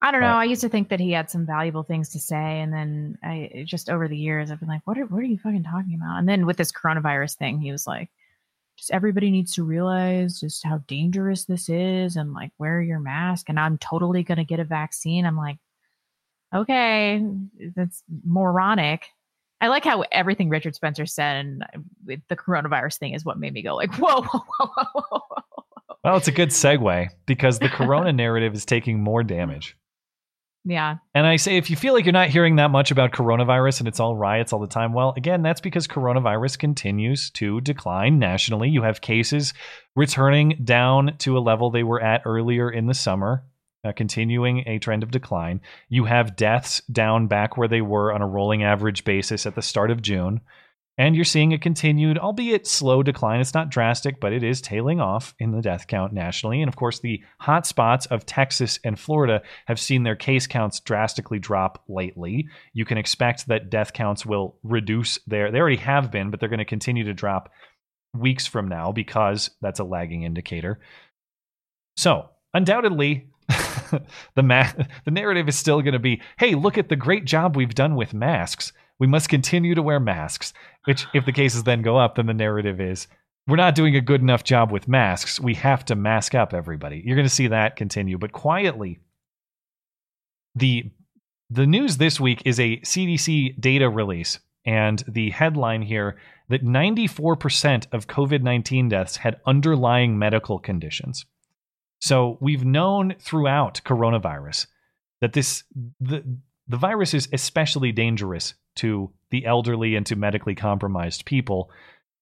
I don't know. But- I used to think that he had some valuable things to say, and then I just over the years I've been like, "What are what are you fucking talking about?" And then with this coronavirus thing, he was like, "Just everybody needs to realize just how dangerous this is, and like wear your mask." And I'm totally gonna get a vaccine. I'm like, okay, that's moronic. I like how everything Richard Spencer said, and with the coronavirus thing is what made me go like, "Whoa, whoa, whoa, whoa, whoa." Well, it's a good segue because the corona narrative is taking more damage. Yeah. And I say, if you feel like you're not hearing that much about coronavirus and it's all riots all the time, well, again, that's because coronavirus continues to decline nationally. You have cases returning down to a level they were at earlier in the summer, uh, continuing a trend of decline. You have deaths down back where they were on a rolling average basis at the start of June. And you're seeing a continued, albeit slow decline. It's not drastic, but it is tailing off in the death count nationally. And of course, the hot spots of Texas and Florida have seen their case counts drastically drop lately. You can expect that death counts will reduce there. They already have been, but they're going to continue to drop weeks from now because that's a lagging indicator. So, undoubtedly, the ma- the narrative is still going to be, "Hey, look at the great job we've done with masks." We must continue to wear masks. Which, if the cases then go up, then the narrative is we're not doing a good enough job with masks. We have to mask up everybody. You're going to see that continue, but quietly, the the news this week is a CDC data release, and the headline here that 94% of COVID 19 deaths had underlying medical conditions. So we've known throughout coronavirus that this the the virus is especially dangerous to the elderly and to medically compromised people.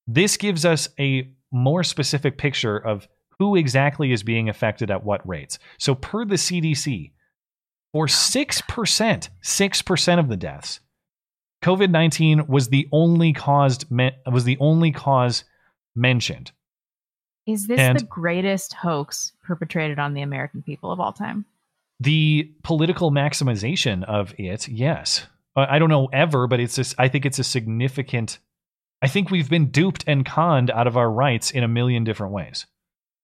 This gives us a more specific picture of who exactly is being affected at what rates. So, per the CDC, for 6%, 6% of the deaths, COVID 19 was the only caused was the only cause mentioned. Is this and the greatest hoax perpetrated on the American people of all time? The political maximization of it, yes. I don't know ever, but it's just, I think it's a significant. I think we've been duped and conned out of our rights in a million different ways.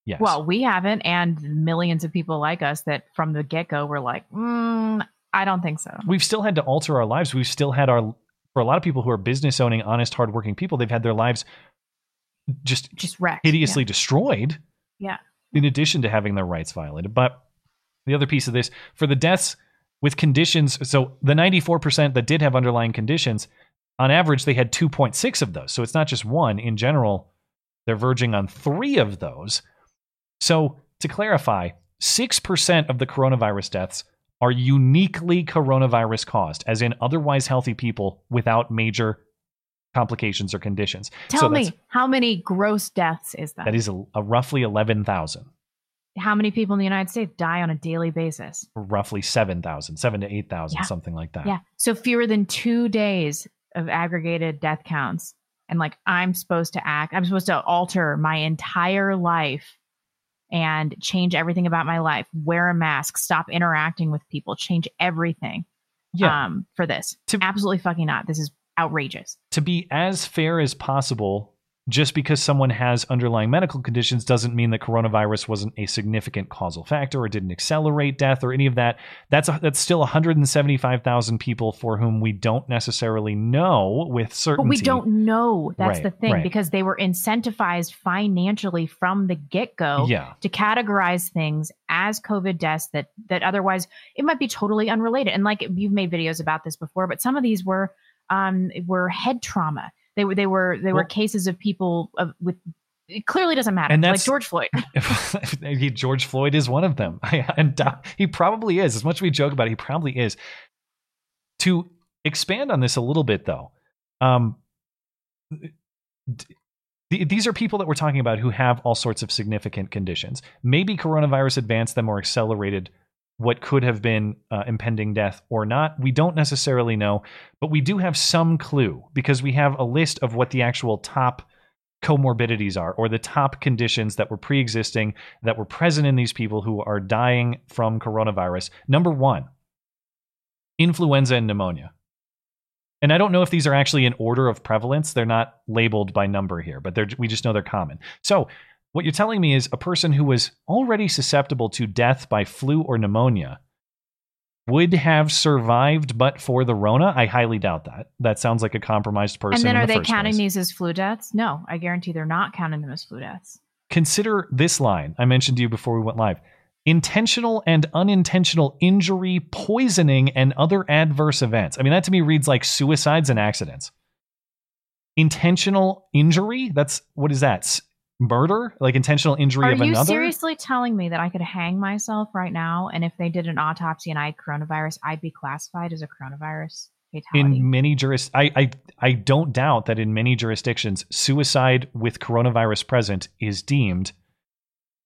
Yes. Well, we haven't, and millions of people like us that from the get go were like, mm, I don't think so. We've still had to alter our lives. We've still had our, for a lot of people who are business owning, honest, hardworking people, they've had their lives just just wrecked, hideously yeah. destroyed. Yeah. In addition to having their rights violated, but the other piece of this for the deaths with conditions. So the 94% that did have underlying conditions, on average, they had 2.6 of those. So it's not just one. In general, they're verging on three of those. So to clarify, 6% of the coronavirus deaths are uniquely coronavirus caused, as in otherwise healthy people without major complications or conditions. Tell so me, how many gross deaths is that? That is a, a roughly 11,000 how many people in the United States die on a daily basis? Roughly 7,000, 7 to 8,000, yeah. something like that. Yeah. So fewer than two days of aggregated death counts. And like, I'm supposed to act, I'm supposed to alter my entire life and change everything about my life, wear a mask, stop interacting with people, change everything yeah. um, for this. To, Absolutely fucking not. This is outrageous. To be as fair as possible just because someone has underlying medical conditions doesn't mean that coronavirus wasn't a significant causal factor or didn't accelerate death or any of that. That's a, that's still 175,000 people for whom we don't necessarily know with certainty. But we don't know. That's right, the thing right. because they were incentivized financially from the get-go yeah. to categorize things as COVID deaths that that otherwise it might be totally unrelated. And like you've made videos about this before, but some of these were um, were head trauma they were they were they well, were cases of people of, with it clearly doesn't matter. And that's like George Floyd. George Floyd is one of them. and he probably is. As much as we joke about it, he probably is. To expand on this a little bit, though, um, d- these are people that we're talking about who have all sorts of significant conditions. Maybe coronavirus advanced them or accelerated what could have been uh, impending death or not. We don't necessarily know, but we do have some clue because we have a list of what the actual top comorbidities are or the top conditions that were pre existing that were present in these people who are dying from coronavirus. Number one, influenza and pneumonia. And I don't know if these are actually in order of prevalence. They're not labeled by number here, but we just know they're common. So what you're telling me is a person who was already susceptible to death by flu or pneumonia would have survived but for the Rona? I highly doubt that. That sounds like a compromised person. And then are the they counting place. these as flu deaths? No, I guarantee they're not counting them as flu deaths. Consider this line I mentioned to you before we went live intentional and unintentional injury, poisoning, and other adverse events. I mean, that to me reads like suicides and accidents. Intentional injury? That's what is that? Murder, like intentional injury Are of another. Are you seriously telling me that I could hang myself right now, and if they did an autopsy and I had coronavirus, I'd be classified as a coronavirus fatality? in many juris I, I I don't doubt that in many jurisdictions suicide with coronavirus present is deemed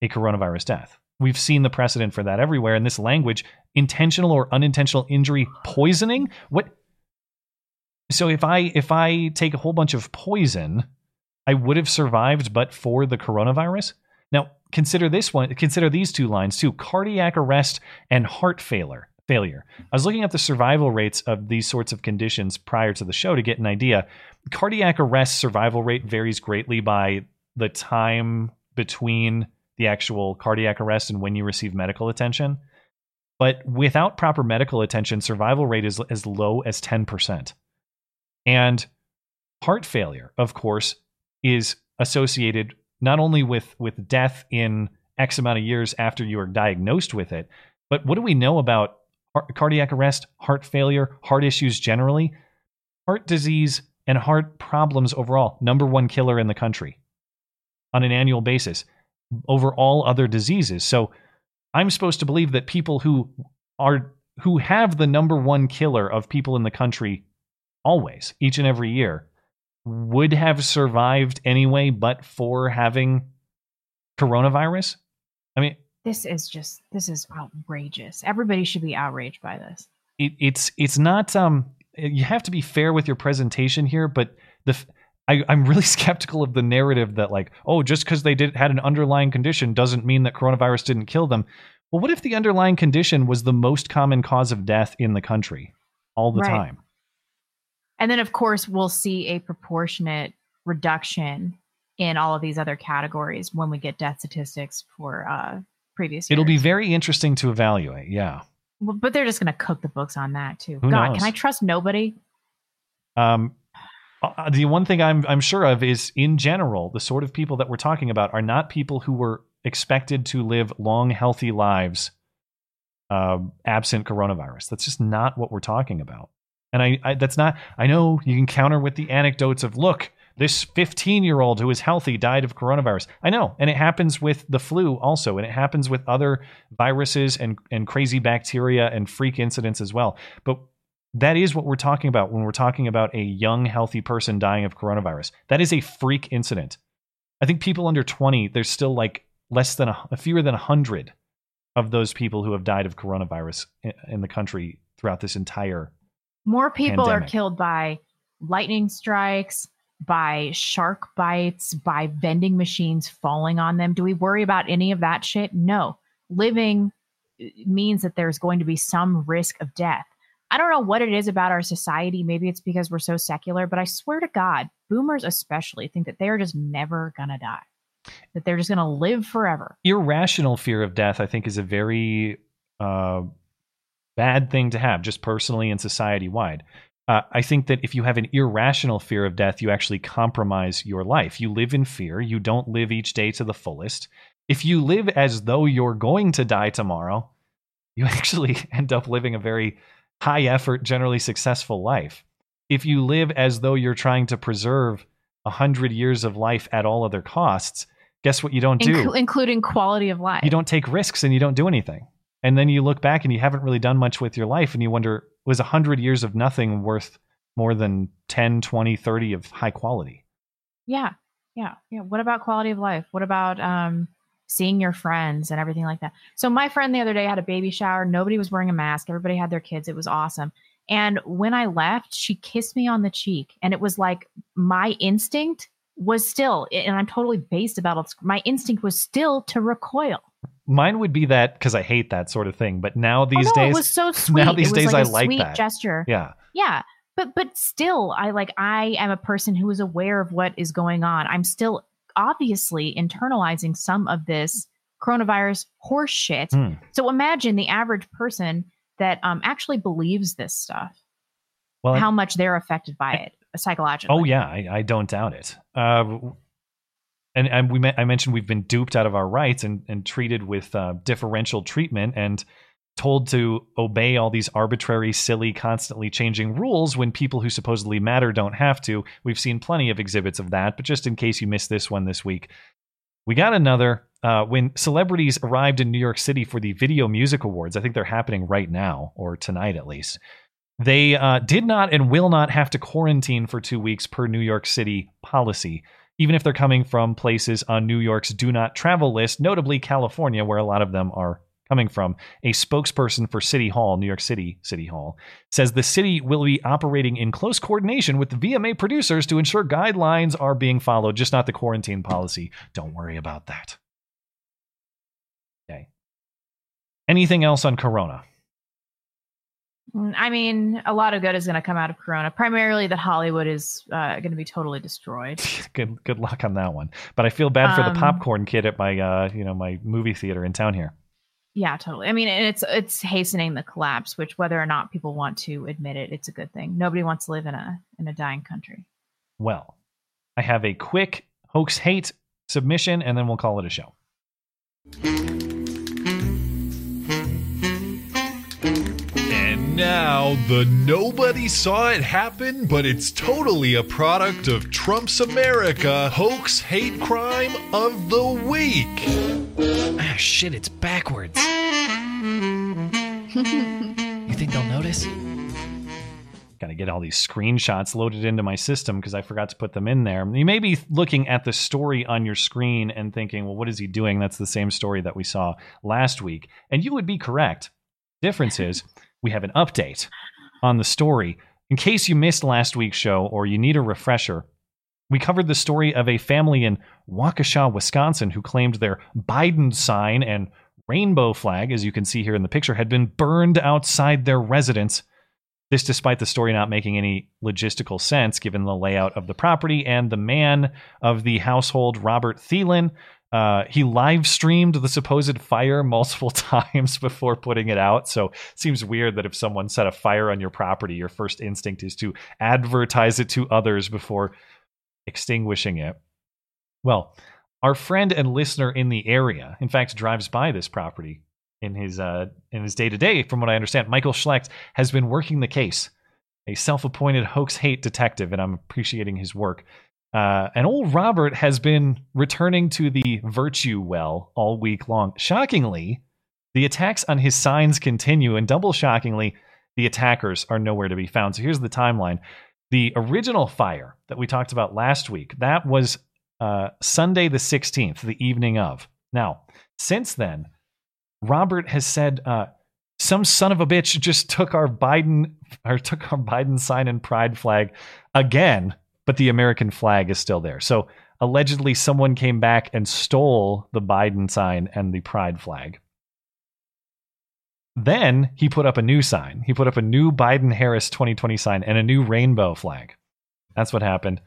a coronavirus death. We've seen the precedent for that everywhere in this language intentional or unintentional injury poisoning what so if I if I take a whole bunch of poison I would have survived but for the coronavirus. Now, consider this one, consider these two lines too, cardiac arrest and heart failure. Failure. I was looking at the survival rates of these sorts of conditions prior to the show to get an idea. Cardiac arrest survival rate varies greatly by the time between the actual cardiac arrest and when you receive medical attention. But without proper medical attention, survival rate is as low as 10%. And heart failure, of course, is associated not only with with death in X amount of years after you are diagnosed with it, but what do we know about heart, cardiac arrest, heart failure, heart issues generally? Heart disease and heart problems overall, number one killer in the country on an annual basis over all other diseases. So I'm supposed to believe that people who are who have the number one killer of people in the country always, each and every year, would have survived anyway, but for having coronavirus. I mean, this is just this is outrageous. Everybody should be outraged by this. it, it's it's not. Um, you have to be fair with your presentation here, but the I, am really skeptical of the narrative that like, oh, just because they did had an underlying condition doesn't mean that coronavirus didn't kill them. Well, what if the underlying condition was the most common cause of death in the country all the Right. time? And then, of course, we'll see a proportionate reduction in all of these other categories when we get death statistics for uh, previous years. It'll be very interesting to evaluate. Yeah. Well, but they're just going to cook the books on that too. Who God, knows? can I trust nobody? Um, uh, the one thing I'm I'm sure of is in general, the sort of people that we're talking about are not people who were expected to live long, healthy lives um, absent coronavirus. That's just not what we're talking about. And I, I that's not. I know you can counter with the anecdotes of look. This 15 year old who is healthy died of coronavirus. I know. And it happens with the flu also. And it happens with other viruses and, and crazy bacteria and freak incidents as well. But that is what we're talking about when we're talking about a young, healthy person dying of coronavirus. That is a freak incident. I think people under 20, there's still like less than a, fewer than 100 of those people who have died of coronavirus in, in the country throughout this entire. More people Pandemic. are killed by lightning strikes, by shark bites, by vending machines falling on them. Do we worry about any of that shit? No. Living uh, means that there's going to be some risk of death. I don't know what it is about our society. Maybe it's because we're so secular, but I swear to God, boomers especially think that they're just never going to die, that they're just going to live forever. Irrational fear of death, I think, is a very uh, bad thing to have, just personally and society wide. Uh, I think that if you have an irrational fear of death, you actually compromise your life. You live in fear. You don't live each day to the fullest. If you live as though you're going to die tomorrow, you actually end up living a very high effort, generally successful life. If you live as though you're trying to preserve a hundred years of life at all other costs, guess what you don't do? Inclu- including quality of life. you don't take risks and you don't do anything. And then you look back and you haven't really done much with your life and you wonder, was 100 years of nothing worth more than 10, 20, 30 of high quality? Yeah. Yeah. Yeah. What about quality of life? What about um seeing your friends and everything like that? So my friend the other day had a baby shower. Nobody was wearing a mask. Everybody had their kids. It was awesome. And when I left, she kissed me on the cheek. And it was like my instinct was still, and I'm totally based about it. My instinct was still to recoil. Mine would be that because I hate that sort of thing. But now these oh, no, days, it was so sweet. now these it was days like I a like sweet that gesture. Yeah. Yeah. But but still, I like I am a person who is aware of what is going on. I'm still obviously internalizing some of this coronavirus horse shit. Hmm. So imagine the average person that um actually believes this stuff. Well, I- how much they're affected by it psychologically. Oh yeah, I, I don't doubt it. Uh, and and we I mentioned we've been duped out of our rights and and treated with uh, differential treatment and told to obey all these arbitrary, silly, constantly changing rules when people who supposedly matter don't have to. We've seen plenty of exhibits of that, but just in case you missed this one this week. We got another uh, when celebrities arrived in New York City for the Video Music Awards. I think they're happening right now or tonight at least. They uh, did not and will not have to quarantine for two weeks per New York City policy, even if they're coming from places on New York's do not travel list, notably California, where a lot of them are coming from. A spokesperson for City Hall, New York City City Hall, says the city will be operating in close coordination with the VMA producers to ensure guidelines are being followed, just not the quarantine policy. Don't worry about that. Okay. Anything else on Corona? I mean, a lot of good is going to come out of Corona. Primarily, that Hollywood is uh, going to be totally destroyed. good good luck on that one. But I feel bad for Um, the popcorn kid at my uh, you know my movie theater in town here. Yeah, totally. I mean, and it's it's hastening the collapse, which whether or not people want to admit it, it's a good thing. Nobody wants to live in a in a dying country. Well, I have a quick hoax hate submission, and then we'll call it a show. Now the nobody saw it happen, but it's totally a product of Trump's America hoax hate crime of the week. Ah, shit, it's backwards. you think they'll notice? Got to get all these screenshots loaded into my system because I forgot to put them in there. You may be looking at the story on your screen and thinking, well, what is he doing? That's the same story that we saw last week. And you would be correct. Difference is, we have an update on the story. In case you missed last week's show or you need a refresher, we covered the story of a family in Waukesha, Wisconsin, who claimed their Biden sign and rainbow flag, as you can see here in the picture, had been burned outside their residence. This, despite the story not making any logistical sense given the layout of the property and the man of the household, Robert Thielen. Uh, he live streamed the supposed fire multiple times before putting it out. So it seems weird that if someone set a fire on your property, your first instinct is to advertise it to others before extinguishing it. Well, our friend and listener in the area, in fact, drives by this property in his uh, in his day to day. From what I understand, Michael Schlecht has been working the case, a self-appointed hoax hate detective, and I'm appreciating his work. Uh, and old Robert has been returning to the virtue well all week long. Shockingly, the attacks on his signs continue, and double shockingly, the attackers are nowhere to be found. So here's the timeline. The original fire that we talked about last week, that was uh, Sunday the 16th, the evening of. Now, since then, Robert has said uh, some son of a bitch just took our Biden or took our Biden sign and pride flag again, but the American flag is still there. So allegedly, someone came back and stole the Biden sign and the pride flag. Then he put up a new sign. He put up a new Biden Harris 2020 sign and a new rainbow flag. That's what happened.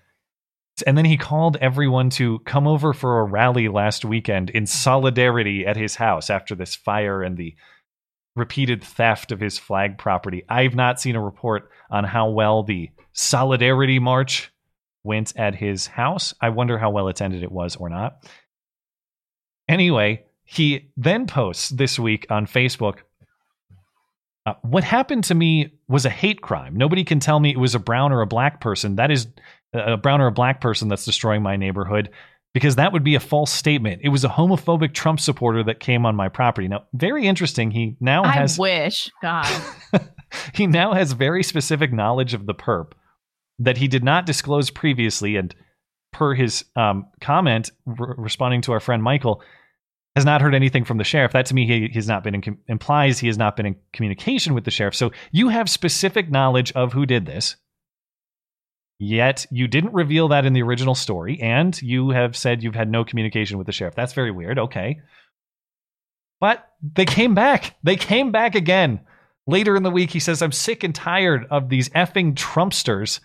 And then he called everyone to come over for a rally last weekend in solidarity at his house after this fire and the repeated theft of his flag property. I've not seen a report on how well the solidarity march went at his house. I wonder how well attended it was or not. Anyway, he then posts this week on Facebook uh, what happened to me was a hate crime. Nobody can tell me it was a brown or a black person. That is a brown or a black person that's destroying my neighborhood because that would be a false statement. It was a homophobic Trump supporter that came on my property. Now, very interesting. He now has I has wish, God. he now has very specific knowledge of the perp that he did not disclose previously and per his um, comment re- responding to our friend Michael has not heard anything from the sheriff. That to me, he has not been in com- implies he has not been in communication with the sheriff. So you have specific knowledge of who did this. Yet you didn't reveal that in the original story, and you have said you've had no communication with the sheriff. That's very weird. Okay. But they came back. They came back again. Later in the week, he says, I'm sick and tired of these effing Trumpsters.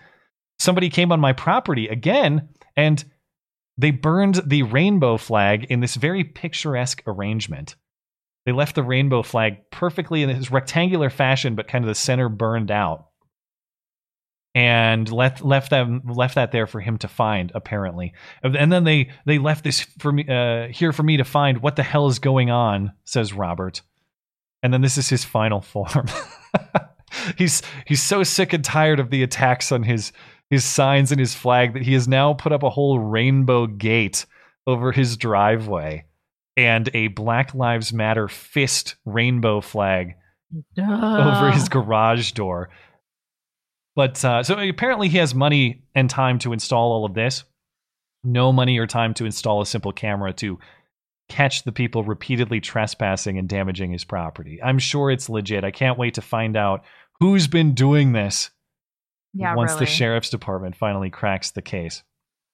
Somebody came on my property again, and they burned the rainbow flag in this very picturesque arrangement. They left the rainbow flag perfectly in this rectangular fashion, but kind of the center burned out. And left left them left that there for him to find, apparently. And then they they left this for me uh, here for me to find. What the hell is going on? Says Robert. And then this is his final form. he's he's so sick and tired of the attacks on his his signs and his flag that he has now put up a whole rainbow gate over his driveway and a Black Lives Matter fist rainbow flag over his garage door. But uh, so apparently he has money and time to install all of this. No money or time to install a simple camera to catch the people repeatedly trespassing and damaging his property. I'm sure it's legit. I can't wait to find out who's been doing this Yeah, once the sheriff's department finally cracks the case.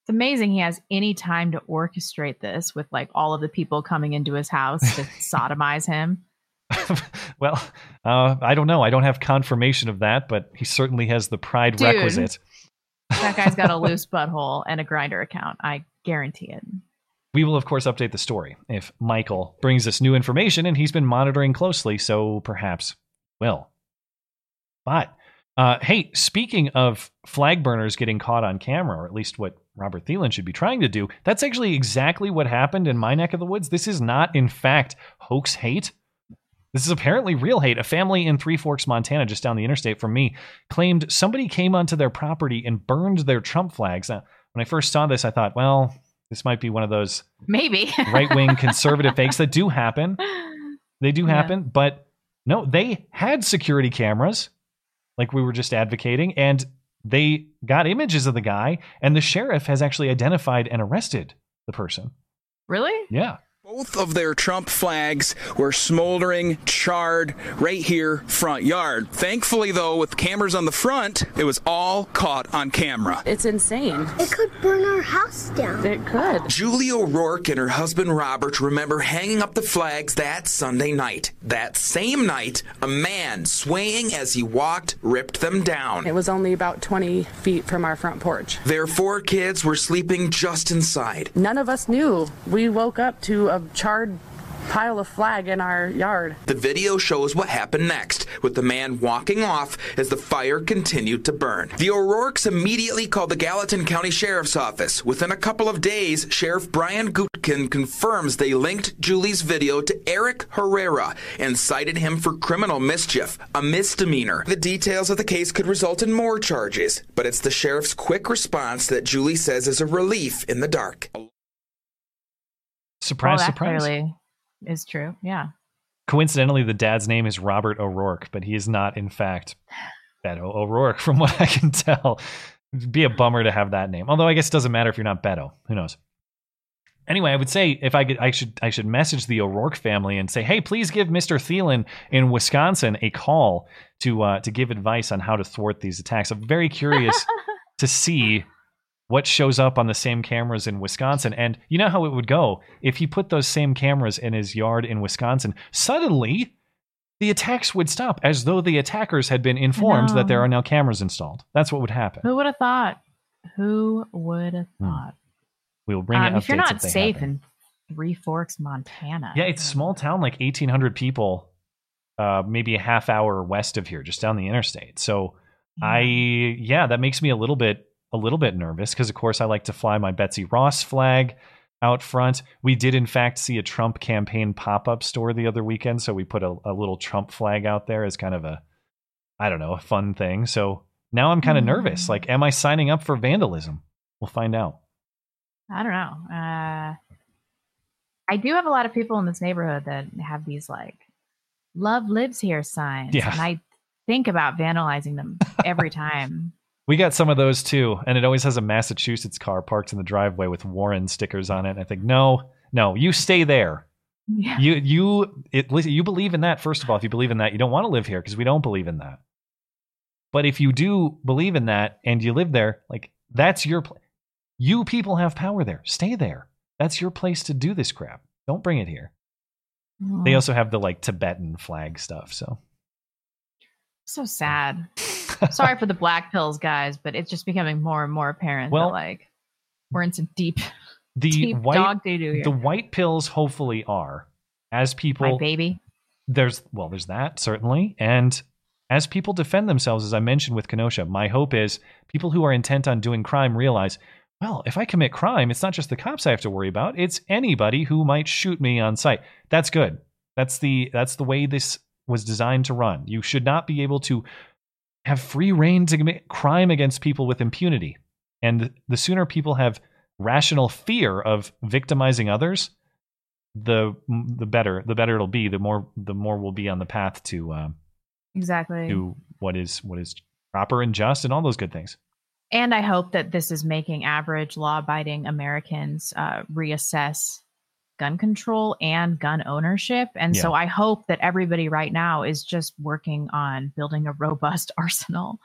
It's amazing he has any time to orchestrate this with like all of the people coming into his house to sodomize him. Well, uh, I don't know. I don't have confirmation of that, but he certainly has the pride Dude. requisite. That guy's got a loose butthole and a Grindr account. I guarantee it. We will, of course, update the story if Michael brings us new information, and he's been monitoring closely, so perhaps will. But, uh, hey, speaking of flag burners getting caught on camera, or at least what Robert Thielen should be trying to do, that's actually exactly what happened in my neck of the woods. This is not, in fact, hoax hate. This is apparently real hate. A family in Three Forks, Montana, just down the interstate from me, claimed somebody came onto their property and burned their Trump flags. Now, when I first saw this, I thought, well, this might be one of those Maybe. right wing conservative fakes that do happen. They do Yeah. happen, but no, they had security cameras, like we were just advocating, and they got images of the guy, and the sheriff has actually identified and arrested the person. Really? Yeah. Both of their Trump flags were smoldering, charred right here front yard. Thankfully, though, with cameras on the front, it was all caught on camera. It's insane. It could burn our house down. It could. Julie O'Rourke and her husband Robert remember hanging up the flags that Sunday night. That same night, a man swaying as he walked ripped them down. It was only about 20 feet from our front porch. Their four kids were sleeping just inside. None of us knew. We woke up to a charred pile of flag in our yard. The video shows what happened next, with the man walking off as the fire continued to burn. The O'Rourke's immediately called the Gallatin County Sheriff's Office. Within a couple of days, Sheriff Brian Gootkin confirms they linked Julie's video to Eric Herrera and cited him for criminal mischief, a misdemeanor. The details of the case could result in more charges, but it's the sheriff's quick response that Julie says is a relief in the dark. Surprise, well, that surprise. clearly is true. Yeah. Coincidentally, the dad's name is Robert O'Rourke, but he is not, in fact, Beto O'Rourke, from what I can tell. It'd be a bummer to have that name. Although I guess it doesn't matter if you're not Beto. Who knows? Anyway, I would say if I could, I should, I should message the O'Rourke family and say, hey, please give Mr. Thielen in Wisconsin a call to uh, to give advice on how to thwart these attacks. I'm very curious to see what shows up on the same cameras in Wisconsin. And you know how it would go if he put those same cameras in his yard in Wisconsin. Suddenly, the attacks would stop, as though the attackers had been informed that there are now cameras installed. That's what would happen. Who would have thought? Who would have thought? We will bring you Um, if you're not they safe happen. in Three Forks, Montana. Yeah, it's a small town, like 1,800 people, uh, maybe a half hour west of here, just down the interstate. So I, yeah, that makes me a little bit, a little bit nervous because, of course, I like to fly my Betsy Ross flag out front. We did, in fact, see a Trump campaign pop up store the other weekend, so we put a, a little Trump flag out there as kind of a, I don't know, a fun thing. So now I'm kind of nervous. Like, am I signing up for vandalism? We'll find out. I don't know. Uh, I do have a lot of people in this neighborhood that have these like "Love lives here" signs, Yeah. and I think about vandalizing them every time. We got some of those too, and it always has a Massachusetts car parked in the driveway with Warren stickers on it. And I think, no, no, you stay there. Yeah. You you it you believe in that first of all. If you believe in that, you don't want to live here because we don't believe in that. But if you do believe in that and you live there, like that's your pl- you people have power there. Stay there. That's your place to do this crap. Don't bring it here. They Mm. also have the like Tibetan flag stuff. So So sad. Sorry for the black pills, guys, but it's just becoming more and more apparent Well, that like we're in some deep, the deep white dog doo doo here. the white pills hopefully are. As people My baby. there's well there's that certainly. And as people defend themselves as i mentioned with kenosha my hope is people who are intent on doing crime realize well if i commit crime it's not just the cops i have to worry about it's anybody who might shoot me on sight. That's good. That's the that's the way this was designed to run. You should not be able to have free reign to commit crime against people with impunity and the sooner people have rational fear of victimizing others, the the better the better it'll be. The more the more we'll be on the path to um, Exactly. to what is what is proper and just and all those good things. And I hope that this is making average law abiding Americans uh, reassess gun control and gun ownership. And so I hope that everybody right now is just working on building a robust arsenal.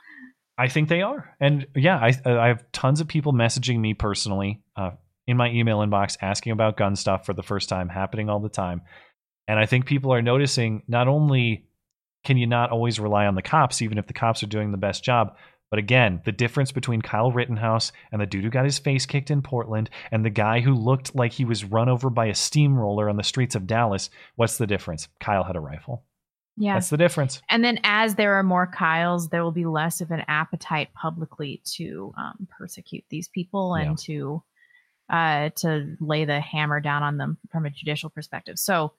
I think they are, and yeah, I I have tons of people messaging me personally uh, in my email inbox asking about gun stuff for the first time, happening all the time, and I think people are noticing not only can you not always rely on the cops, even if the cops are doing the best job. But again, the difference between Kyle Rittenhouse and the dude who got his face kicked in Portland and the guy who looked like he was run over by a steamroller on the streets of Dallas, what's the difference? Kyle had a rifle. Yeah. That's the difference. And then as there are more Kyles, there will be less of an appetite publicly to um, persecute these people and to uh, to lay the hammer down on them from a judicial perspective. So,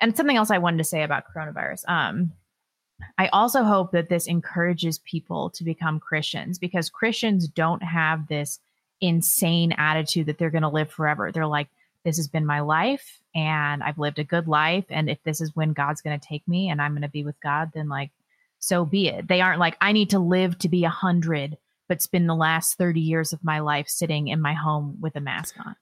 and something else I wanted to say about coronavirus. Um, I also hope that this encourages people to become Christians because Christians don't have this insane attitude that they're going to live forever. They're like, this has been my life and I've lived a good life. And if this is when God's going to take me and I'm going to be with God, then like, so be it. They aren't like, I need to live to be a hundred, but spend the last 30 years of my life sitting in my home with a mask on.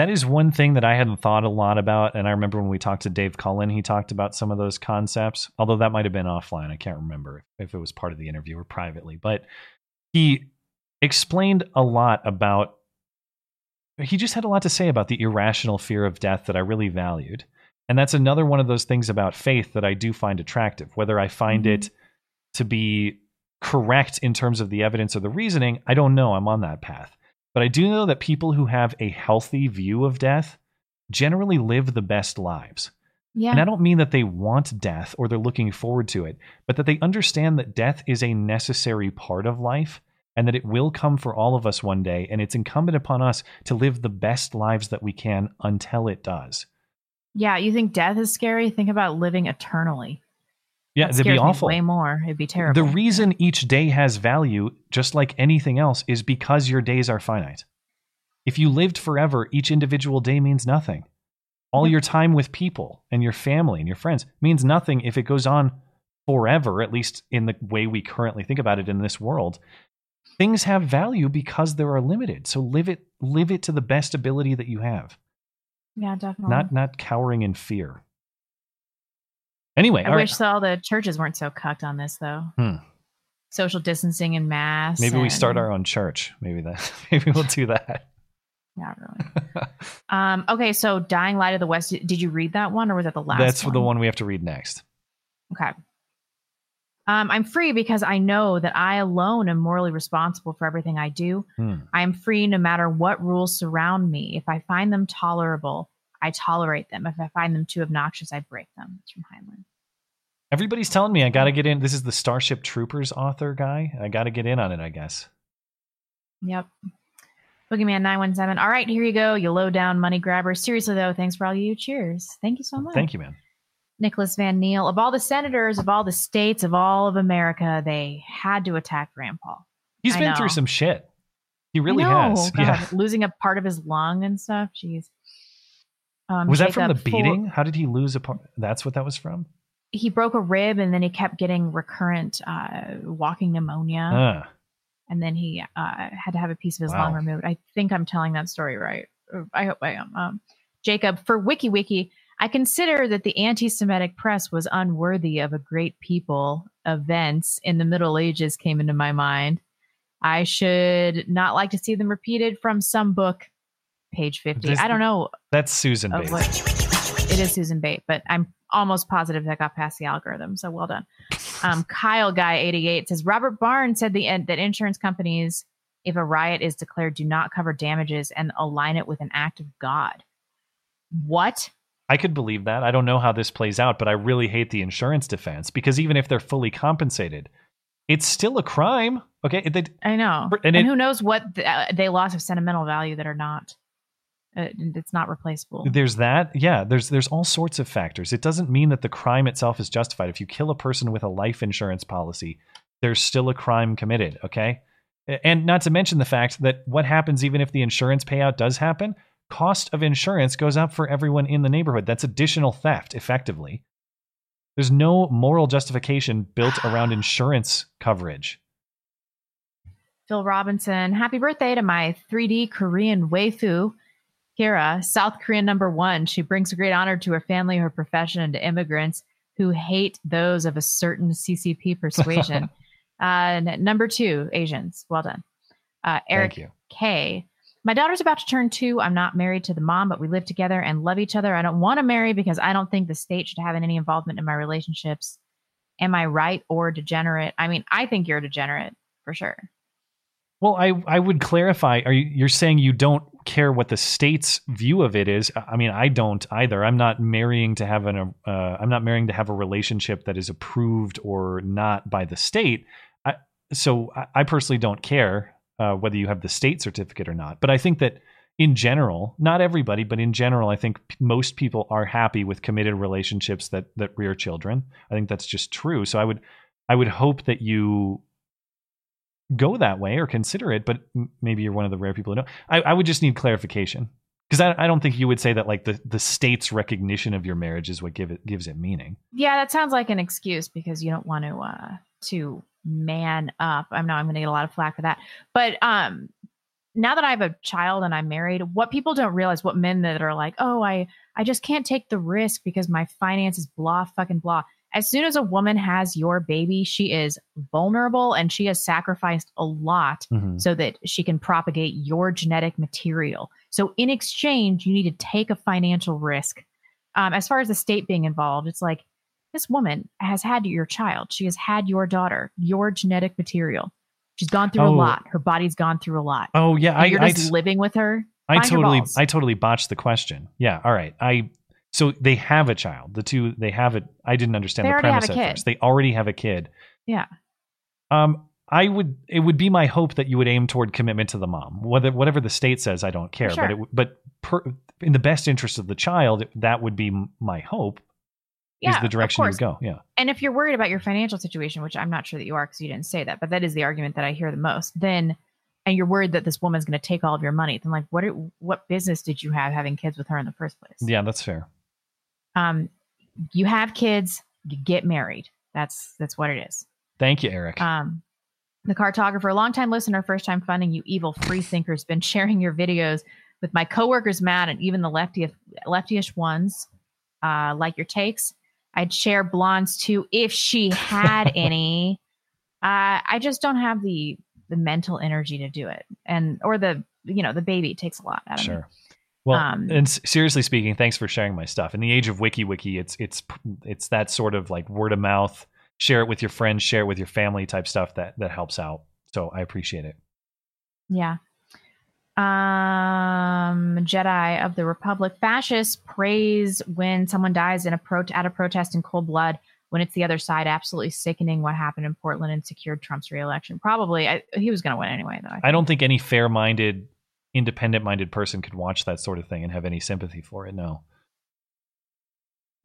That is one thing that I hadn't thought a lot about. And I remember when we talked to Dave Cullen, he talked about some of those concepts, although that might have been offline. I can't remember if it was part of the interview or privately. But he explained a lot about, he just had a lot to say about the irrational fear of death that I really valued. And that's another one of those things about faith that I do find attractive. Whether I find mm-hmm. it to be correct in terms of the evidence or the reasoning, I don't know. I'm on that path. But I do know that people who have a healthy view of death generally live the best lives. Yeah. And I don't mean that they want death or they're looking forward to it, but that they understand that death is a necessary part of life and that it will come for all of us one day. And it's incumbent upon us to live the best lives that we can until it does. Yeah. You think death is scary? Think about living eternally. Yeah, That that'd be awful. Way more. It'd be terrible. The reason each day has value, just like anything else, is because your days are finite. If you lived forever, each individual day means nothing. All your time with people and your family and your friends means nothing if it goes on forever, at least in the way we currently think about it in this world. Things have value because they are limited. So live it live it to the best ability that you have. yeah, definitely. Not not cowering in fear. Anyway, I all right. wish all the churches weren't so cucked on this, though. Hmm. Social distancing and masks. Maybe we start our own church. Maybe that maybe we'll do that. Not really. um, okay, so Dying Light of the West. Did you read that one, or was that the last? That's one? the one we have to read next. Okay. Um, I'm free because I know that I alone am morally responsible for everything I do. Hmm. I am free no matter what rules surround me. If I find them tolerable, I tolerate them. If I find them too obnoxious, I break them. It's from Heinlein. Everybody's telling me I got to get in. This is the Starship Troopers author guy. I got to get in on it, I guess. Yep. Boogeyman 917. All right, here you go, you low down money grabber. Seriously, though, thanks for all you cheers. Thank you so much. Thank you, man. Nicholas Van Neal. Of all the senators, of all the states, of all of America, they had to attack Rand Paul. He's I been know. through some shit. He really has. God, Yeah. Losing a part of his lung and stuff. Jeez. Um, was that from the beating? How did he lose a part? That's what that was from? he broke a rib and then he kept getting recurrent uh, walking pneumonia. Ah. and then he uh, had to have a piece of his Wow. lung removed. I think I'm telling that story right. I hope I am. Um, Jacob, for Wojcicki, I consider that the anti Semitic press was unworthy of a great people. Events in the Middle Ages came into my mind. I should not like to see them repeated from some book, page 50. This- I don't know That's Susan of Bates. what it is Susan Bate, but I'm almost positive that got past the algorithm. So well done. Um, Kyle Guy 88 says Robert Barnes said the that insurance companies, if a riot is declared, do not cover damages and align it with an act of God. What? I could believe that. I don't know how this plays out, but I really hate the insurance defense because even if they're fully compensated, it's still a crime. Okay. They, I know. And And, it- who knows what th- uh, they lost of sentimental value that are not. Uh, it's not replaceable. There's that. Yeah, there's there's all sorts of factors. It doesn't mean that the crime itself is justified. If you kill a person with a life insurance policy, there's still a crime committed, okay? And not to mention the fact that what happens even if the insurance payout does happen, cost of insurance goes up for everyone in the neighborhood. That's additional theft, effectively. There's no moral justification built around insurance coverage. Phil Robinson, happy birthday to my 3D Korean waifu, Kira, South Korean number one. She brings great honor to her family, her profession, and to immigrants who hate those of a certain CCP persuasion. uh, number two, Asians. Well done. Uh, Eric. K. My daughter's about to turn two. I'm not married to the mom, but we live together and love each other. I don't want to marry because I don't think the state should have any involvement in my relationships. Am I right or degenerate? I mean, I think you're a degenerate for sure. Well, I I would clarify. Are you you're saying you don't care what the state's view of it is? I mean, I don't either. I'm not marrying to have an uh, I'm not marrying to have a relationship that is approved or not by the state. I, so I, I personally don't care uh, whether you have the state certificate or not. But I think that in general, not everybody, but in general, I think most people are happy with committed relationships that that rear children. I think that's just true. So I would I would hope that you go that way or consider it, but maybe you're one of the rare people who don't. I, I would just need clarification because I, I don't think you would say that like the, the state's recognition of your marriage is what give it gives it meaning. Yeah, that sounds like an excuse because you don't want to uh to man up. I'm not I'm gonna get a lot of flack for that. But um now that I have a child and I'm married, what people don't realize, what men that are like, oh, I I just can't take the risk because my finances blah fucking blah. As soon as a woman has your baby, she is vulnerable and she has sacrificed a lot Mhm. so that she can propagate your genetic material. So in exchange, you need to take a financial risk. Um, as far as the state being involved, it's like this woman has had your child. She has had your daughter, your genetic material. She's gone through a Oh. lot. Her body's gone through a lot. Oh yeah, And I you're I, just living with her. I Find totally. I totally botched the question. Yeah, all right. I so they have a child. The two they have it. I didn't understand They the premise at kid. first. They already have a kid. yeah. Um, I would. It would be my hope that you would aim toward commitment to the mom. Whether whatever the state says, I don't care. Sure. But it, but per, in the best interest of the child, that would be my hope. Yeah, is the direction you go? Yeah. And if you're worried about your financial situation, which I'm not sure that you are because you didn't say that, but that is the argument that I hear the most, then and you're worried that this woman's going to take all of your money, then like what what business did you have having kids with her in the first place? Yeah, that's fair. Um, you have kids, you get married. That's that's what it is. Thank you, Eric. Um, the cartographer, longtime listener, first time funding, you evil free thinkers, been sharing your videos with my coworkers, Matt, and even the lefty leftyish ones. Uh, like your takes. I'd share blondes too if she had any. Uh, I just don't have the the mental energy to do it, and or the you know the baby takes a lot out of me. Well, Um, and s- seriously speaking, thanks for sharing my stuff. In the age of Wojcicki, it's it's it's that sort of like word of mouth. Share it with your friends, share it with your family type stuff that that helps out. So I appreciate it. Yeah. Um, Jedi of the Republic. Fascists praise when someone dies in a pro- at a protest in cold blood. When it's the other side, absolutely sickening what happened in Portland and secured Trump's reelection. Probably, I, he was going to win anyway, though. I I don't think any fair-minded, independent-minded person could watch that sort of thing and have any sympathy for it. No.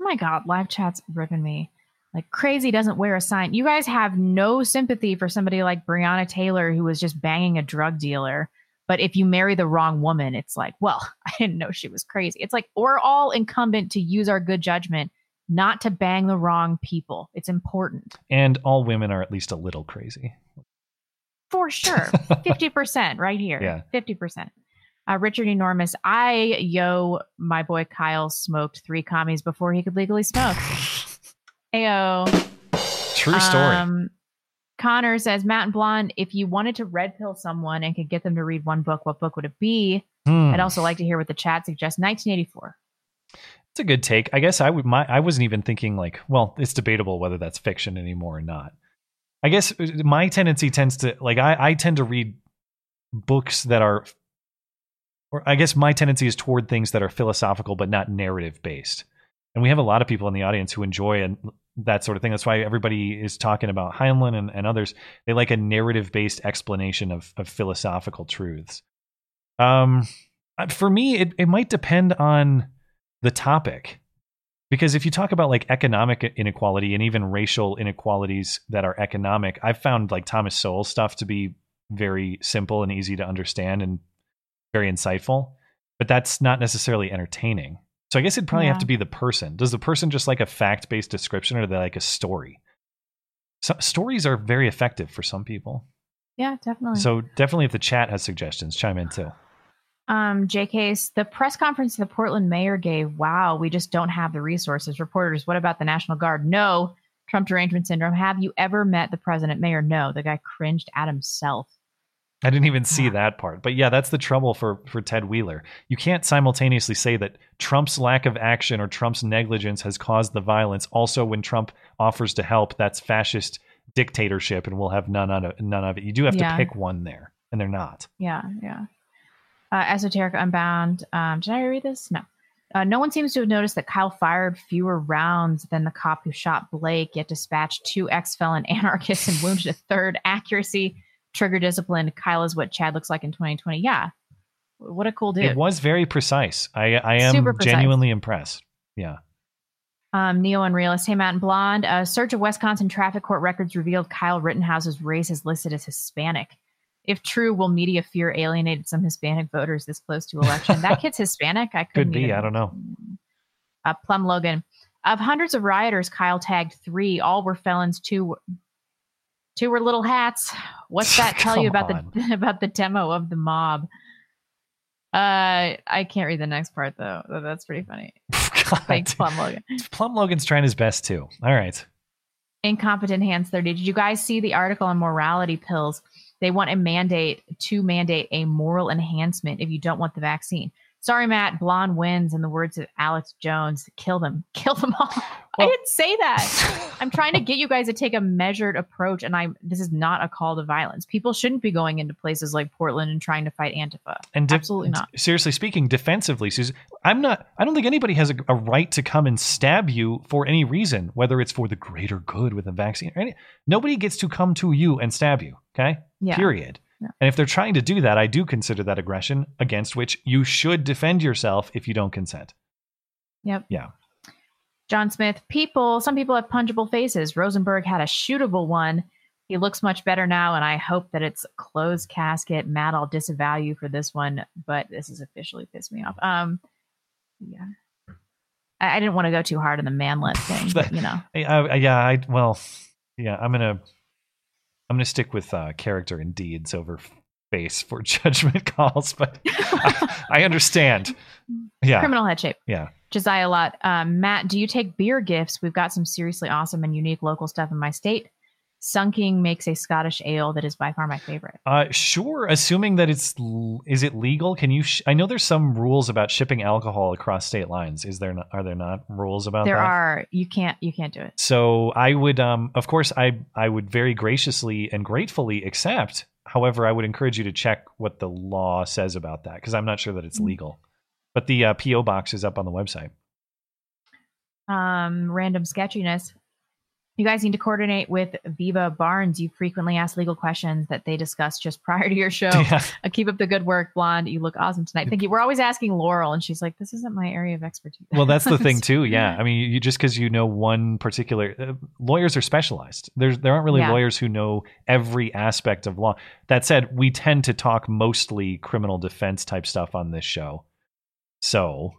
Oh my god, live chat's ripping me. Like crazy doesn't wear a sign. You guys have no sympathy for somebody like Breonna Taylor who was just banging a drug dealer. But if you marry the wrong woman, it's like, well, I didn't know she was crazy. It's like we're all incumbent to use our good judgment, not to bang the wrong people. It's important. And all women are at least a little crazy. For sure. 50% right here. Yeah. 50%. Uh, Richard Enormous. I, yo, my boy Kyle smoked three commies before he could legally smoke. Ayo. True story. Um, Connor says, Matt and Blonde, if you wanted to red pill someone and could get them to read one book, what book would it be? Hmm. I'd also like to hear what the chat suggests. 1984. It's a good take. I guess I would. My I wasn't even thinking like, well, it's debatable whether that's fiction anymore or not. I guess uh, my tendency tends to like I, I tend to read books that are, or I guess my tendency is toward things that are philosophical but not narrative based. And we have a lot of people in the audience who enjoy and that sort of thing. That's why everybody is talking about Heinlein and, and others. They like a narrative based explanation of, of philosophical truths. Um, uh, for me, it, it might depend on the topic. Because if you talk about like economic inequality and even racial inequalities that are economic, I've found like Thomas Sowell stuff to be very simple and easy to understand and very insightful, but that's not necessarily entertaining. So I guess it'd probably have to be the person. Does the person just like a fact based description or they like a story? So, stories are very effective for some people. Yeah, definitely. So definitely if the chat has suggestions, chime in too. Um, JK's the press conference the Portland mayor gave. Wow, we just don't have the resources. Reporters, what about the National Guard? No, Trump derangement syndrome. Have you ever met the president mayor? No, the guy cringed at himself. I didn't even see that part. But yeah, that's the trouble for for Ted Wheeler. You can't simultaneously say that Trump's lack of action or Trump's negligence has caused the violence. Also, when Trump offers to help, that's fascist dictatorship, and we'll have none of it. None of it. You do have Yeah. to pick one there, and they're not. Yeah, yeah. Uh, Esoteric Unbound. Um, did I read this? No. Uh, no one seems to have noticed that Kyle fired fewer rounds than the cop who shot Blake, yet dispatched two ex felon anarchists and wounded a third. Accuracy, trigger discipline. Kyle is what Chad looks like in 2020. Yeah. What a cool dude. It was very precise. I I am Super precise. genuinely impressed. Yeah. Um, Neo Unrealist. Hey, Matt and Blonde. A search of Wisconsin traffic court records revealed Kyle Rittenhouse's race is listed as Hispanic. If true, will media fear alienated some Hispanic voters this close to election? that kid's Hispanic. I Could be. even- I don't know. Uh, Plum Logan. Of hundreds of rioters, Kyle tagged three. All were felons. Two, two were little hats. What's that tell you about the about the demo of the mob? Uh, I can't read the next part though. That's pretty funny. Thanks, Plum Logan. Plum Logan's trying his best too. All right. Incompetent Hands 30. Did you guys see the article on morality pills? They want a mandate to mandate a moral enhancement if you don't want the vaccine. Sorry, Matt. Blonde wins, in the words of Alex Jones. Kill them. Kill them all. I didn't say that. I'm trying to get you guys to take a measured approach, and I this is not a call to violence. People shouldn't be going into places like Portland and trying to fight Antifa. And de- Absolutely not. Seriously speaking, defensively, Susan, I'm not. I don't think anybody has a, a right to come and stab you for any reason, whether it's for the greater good with a vaccine or any. Nobody gets to come to you and stab you. Okay. Yeah. Period. And if they're trying to do that, I do consider that aggression against which you should defend yourself if you don't consent. Yep. Yeah. John Smith, people, some people have punchable faces. Rosenberg had a shootable one. He looks much better now, and I hope that it's closed casket. Matt, I'll disavow you for this one, but this has officially pissed me off. Um, yeah. I, I didn't want to go too hard on the manlet thing, but you know. I, I, yeah. I well, yeah. I'm gonna. I'm gonna stick with uh, character and deeds over face for judgment calls, but I, I understand. Yeah. Criminal head shape. Yeah. Josiah a Lot. Um, Matt, do you take beer gifts? We've got some seriously awesome and unique local stuff in my state. Sun King makes a Scottish ale that is by far my favorite. Uh, sure. Assuming that it's is it legal? Can you? Sh- I know there's some rules about shipping alcohol across state lines. Is there? Not, are there not rules about there that? are you can't you can't do it. So I would, um, of course, I I would very graciously and gratefully accept. However, I would encourage you to check what the law says about that because I'm not sure that it's Mm. legal. But the uh, PO box is up on the website. um, random sketchiness. You guys need to coordinate with Viva Barnes. You frequently ask legal questions that they discuss just prior to your show. Yeah. Uh, keep up the good work, Blonde. You look awesome tonight. Thank you. We're always asking Laurel, and she's like, "This isn't my area of expertise." Well, that's the thing too. Yeah, I mean, you just because you know one particular uh, lawyers are specialized. There's there aren't really Yeah. lawyers who know every aspect of law. That said, we tend to talk mostly criminal defense type stuff on this show, so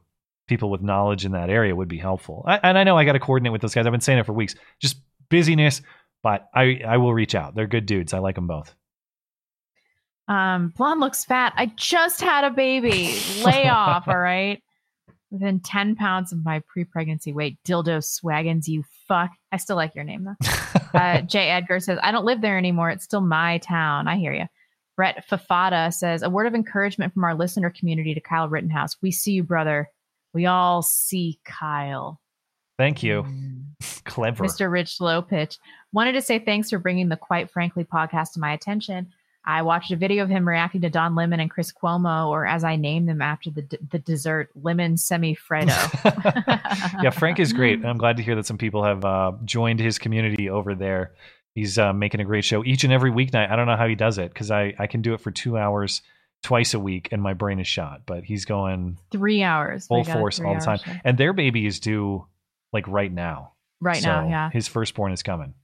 people with knowledge in that area would be helpful. I, and I know I got to coordinate with those guys. I've been saying it for weeks. Just busyness, but I I will reach out. They're good dudes. I like them both. Um, Blonde looks fat. I just had a baby. Lay off, all right? Within 10 pounds of my pre pregnancy weight. Dildo swaggins, you fuck. I still like your name, though. uh, Jay Edgar says, I don't live there anymore. It's still my town. I hear you. Brett Fafada says, a word of encouragement from our listener community to Kyle Rittenhouse. We see you, brother. We all see Kyle. Thank you. Clever. Mr. Rich Slow Pitch. Wanted to say thanks for bringing the Quite Frankly podcast to my attention. I watched a video of him reacting to Don Lemon and Chris Cuomo, or as I name them after the d- the dessert, Lemon Semifreddo. yeah, Frank is great. I'm glad to hear that some people have uh, joined his community over there. He's uh, making a great show each and every weeknight. I don't know how he does it because I, I can do it for two hours twice a week and my brain is shot. But he's going Three hours. full force all the time. And their baby is due like right now. Right now, yeah. His firstborn is coming.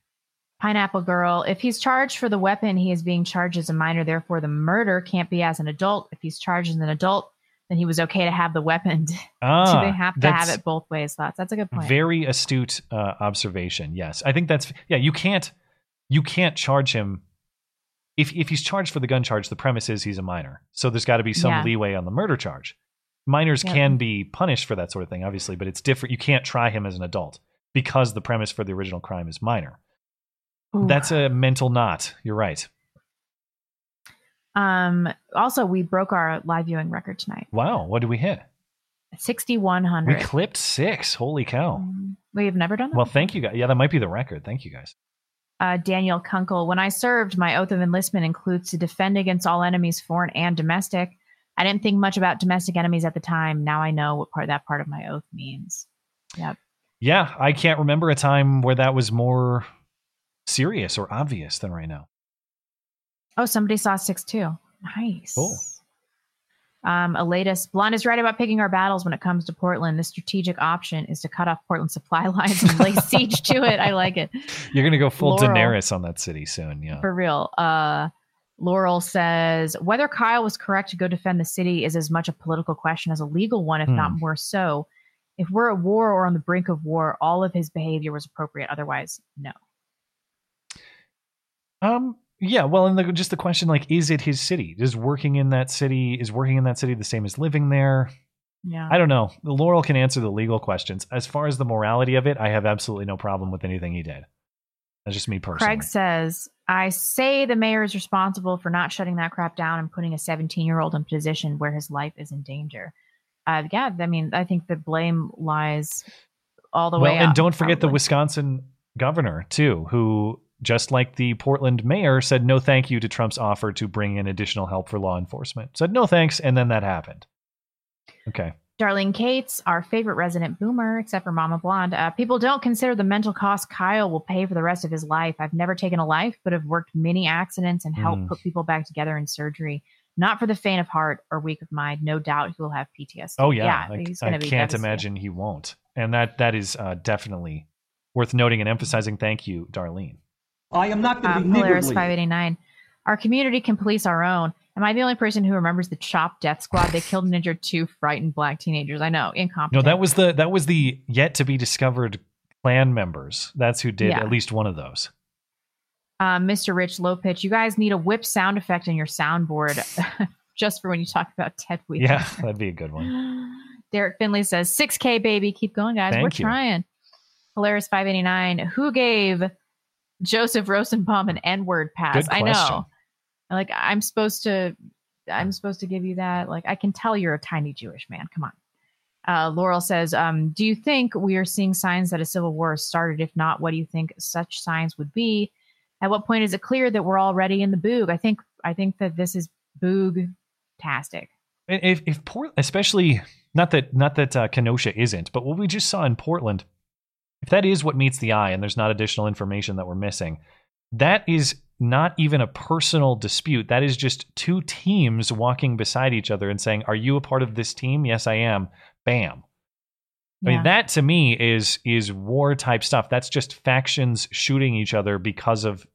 Pineapple Girl, if he's charged for the weapon, he is being charged as a minor. Therefore, the murder can't be as an adult. If he's charged as an adult, then he was okay to have the weapon. Ah, Do they have to have it both ways? Thoughts? That's a good point. Very astute uh, observation. Yes, I think that's yeah. You can't you can't charge him if if he's charged for the gun charge. The premise is he's a minor, so there's got to be some Yeah. leeway on the murder charge. Minors Yeah. can be punished for that sort of thing, obviously, but it's different. You can't try him as an adult because the premise for the original crime is minor. Ooh. That's a mental knot. You're right. Um. Also, we broke our live viewing record tonight. Wow, what did we hit? 6,100. We clipped six. Holy cow! We've never done that. Well, thank you guys. Yeah, that might be the record. Thank you guys. Uh, Daniel Kunkel. When I served, my oath of enlistment includes to defend against all enemies, foreign and domestic. I didn't think much about domestic enemies at the time. Now I know what part that part of my oath means. Yep. Yeah, I can't remember a time where that was more serious or obvious than right now. Oh, somebody saw six too. Nice. Cool. Um, Elatus, Blonde is right about picking our battles when it comes to Portland. The strategic option is to cut off Portland supply lines and lay siege to it. I like it. You're gonna go full Laurel. Daenerys on that city soon. Yeah. For real. Uh, Laurel says whether Kyle was correct to go defend the city is as much a political question as a legal one, if Hmm. not more so. If we're at war or on the brink of war, all of his behavior was appropriate. Otherwise, no. Um. Yeah. Well, and the, just the question, like, is it his city? Is working in that city is working in that city the same as living there? Yeah. I don't know. Laurel can answer the legal questions. As far as the morality of it, I have absolutely no problem with anything he did. That's just me personally. Craig says, I say the mayor is responsible for not shutting that crap down and putting a 17 year old in a position where his life is in danger. Uh, yeah, I mean, I think the blame lies all the well, way and up, don't forget the. Wisconsin governor too, who just like the Portland mayor said no thank you to Trump's offer to bring in additional help for law enforcement. Said no thanks, and then that happened. Okay. Darlene Cates, our favorite resident boomer, except for Mama Blonde. Uh, people don't consider the mental cost Kyle will pay for the rest of his life. I've never taken a life, but have worked many accidents and helped Mm. put people back together in surgery. Not for the faint of heart or weak of mind. No doubt he will have PTSD. Oh yeah, I, he's I be can't imagine he won't. And that that is uh, definitely worth noting and emphasizing. Thank you, Darlene. I am not going Uh, to be Polaris niggardly. 589. Our community can police our own. Am I the only person who remembers the Chop Death Squad? They killed and injured two frightened black teenagers. I know, No, that was the that was the yet to be discovered clan members. That's who did Yeah. at least one of those. uh, Mr. Rich Low Pitch. You guys need a whip sound effect in your soundboard, just for when you talk about Ted Wheeler. Yeah, that'd be a good one. Derek Finley says 6K baby, keep going, guys. Thank We're you. trying. Polaris 589. Who gave Joseph Rosenbaum an N-word pass? I know. Like I'm supposed to I'm supposed to give you that. Like I can tell you're a tiny Jewish man. Come on. Uh, Laurel says, um, "Do you think we are seeing signs that a civil war has started? If not, what do you think such signs would be? At what point is it clear that we're already in the boog? I think I think that this is boog tastic. if if Port, especially not that not that uh, Kenosha isn't, but what we just saw in Portland, if that is what meets the eye, and there's not additional information that we're missing, that is not even a personal dispute. That is just two teams walking beside each other and saying, "Are you a part of this team? Yes, I am." Bam. I mean, that to me is is war type stuff. That's just factions shooting each other because of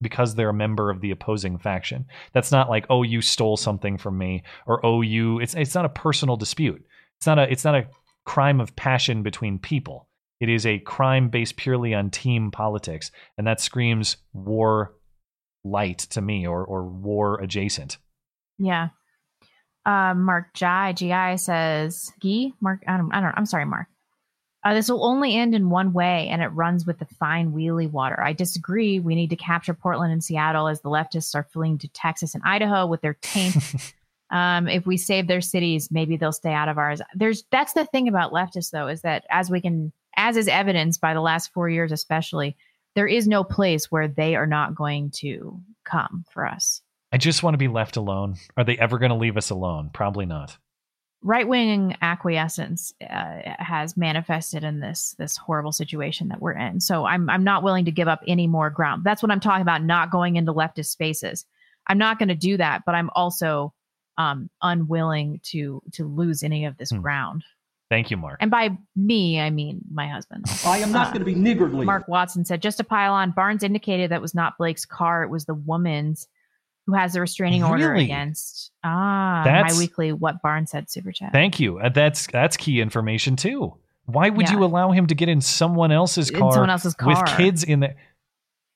because they're a member of the opposing faction. That's not like, oh, you stole something from me, or oh, you. It's it's not a personal dispute. It's not a it's not a crime of passion between people. It is a crime based purely on team politics, and that screams war light to me, or or war adjacent. Yeah. Uh, Mark Jai GI says, "Gee, Mark, I don't, I don't, I'm sorry, Mark. Uh, this will only end in one way, and it runs with the fine wheelie water. I disagree. We need to capture Portland and Seattle as the leftists are fleeing to Texas and Idaho with their taint. um, if we save their cities, maybe they'll stay out of ours. There's that's the thing about leftists, though, is that as we can, as is evidenced by the last four years, especially, there is no place where they are not going to come for us. I just want to be left alone. Are they ever going to leave us alone? Probably not. right wing acquiescence uh, has manifested in this this horrible situation that we're in. So I'm I'm not willing to give up any more ground. That's what I'm talking about. Not going into leftist spaces. I'm not going to do that, but I'm also um, unwilling to to lose any of this Hmm. ground. Thank you, Mark. And by me, I mean my husband. I am not Uh, going to be niggardly. Mark Watson said, just to pile on, Barnes indicated that was not Blake's car, it was the woman's who has the restraining order against. Ah, That's- my weekly What Barnes said super chat. Thank you. Uh, That's that's key information too. Why would Yeah. you allow him to get in someone else's In car, someone else's car with kids in there?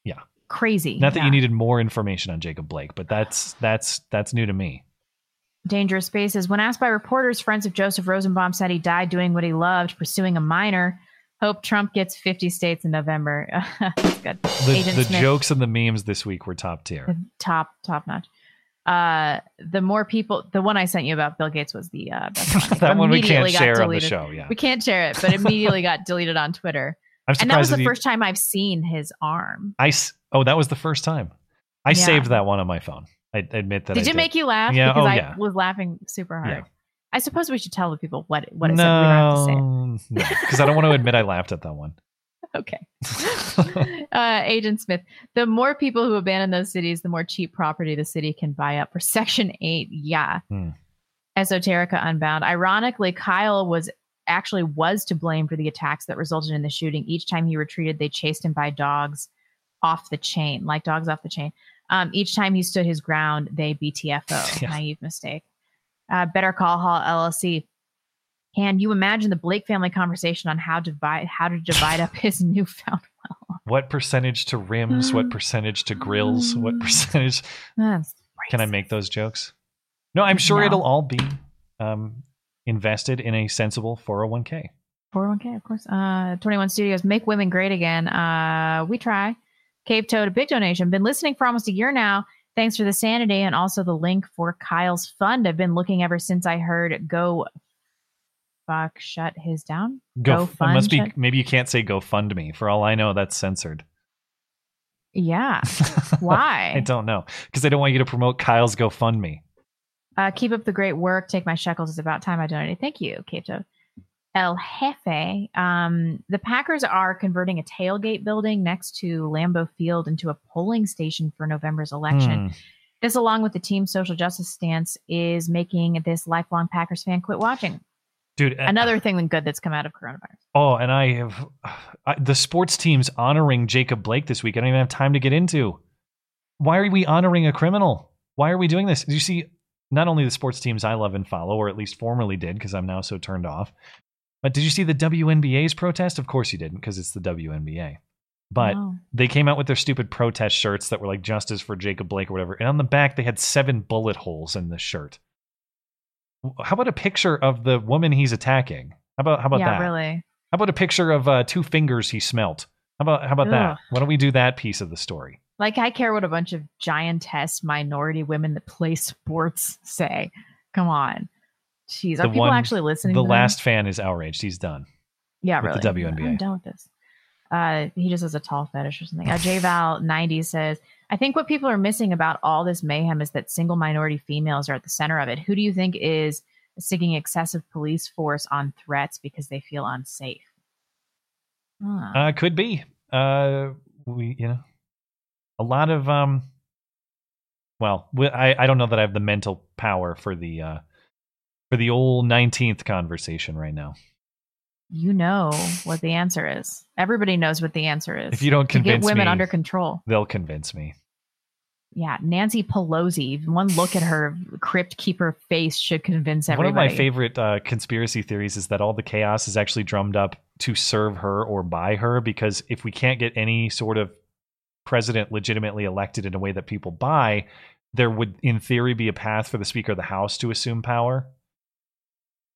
Yeah. Crazy. Not that yeah. you needed more information on Jacob Blake, but that's that's that's new to me. Dangerous Spaces. When asked by reporters, friends of Joseph Rosenbaum said he died doing what he loved, pursuing a minor. Hope Trump gets 50 states in November. Good. The, the jokes and the memes this week were top tier. top top notch. Uh, the more people, the one I sent you about Bill Gates was the uh, best one. That one we can't share on the show, yeah. we can't share it, but immediately got deleted on Twitter. I'm and that was surprised the he- first time I've seen his arm. I oh that was the first time. I Yeah. saved that one on my phone. I admit that. Did I it make you laugh? Yeah. Because oh I yeah. was laughing super hard. Yeah. I suppose we should tell the people what what it said. We don't have to say it. No, because I don't want to admit I laughed at that one. Okay. uh, Agent Smith, the more people who abandon those cities, the more cheap property the city can buy up for Section 8. Yeah. Hmm. Esoterica Unbound. Ironically, Kyle was actually was to blame for the attacks that resulted in the shooting. Each time he retreated, they chased him by dogs off the chain, like dogs off the chain. Um, each time he stood his ground, they BTFO. Yeah. Naive mistake. Uh, Better Call Hall LLC. Can you imagine the Blake family conversation on how to divide how to divide up his newfound wealth? What percentage to rims? What percentage to grills? What percentage? Can I make those jokes? No, I'm sure No. it'll all be um, invested in a sensible 401k. 401k, of course. Uh, 21 Studios, make women great again. Uh, we try. Cave Toad, a big donation. Been listening for almost a year now. Thanks for the sanity and also the link for Kyle's fund. I've been looking ever since I heard go fuck shut his down. Go, it must be shut- maybe you can't say go fund me. For all I know, that's censored. Yeah. Why? I don't know because I don't want you to promote Kyle's GoFundMe. Uh, keep up the great work. Take my shekels. It's about time I donated. Thank you, Cato. El Jefe. Um, the Packers are converting a tailgate building next to Lambeau Field into a polling station for November's election. Hmm. This, along with the team's social justice stance, is making this lifelong Packers fan quit watching. Dude, uh, Another thing good that's come out of coronavirus. Oh, and I have I, the sports teams honoring Jacob Blake this week. I don't even have time to get into. Why are we honoring a criminal? Why are we doing this? You see, not only the sports teams I love and follow, or at least formerly did, because I'm now so turned off. But did you see the WNBA's protest? Of course you didn't, because it's the WNBA. But they came out with their stupid protest shirts that were like justice for Jacob Blake or whatever. And on the back, they had seven bullet holes in the shirt. How about a picture of the woman he's attacking? How about how about that? yeah, that? really. How about a picture of uh, two fingers he smelt? How about how about Ugh. that? Why don't we do that piece of the story? Like, I care what a bunch of giantess minority women that play sports say. Come on. Jeez, are people one- actually listening? The last fan is outraged. He's done. Yeah, with really. the WNBA. I'm done with this. Uh, he just has a tall fetish or something. Uh, JVal ninety says, "I think what people are missing about all this mayhem is that single minority females are at the center of it. Who do you think is sticking excessive police force on threats because they feel unsafe?" Huh. Uh, could be. Uh, we you know, a lot of um. Well, we- I I don't know that I have the mental power for the uh for the old nineteenth conversation right now. you know what the answer is. Everybody knows what the answer is. If you don't To get convince women me- under control. They'll convince me. Yeah, Nancy Pelosi. One look at her crypt keeper face should convince everybody. One of my favorite uh, conspiracy theories is that all the chaos is actually drummed up to serve her or by her. Because if we can't get any sort of president legitimately elected in a way that people buy, there would, in theory, be a path for the Speaker of the House to assume power.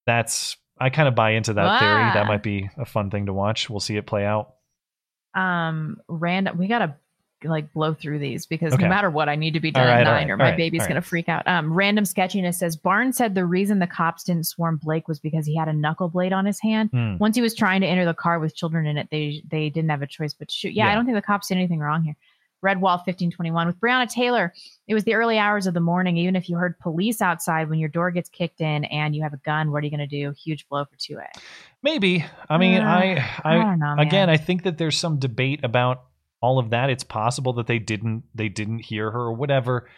That's I kind of buy into that theory. That might be a fun thing to watch. We'll see it play out. um random we gotta like blow through these because Okay. no matter what i need to be done right, at nine right, or my right, baby's gonna freak out um random sketchiness says barnes said the reason the cops didn't swarm blake was because he had a knuckle blade on his hand Hmm. once he was trying to enter the car with children in it they they didn't have a choice but to shoot yeah, i don't think the cops did anything wrong here redwall 1521 with breonna taylor it was the early hours of the morning even if you heard police outside when your door gets kicked in and you have a gun what are you going to do huge blow for 2a Maybe. I mean, Uh, I, I, I don't know, again, I think that there's some debate about all of that. It's possible that they didn't, they didn't hear her or whatever.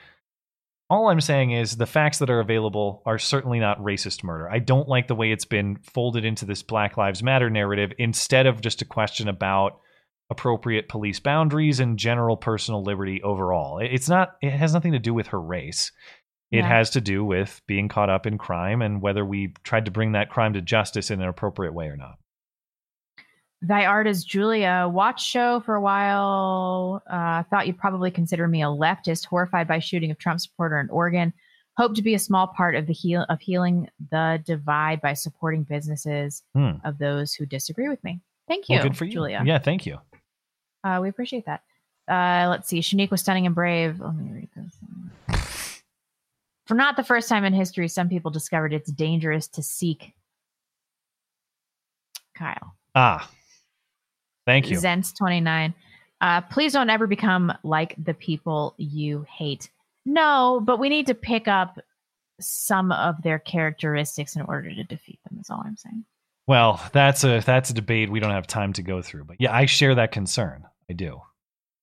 all I'm saying is the facts that are available are certainly not racist murder. I don't like the way it's been folded into this Black Lives Matter narrative instead of just a question about appropriate police boundaries and general personal liberty overall. It- It's not it has nothing to do with her race. It Yeah. has to do with being caught up in crime and whether we tried to bring that crime to justice in an appropriate way or not. Thy art is Julia. Watch show for a while. Uh, thought you'd probably consider me a leftist, horrified by shooting of Trump supporter in Oregon. Hope to be a small part of the heal of healing the divide by supporting businesses Hmm. of those who disagree with me. Thank you, Well, good for you. Julia. Yeah, thank you. Uh, we appreciate that. Uh, let's see. Shanique was stunning and brave. Let me read this. For not the first time in history, some people discovered it's dangerous to seek. Kyle. Ah. Thank you. Zens 29. Uh, please don't ever become like the people you hate. No, but we need to pick up some of their characteristics in order to defeat them, is all I'm saying. Well, that's a that's a debate we don't have time to go through. But yeah, I share that concern. I do.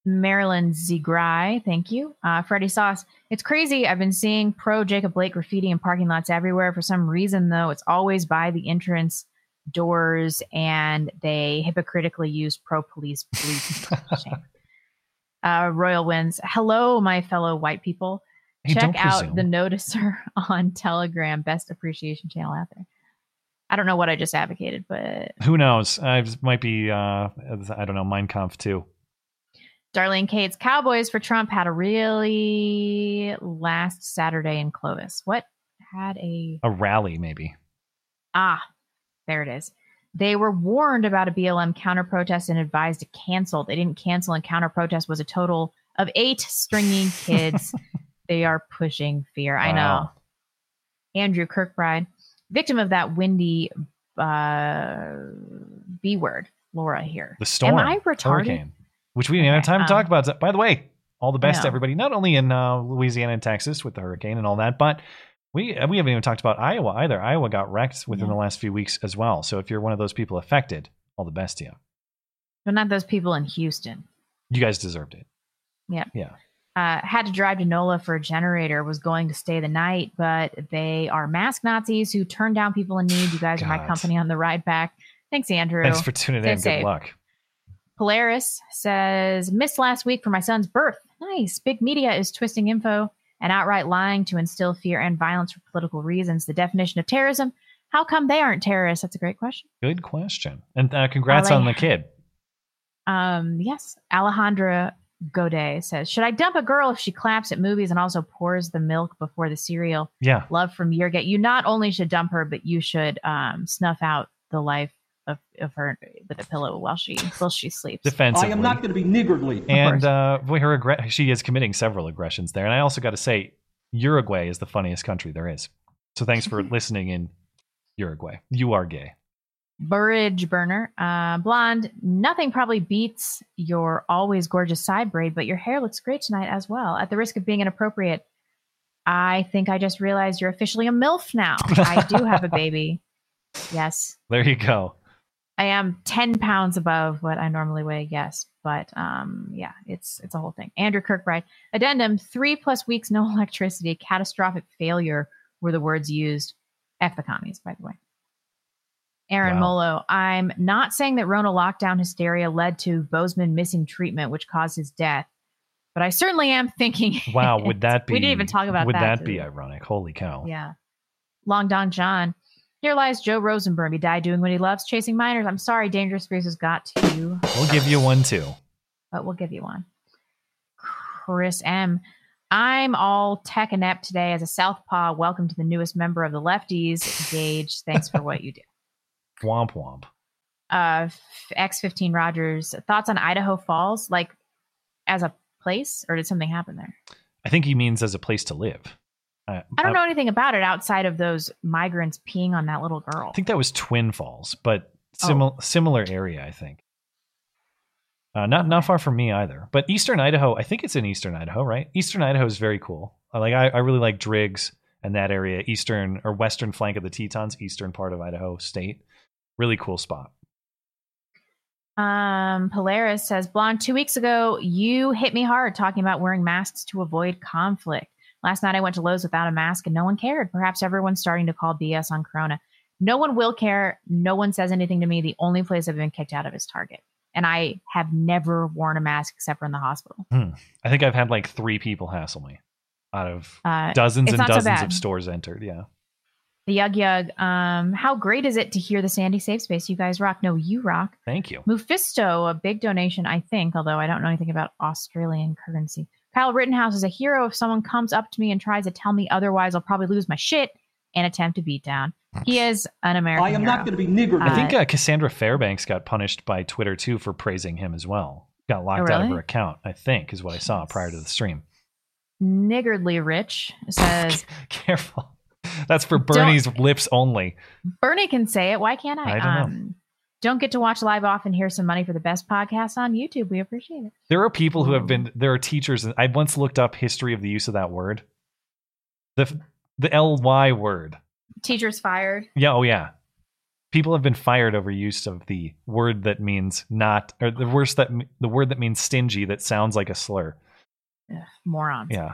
Marilyn Zigrai, thank you. Uh, Freddie Sauce. It's crazy. I've been seeing pro Jacob Blake graffiti in parking lots everywhere. For some reason, though, it's always by the entrance doors and they hypocritically use pro police. Shame. Uh, Royal Winds. Hello, my fellow white people. Hey, Check out presume. the noticer on Telegram, best appreciation channel out there. I don't know what I just advocated, but Who knows? I might be. Uh, I don't know. Mein Kampf too. Darlene Cates, Cowboys for Trump had a really last Saturday in Clovis. What had a A rally, maybe. ah, there it is. They were warned about a BLM counter protest and advised to cancel. They didn't cancel, and counter protest was a total of eight stringy kids. they are pushing fear. I know. Andrew Kirkbride, victim of that windy uh, B word, Laura here. The storm. Am I retarded? Hurricane, which we didn't have time to talk um, about. By the way, all the best to everybody, not only in uh, Louisiana and Texas with the hurricane and all that, but we we haven't even talked about Iowa either. Iowa got wrecked within the last few weeks as well. So if you're one of those people affected, all the best to you. But not those people in Houston. You guys deserved it. Yeah. Yeah. Uh, had to drive to NOLA for a generator, was going to stay the night, but they are mask Nazis who turn down people in need. You guys are my company on the ride back. Thanks, Andrew. Thanks for tuning Stay in. safe. Good luck. Polaris says, missed last week for my son's birth. Nice. Big media is twisting info and outright lying to instill fear and violence for political reasons. The definition of terrorism. How come they aren't terrorists? That's a great question. Good question. And uh, congrats LA. on the kid. Um, yes. Alejandra Godet says, Should I dump a girl if she claps at movies and also pours the milk before the cereal? Yeah. Love from Yurget. You not only should dump her, but you should um, snuff out the life of, of her with a pillow while she while she sleeps. Defensively. I am not going to be niggardly. And uh, boy, her aggre- she is committing several aggressions there. And I also got to say, Uruguay is the funniest country there is. So thanks for listening in Uruguay. You are gay. Burridge burner, uh, blonde. Nothing probably beats your always gorgeous side braid, but your hair looks great tonight as well. At the risk of being inappropriate, I think I just realized you're officially a MILF now. I do have a baby. Yes. There you go. I am 10 pounds above what I normally weigh, yes. But um, yeah, it's it's a whole thing. Andrew Kirkbride. Addendum, three plus weeks, no electricity, catastrophic failure were the words used. F the commies, by the way. Aaron Molo, I'm not saying that Rona lockdown hysteria led to Boseman missing treatment, which caused his death, but I certainly am thinking. Wow, would that be? we didn't even talk about Would that. that be ironic? Holy cow! Yeah. Long Don John. Here lies Joe Rosenberg. He died doing what he loves, chasing minors. I'm sorry, Dangerous Spaces got to you, We'll give you one too. but we'll give you one. Chris M. I'm all tech inept today as a Southpaw. Welcome to the newest member of the Lefties. Gage, thanks for what you do. Womp womp. Uh, X15 Rogers. Thoughts on Idaho Falls, like as a place, or did something happen there? I think he means as a place to live. I don't know anything about it outside of those migrants peeing on that little girl. I think that was Twin Falls, but similar similar area. I think. Uh, not not far from me either. But Eastern Idaho, I think it's in Eastern Idaho, right? Eastern Idaho is very cool. I like I, I really like Driggs and that area, eastern or western flank of the Tetons, eastern part of Idaho State. Really cool spot. Um, Polaris says, Blonde, two weeks ago, you hit me hard talking about wearing masks to avoid conflict. Last night I went to Lowe's without a mask and no one cared. Perhaps everyone's starting to call BS on Corona. No one will care. No one says anything to me. The only place I've been kicked out of is Target. And I have never worn a mask except for in the hospital. Hmm. I think I've had like three people hassle me out of Uh, dozens and not so dozens of stores entered. Yeah. The Yug Yug. Um, how great is it to hear the Sandy Safe Space? You guys rock. No, you rock. Thank you. Mephisto, a big donation, I think, although I don't know anything about Australian currency. Kyle Rittenhouse is a hero. If someone comes up to me and tries to tell me otherwise, I'll probably lose my shit and attempt to beat down. He is an American. I am not gonna be nigger. I think Uh, uh, Cassandra Fairbanks got punished by Twitter too for praising him as well. Got locked Oh, out of her account, I think, is what I saw prior to the stream. niggardly rich says Careful. That's for Bernie's lips only. Bernie can say it. Why can't I? I don't know. Don't get to watch live off and hear some money for the best podcast on YouTube. We appreciate it. There are people who have been there are teachers I once looked up history of the use of that word. The the ly word. Teachers fired. Yeah, oh yeah. People have been fired over use of the word that means not or the worst that the word that means stingy that sounds like a slur. Morons. Yeah.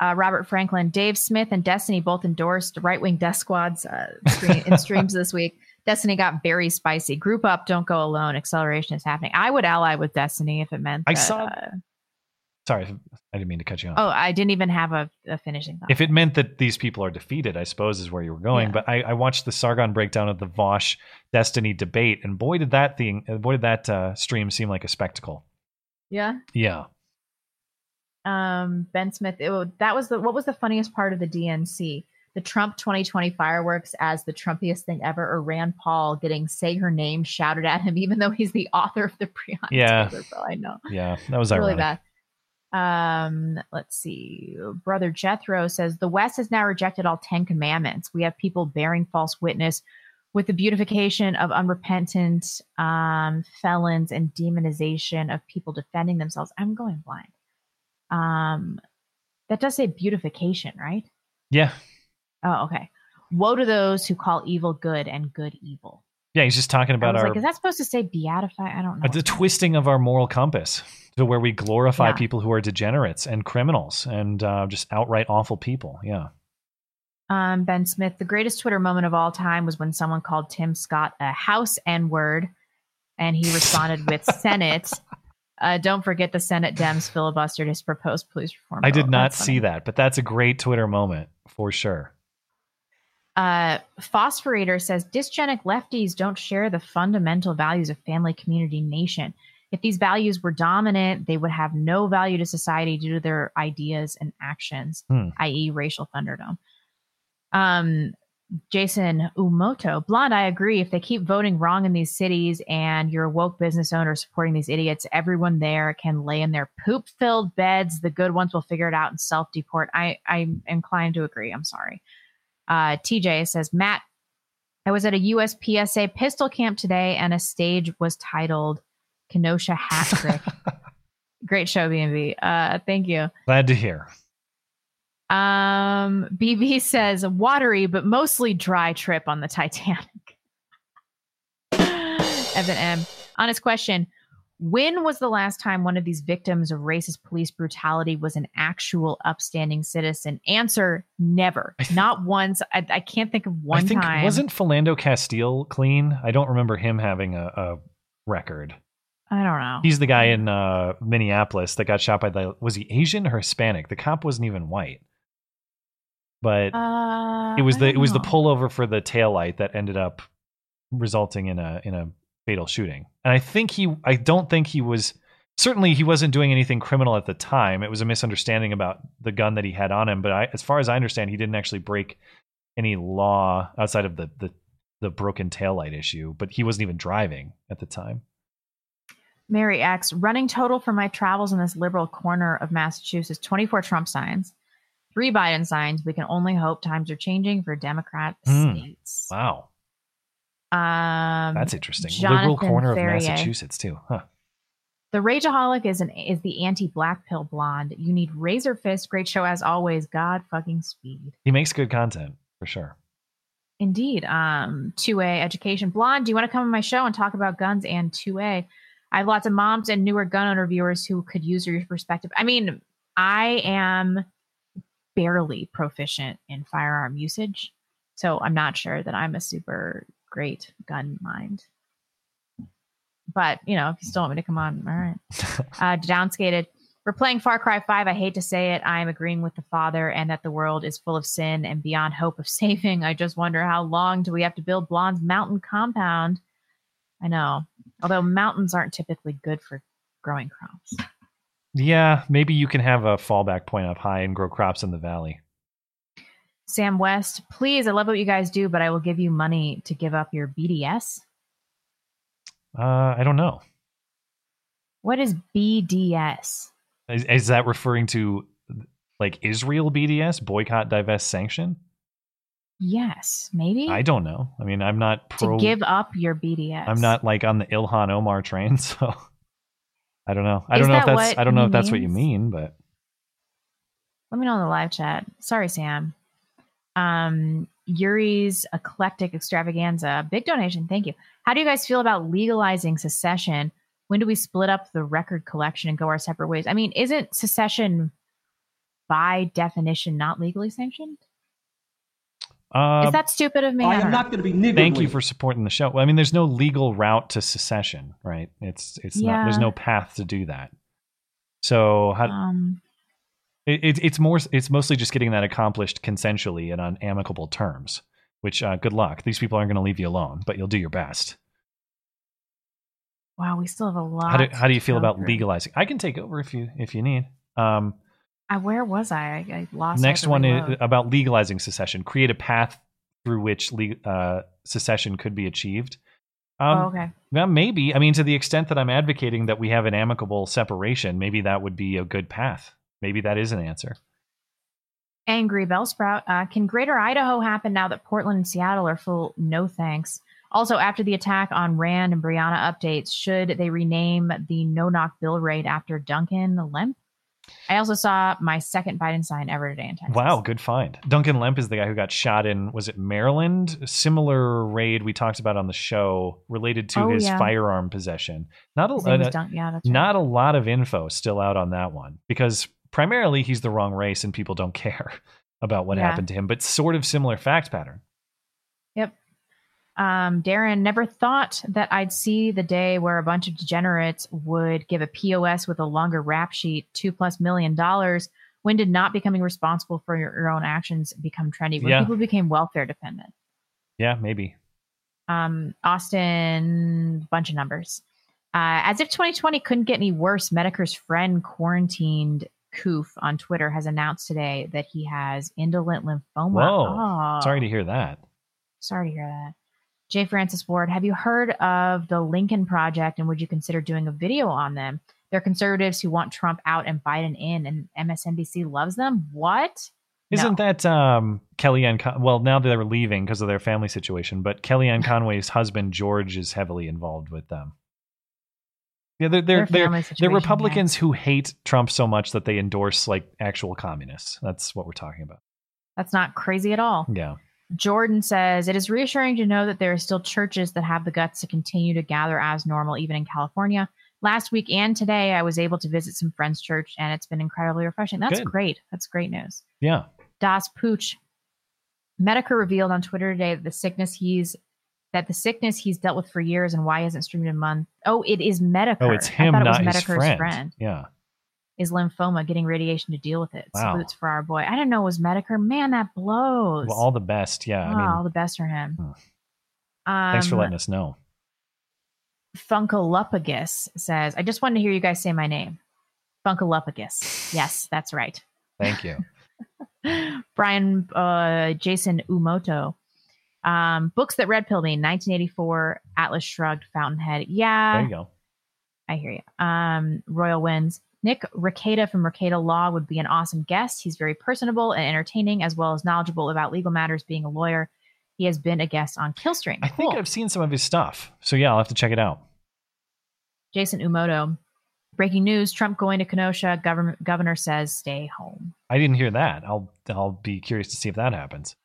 uh, Robert Franklin, Dave Smith, and Destiny both endorsed right wing death squads uh, stream, in streams this week. Destiny got very spicy. Group up, don't go alone. Acceleration is happening. I would ally with Destiny if it meant. I that, saw- uh, Sorry, I didn't mean to cut you off. oh, I didn't even have a, a finishing thought. If it meant that these people are defeated, I suppose is where you were going. But I, I watched the Sargon breakdown of the Vaush Destiny debate, and boy did that thing, boy did that uh, stream seem like a spectacle. yeah. Yeah, Um, Ben Smith. It, that was the what was the funniest part of the DNC? The Trump 2020 fireworks as the Trumpiest thing ever, or Rand Paul getting "Say Her Name" shouted at him, even though he's the author of the Breonna Yeah. Taylor bill. I know. yeah, that was really bad. Um, let's see. Brother Jethro says the West has now rejected all Ten Commandments. We have people bearing false witness with the beautification of unrepentant um, felons and demonization of people defending themselves. I'm going blind. Um, that does say beautification, right? Yeah, Oh, okay. Woe to those who call evil good and good evil. yeah. He's just talking about our like, is that supposed to say beatify? I don't know. the twisting of our moral compass to where we glorify Yeah. people who are degenerates and criminals and uh, just outright awful people. Yeah. Um, ben Smith, the greatest Twitter moment of all time was when someone called Tim Scott a house N word, and he responded with Senate. Uh, don't forget the Senate Dems filibustered his proposed police reform. I bill. did not That's see that, but that's a great Twitter moment for sure. Uh, Phosphorator says dysgenic lefties don't share the fundamental values of family, community, nation. If these values were dominant, they would have no value to society due to their ideas and actions, Hmm. i.e., racial thunderdome. Um, Jason Umoto, blonde, I agree. If they keep voting wrong in these cities and you're a woke business owner supporting these idiots, everyone there can lay in their poop filled beds. The good ones will figure it out and self deport. I, I'm inclined to agree. I'm sorry. Uh, TJ says, Matt, I was at a USPSA pistol camp today and a stage was titled Kenosha Hat Trick. Great show, B&B. Uh, thank you. Glad to hear. Um, BB says watery but mostly dry trip on the Titanic. Evan M. Honest question. When was the last time one of these victims of racist police brutality was an actual upstanding citizen? Answer never. Not once. I, I can't think of one I think time. wasn't Philando Castile clean? I don't remember him having a, a record. I don't know. He's the guy in uh, Minneapolis that got shot by the. Was he Asian or Hispanic? The cop wasn't even white, but Uh, it was I the it was the pullover for the taillight that ended up resulting in a in a fatal shooting. And I think he. I don't think he was. Certainly, he wasn't doing anything criminal at the time. It was a misunderstanding about the gun that he had on him. But I, as far as I understand, he didn't actually break any law outside of the the the broken taillight issue. But he wasn't even driving at the time. Mary X. Running total for my travels in this liberal corner of Massachusetts 24 Trump signs, three Biden signs. We can only hope times are changing for Democrat Hmm. states. Wow, Um, that's interesting. Jonathan Liberal corner Ferrier. of Massachusetts too, huh? The Rageaholic is an is the anti black pill blonde. You need Razorfist. Great show as always. God fucking speed. He makes good content for sure. Indeed. Um, 2A education. Blonde, do you want to come on my show and talk about guns and 2A? I have lots of moms and newer gun owner viewers who could use your perspective. I mean, I am barely proficient in firearm usage. So I'm not sure that I'm a super great gun mind. But, you know, if you still want me to come on, all right. Uh, downskated. We're playing Far Cry 5. I hate to say it. I am agreeing with the father and that the world is full of sin and beyond hope of saving. I just wonder how long do we have to build Blonde's mountain compound? I know. Although mountains aren't typically good for growing crops. Yeah, maybe you can have a fallback point up high and grow crops in the valley. Sam West, please, I love what you guys do, but I will give you money to give up your BDS. Uh, I don't know. What is BDS? Is, is that referring to like Israel BDS, boycott, divest, sanction? Yes, maybe. I don't know. I mean, I'm not pro. to give up your BDS. I'm not like on the Ilhan Omar train, so I don't know. I Is don't know if that's. I don't know he if that's what you mean, but Let me know in the live chat. Sorry, Sam. Um, Yuri's eclectic extravaganza. Big donation. Thank you. How do you guys feel about legalizing secession? When do we split up the record collection and go our separate ways? I mean, isn't secession by definition not legally sanctioned? uh, Is that stupid of me? I am not going to be thank you for supporting the show. Well, I mean, there's no legal route to secession, right? It's it's not. There's no path to do that. So how? Um, it, it, it's more. It's mostly just getting that accomplished consensually and on amicable terms. Which, uh, good luck. These people aren't going to leave you alone, but you'll do your best. wow, we still have a lot. How do How do you feel about through. legalizing? I can take over if you if you need. Um, Uh, where was I? I, I lost. Next one is about legalizing secession. Create a path through which le- uh, secession could be achieved. Um, Oh, okay. Well, maybe. I mean, to the extent that I'm advocating that we have an amicable separation, maybe that would be a good path. Maybe that is an answer. Angry Bellsprout. Uh, can Greater Idaho happen now that Portland and Seattle are full? No thanks. Also, after the attack on Rand and Breonna updates, should they rename the no knock bill raid after Duncan Lemp? I also saw my second Biden sign ever today in Texas. Wow, good find. Duncan Lemp is the guy who got shot in, was it Maryland? A similar raid we talked about on the show related to Oh, his yeah. firearm possession. Not a, was uh, yeah, that's right. not a lot of info still out on that one because primarily he's the wrong race and people don't care about what Yeah. happened to him, but sort of similar fact pattern. Yep. Um, Darren never thought that I'd see the day where a bunch of degenerates would give a POS with a longer rap sheet, two plus million dollars. When did not becoming responsible for your, your own actions become trendy? When Yeah. people became welfare dependent. Yeah, maybe. Um, Austin, bunch of numbers. Uh, as if 2020 couldn't get any worse, Metokur's friend quarantined Koof on Twitter has announced today that he has indolent lymphoma. Whoa. Oh. Sorry to hear that. Sorry to hear that. J. Francis Ward, have you heard of the Lincoln Project and would you consider doing a video on them? They're conservatives who want Trump out and Biden in, and MSNBC loves them. What? Isn't that um, Kellyanne? Con- well, now they're leaving because of their family situation, but Kellyanne Conway's husband George is heavily involved with them. Yeah, they're they're they're, they're Republicans who hate Trump so much that they endorse like actual communists. That's what we're talking about. That's not crazy at all. Yeah. Jordan says it is reassuring to know that there are still churches that have the guts to continue to gather as normal, even in California. Last week and today, I was able to visit some friends' church, and it's been incredibly refreshing. That's Good. great. That's great news. Yeah. Das Pooch. Metokur revealed on Twitter today that the sickness he's that the sickness he's dealt with for years and why hasn't streamed in a month. Oh, it is Metokur. Oh, it's him, it not his Metokur's friend. Yeah. Is lymphoma getting radiation to deal with it? Wow. Salutes for our boy. I didn't know it was Metokur. Man, that blows. Well, all the best. Yeah. I Oh, mean, all the best for him. thanks for Um, letting us know. Funkalopagus says, I just wanted to hear you guys say my name. Funkalopagus. Yes, that's right. Thank you. Brian uh, Jason Umoto. Um, books that red pill me 1984, Atlas Shrugged, Fountainhead. Yeah. There you go. I hear you. Um, Royal Winds. Nick Rekieta from Rekieta Law would be an awesome guest. He's very personable and entertaining, as well as knowledgeable about legal matters, being a lawyer. He has been a guest on Killstream. I think I've seen some of his stuff. So yeah, I'll have to check it out. Jason Umoto. Breaking news Trump going to Kenosha. Government, governor says stay home. I didn't hear that. I'll I'll be curious to see if that happens.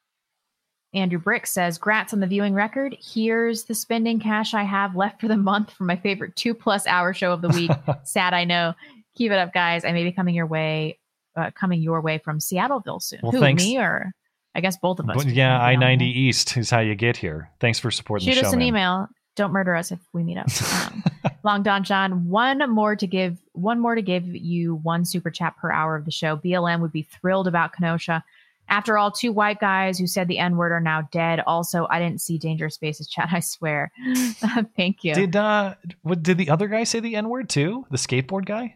Andrew Brick says, Grats on the viewing record. Here's the spending cash I have left for the month for my favorite two plus hour show of the week. Sad, I know. Keep it up, guys. I may be coming your way uh, coming your way from Seattleville soon. Well, Who, thanks. me or I guess both of us. But yeah, I 90. East is how you get here. Thanks for supporting Shoot the show. Shoot us an man. email. Don't murder us if we meet up. Um, Long Don John, one more to give, one more to give you one super chat per hour of the show. BLM would be thrilled about Kenosha. After all, two white guys who said the N word are now dead. Also, I didn't see Dangerous Spaces chat. I swear. Thank you. Did uh, what did the other guy say the N word too? The skateboard guy?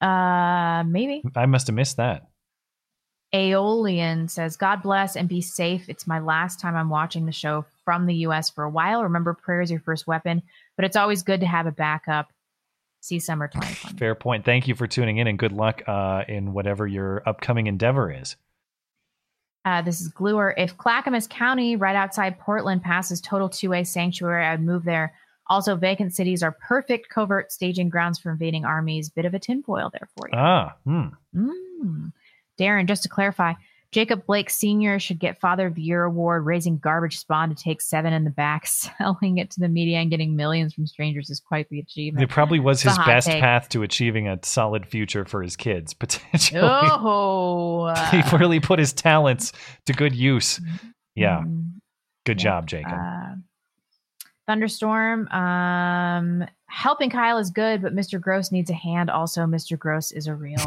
uh, maybe. I must have missed that. Aeolian says, God bless and be safe. It's my last time I'm watching the show from the US for a while. Remember, prayer is your first weapon, but it's always good to have a backup. See summer 2020. Fair point. Thank you for tuning in, and good luck uh, in whatever your upcoming endeavor is. Uh, this is Gluer. If Clackamas County, right outside Portland, passes total two way sanctuary, I'd move there. Also, vacant cities are perfect covert staging grounds for invading armies. Bit of a tinfoil there for you. Ah, hmm. Mm. Darren, just to clarify, Jacob Blake Sr. should get Father of the Year award, raising garbage spawn to take seven in the back, selling it to the media and getting millions from strangers is quite the achievement. It probably was It's his best take. path to achieving a solid future for his kids, potentially. Oh, he really put his talents to good use. Yeah. Mm, Good job, Jacob. uh, Thunderstorm. Um, helping Kyle is good, but Mr. Gross needs a hand. Also, Mr. Gross is a real.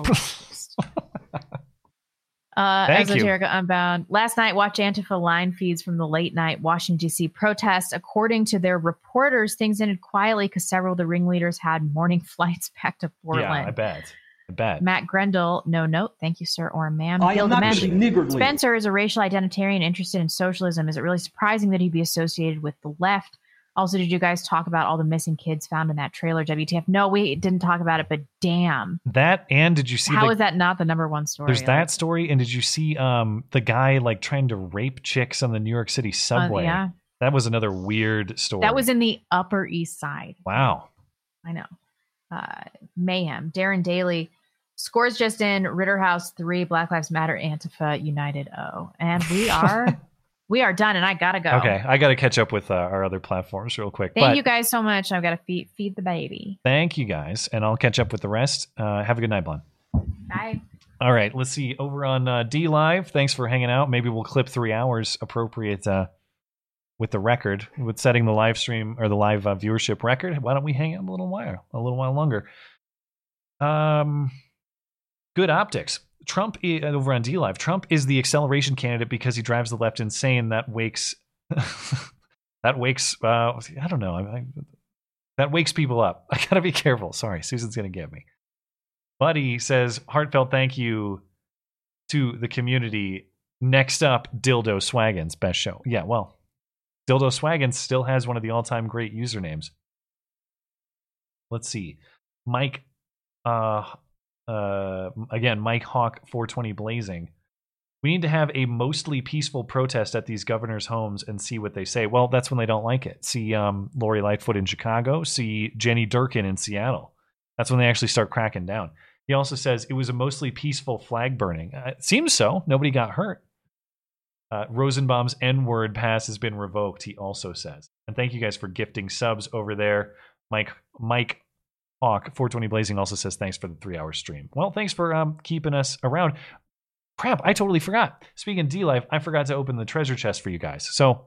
Racist. Uh, Thank you. Esoterica Unbound. Last night, watch Antifa line feeds from the late night Washington, D.C. protests. According to their reporters, things ended quietly because several of the ringleaders had morning flights back to Portland. yeah, I bet. I bet. Matt Grendel, no note. Thank you, sir or ma'am. I Bill am not Dimension. really niggardly. Spencer is a racial identitarian interested in socialism. Is it really surprising that he'd be associated with the left? Also, did you guys talk about all the missing kids found in that trailer? WTF? No, we didn't talk about it, but damn. That and did you see How the, is that not the number one story? There's that story, and did you see um the guy like trying to rape chicks on the New York City subway? Uh, yeah. That was another weird story. That was in the Upper East Side. wow. I know. Uh, mayhem. Darren Daly scores just in. Ritterhouse three. Black Lives Matter. Antifa United O. And we are we are done. And I gotta go. Okay, I got to catch up with uh, our other platforms real quick. Thank but you guys so much. I've got to feed feed the baby. Thank you guys, and I'll catch up with the rest. Uh, have a good night, Blonde. Bye. All right, let's see. Over on uh, DLive, thanks for hanging out. Maybe we'll clip three hours appropriate uh, with the record, with setting the live stream or the live uh, viewership record. Why don't we hang out a little while, a little while longer? Um, good optics. Trump i- over on DLive. Trump is the acceleration candidate because he drives the left insane. That wakes, that wakes. Uh, I don't know. I, I, that wakes people up. I gotta be careful. Sorry, Susan's gonna get me. Buddy says, heartfelt thank you to the community. Next up, Dildo Swaggins, best show. Yeah, well, Dildo Swaggins still has one of the all time great usernames. Let's see. Mike, uh, uh, again, Mike Hawk 420 Blazing. We need to have a mostly peaceful protest at these governors' homes and see what they say. Well, that's when they don't like it. See um, Lori Lightfoot in Chicago. See Jenny Durkan in Seattle. That's when they actually start cracking down. He also says it was a mostly peaceful flag burning. Uh, it seems so. Nobody got hurt. Uh, Rosenbaum's N word pass has been revoked, he also says. And thank you guys for gifting subs over there. Mike Mike Hawk 420 Blazing also says thanks for the three hour stream. Well, thanks for um, keeping us around. Crap, I totally forgot. Speaking of DLive, I forgot to open the treasure chest for you guys. So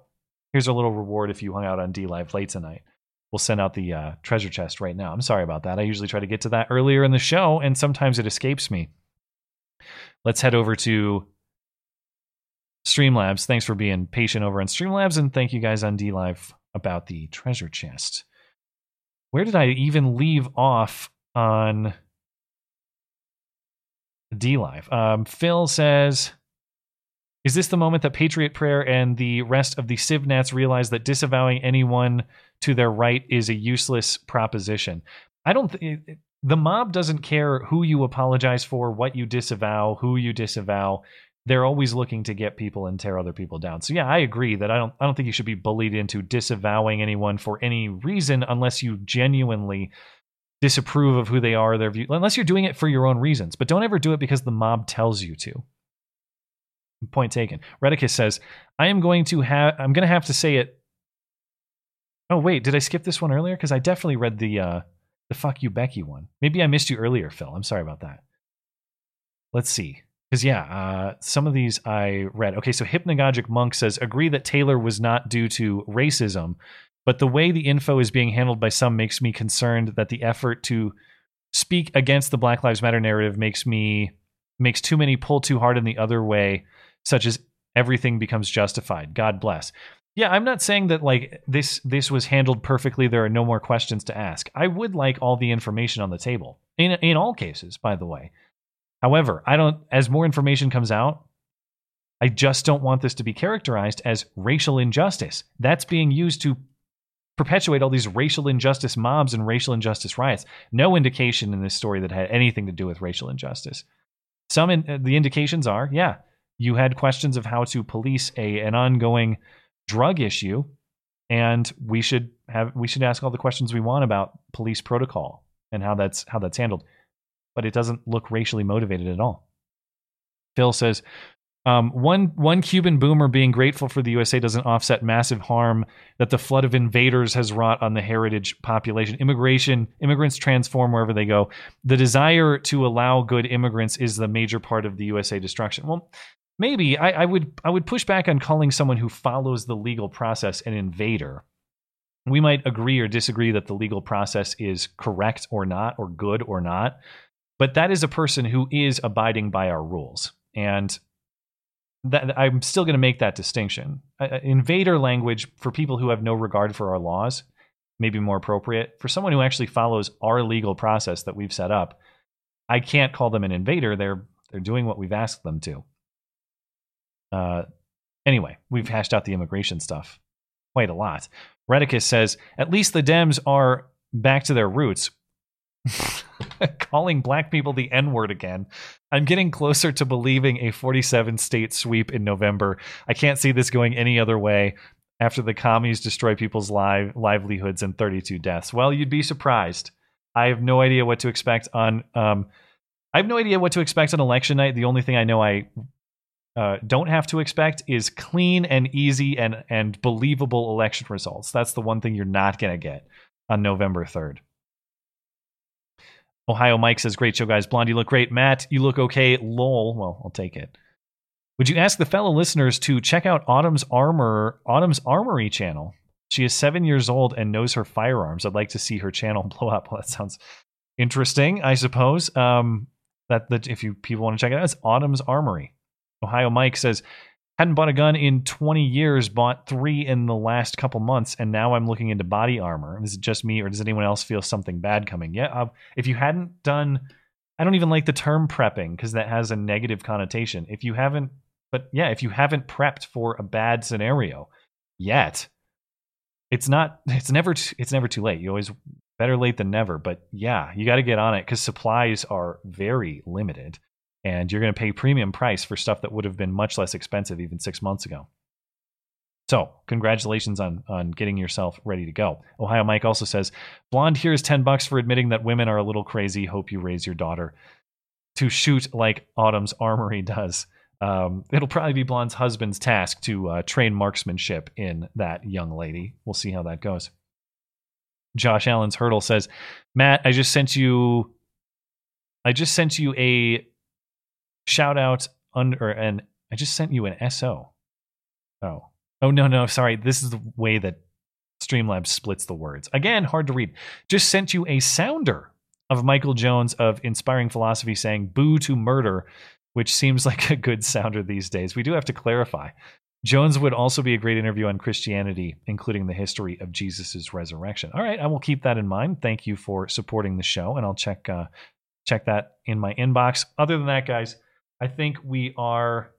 here's a little reward if you hung out on DLive late tonight. We'll send out the uh, treasure chest right now. I'm sorry about that. I usually try to get to that earlier in the show, and sometimes it escapes me. Let's head over to Streamlabs. Thanks for being patient over on Streamlabs, and thank you guys on DLive about the treasure chest. Where did I even leave off on DLive? Um, Phil says, Is this the moment that Patriot Prayer and the rest of the Civnats realize that disavowing anyone to their right is a useless proposition? I don't the mob doesn't care who you apologize for, what you disavow, who you disavow. They're always looking to get people and tear other people down. So yeah, I agree that I don't I don't think you should be bullied into disavowing anyone for any reason unless you genuinely disapprove of who they are, their view, unless you're doing it for your own reasons. But don't ever do it because the mob tells you to. Point taken. Redicus says, "I am going to have. I'm going to have to say it." Oh wait, did I skip this one earlier? Because I definitely read the uh, the fuck you Becky one. Maybe I missed you earlier, Phil. I'm sorry about that. let's see. Because, yeah, uh, some of these I read. Okay, so Hypnagogic Monk says agree that Taylor was not due to racism, but the way the info is being handled by some makes me concerned that the effort to speak against the Black Lives Matter narrative makes me makes too many pull too hard in the other way, such as everything becomes justified. God bless. Yeah, I'm not saying that like this this was handled perfectly. There are no more questions to ask. I would like all the information on the table in in all cases, by the way. However, I don't as more information comes out, I just don't want this to be characterized as racial injustice. That's being used to perpetuate all these racial injustice mobs and racial injustice riots. No indication in this story that had anything to do with racial injustice. Some in, uh, the indications are, yeah, you had questions of how to police a an ongoing drug issue and we should have we should ask all the questions we want about police protocol and how that's how that's handled but it doesn't look racially motivated at all phil says um, one one Cuban boomer being grateful for the USA doesn't offset massive harm that the flood of invaders has wrought on the heritage population. Immigration immigrants transform wherever they go. The desire to allow good immigrants is the major part of the USA destruction. Well, maybe I, I would I would push back on calling someone who follows the legal process an invader. We might agree or disagree that the legal process is correct or not, or good or not, but that is a person who is abiding by our rules. And that, I'm still going to make that distinction. Uh, invader language for people who have no regard for our laws may be more appropriate. For someone who actually follows our legal process that we've set up, I can't call them an invader. They're they're doing what we've asked them to. Uh, anyway, we've hashed out the immigration stuff quite a lot. Redicus says, at least the Dems are back to their roots. Calling black people the N word again. I'm getting closer to believing a 47 state sweep in November. I can't see this going any other way after the commies destroy people's live, livelihoods and 32 deaths. Well, you'd be surprised. I have no idea what to expect on. Um, I have no idea what to expect on election night. The only thing I know I uh, don't have to expect is clean and easy and and believable election results. That's the one thing you're not going to get on November 3rd. Ohio Mike says, Great show, guys. Blondie, look great. Matt, you look okay. Lol. Well, I'll take it. Would you ask the fellow listeners to check out Autumn's Armor, Autumn's Armory channel? She is seven years old and knows her firearms. I'd like to see her channel blow up. Well, that sounds interesting, I suppose. Um, that, that if you people want to check it out, it's Autumn's Armory. Ohio Mike says, hadn't bought a gun in 20 years, bought three in the last couple months, and now I'm looking into body armor. Is it just me, or does anyone else feel something bad coming? Yeah, uh, if you hadn't done, I don't even like the term prepping because that has a negative connotation. If you haven't, but yeah, if you haven't prepped for a bad scenario yet, it's not, it's never, it's never too late. You always better late than never. But yeah, you got to get on it because supplies are very limited and you're going to pay premium price for stuff that would have been much less expensive even six months ago. So, congratulations on on getting yourself ready to go. Ohio Mike also says, "Blonde here is ten bucks for admitting that women are a little crazy. Hope you raise your daughter to shoot like Autumn's Armory does." Um, it'll probably be Blonde's husband's task to uh, train marksmanship in that young lady. We'll see how that goes. Josh Allen's hurdle says, "Matt, I just sent you, I just sent you a shout out under and I just sent you an SO. Oh. Oh no, no, sorry. This is the way that Streamlabs splits the words. Again, hard to read. Just sent you a sounder of Michael Jones of Inspiring Philosophy saying boo to murder, which seems like a good sounder these days. We do have to clarify. Jones would also be a great interview on Christianity, including the history of Jesus' resurrection. All right, I will keep that in mind. Thank you for supporting the show, and I'll check uh, check that in my inbox. Other than that, guys, I think we are.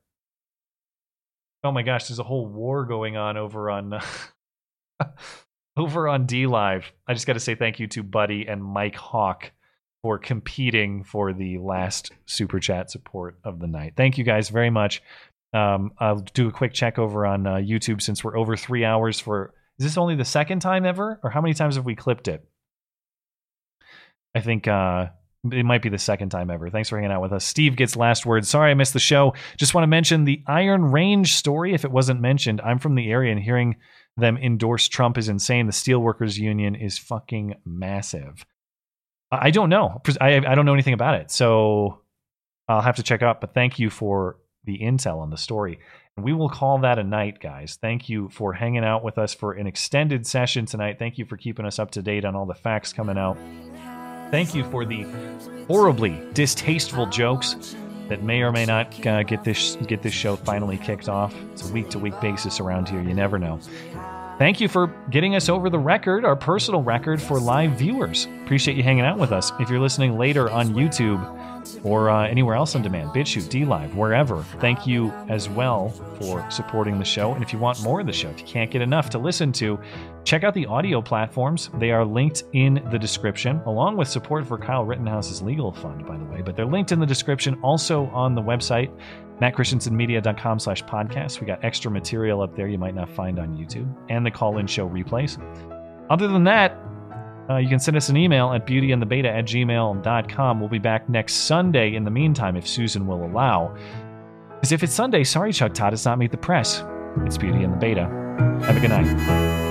Oh my gosh, there's a whole war going on over on over on DLive. I just got to say thank you to Buddy and Mike Hawk for competing for the last super chat support of the night. Thank you guys very much. Um, I'll do a quick check over on uh, YouTube since we're over three hours for. Is this only the second time ever, or how many times have we clipped it? I think uh, it might be the second time ever. Thanks for hanging out with us. Steve gets last word. Sorry I missed the show. Just want to mention the Iron Range story if it wasn't mentioned. I'm from the area and hearing them endorse Trump is insane. The Steelworkers Union is fucking massive. I don't know. I, I don't know anything about it. So I'll have to check out, but thank you for the intel on the story. And we will call that a night, guys. Thank you for hanging out with us for an extended session tonight. Thank you for keeping us up to date on all the facts coming out. Thank you for the horribly distasteful jokes that may or may not uh, get this get this show finally kicked off. It's a week to week basis around here. You never know. Thank you for getting us over the record, our personal record for live viewers. Appreciate you hanging out with us. If you're listening later on YouTube or uh, anywhere else on demand, BitChute, DLive, wherever, thank you as well for supporting the show. And if you want more of the show, if you can't get enough to listen to, check out the audio platforms. They are linked in the description, along with support for Kyle Rittenhouse's legal fund, by the way. But they're linked in the description, also on the website mattchristiansenmedia.com slash podcast. We got extra material up there you might not find on YouTube and the call-in show replays. Other than that, uh, you can send us an email at beautyandthebeta at gmail.com. We'll be back next Sunday in the meantime, if Susan will allow. Because if it's Sunday, sorry, Chuck Todd, it's not Meet the Press. It's Beauty and the Beta. Have a good night.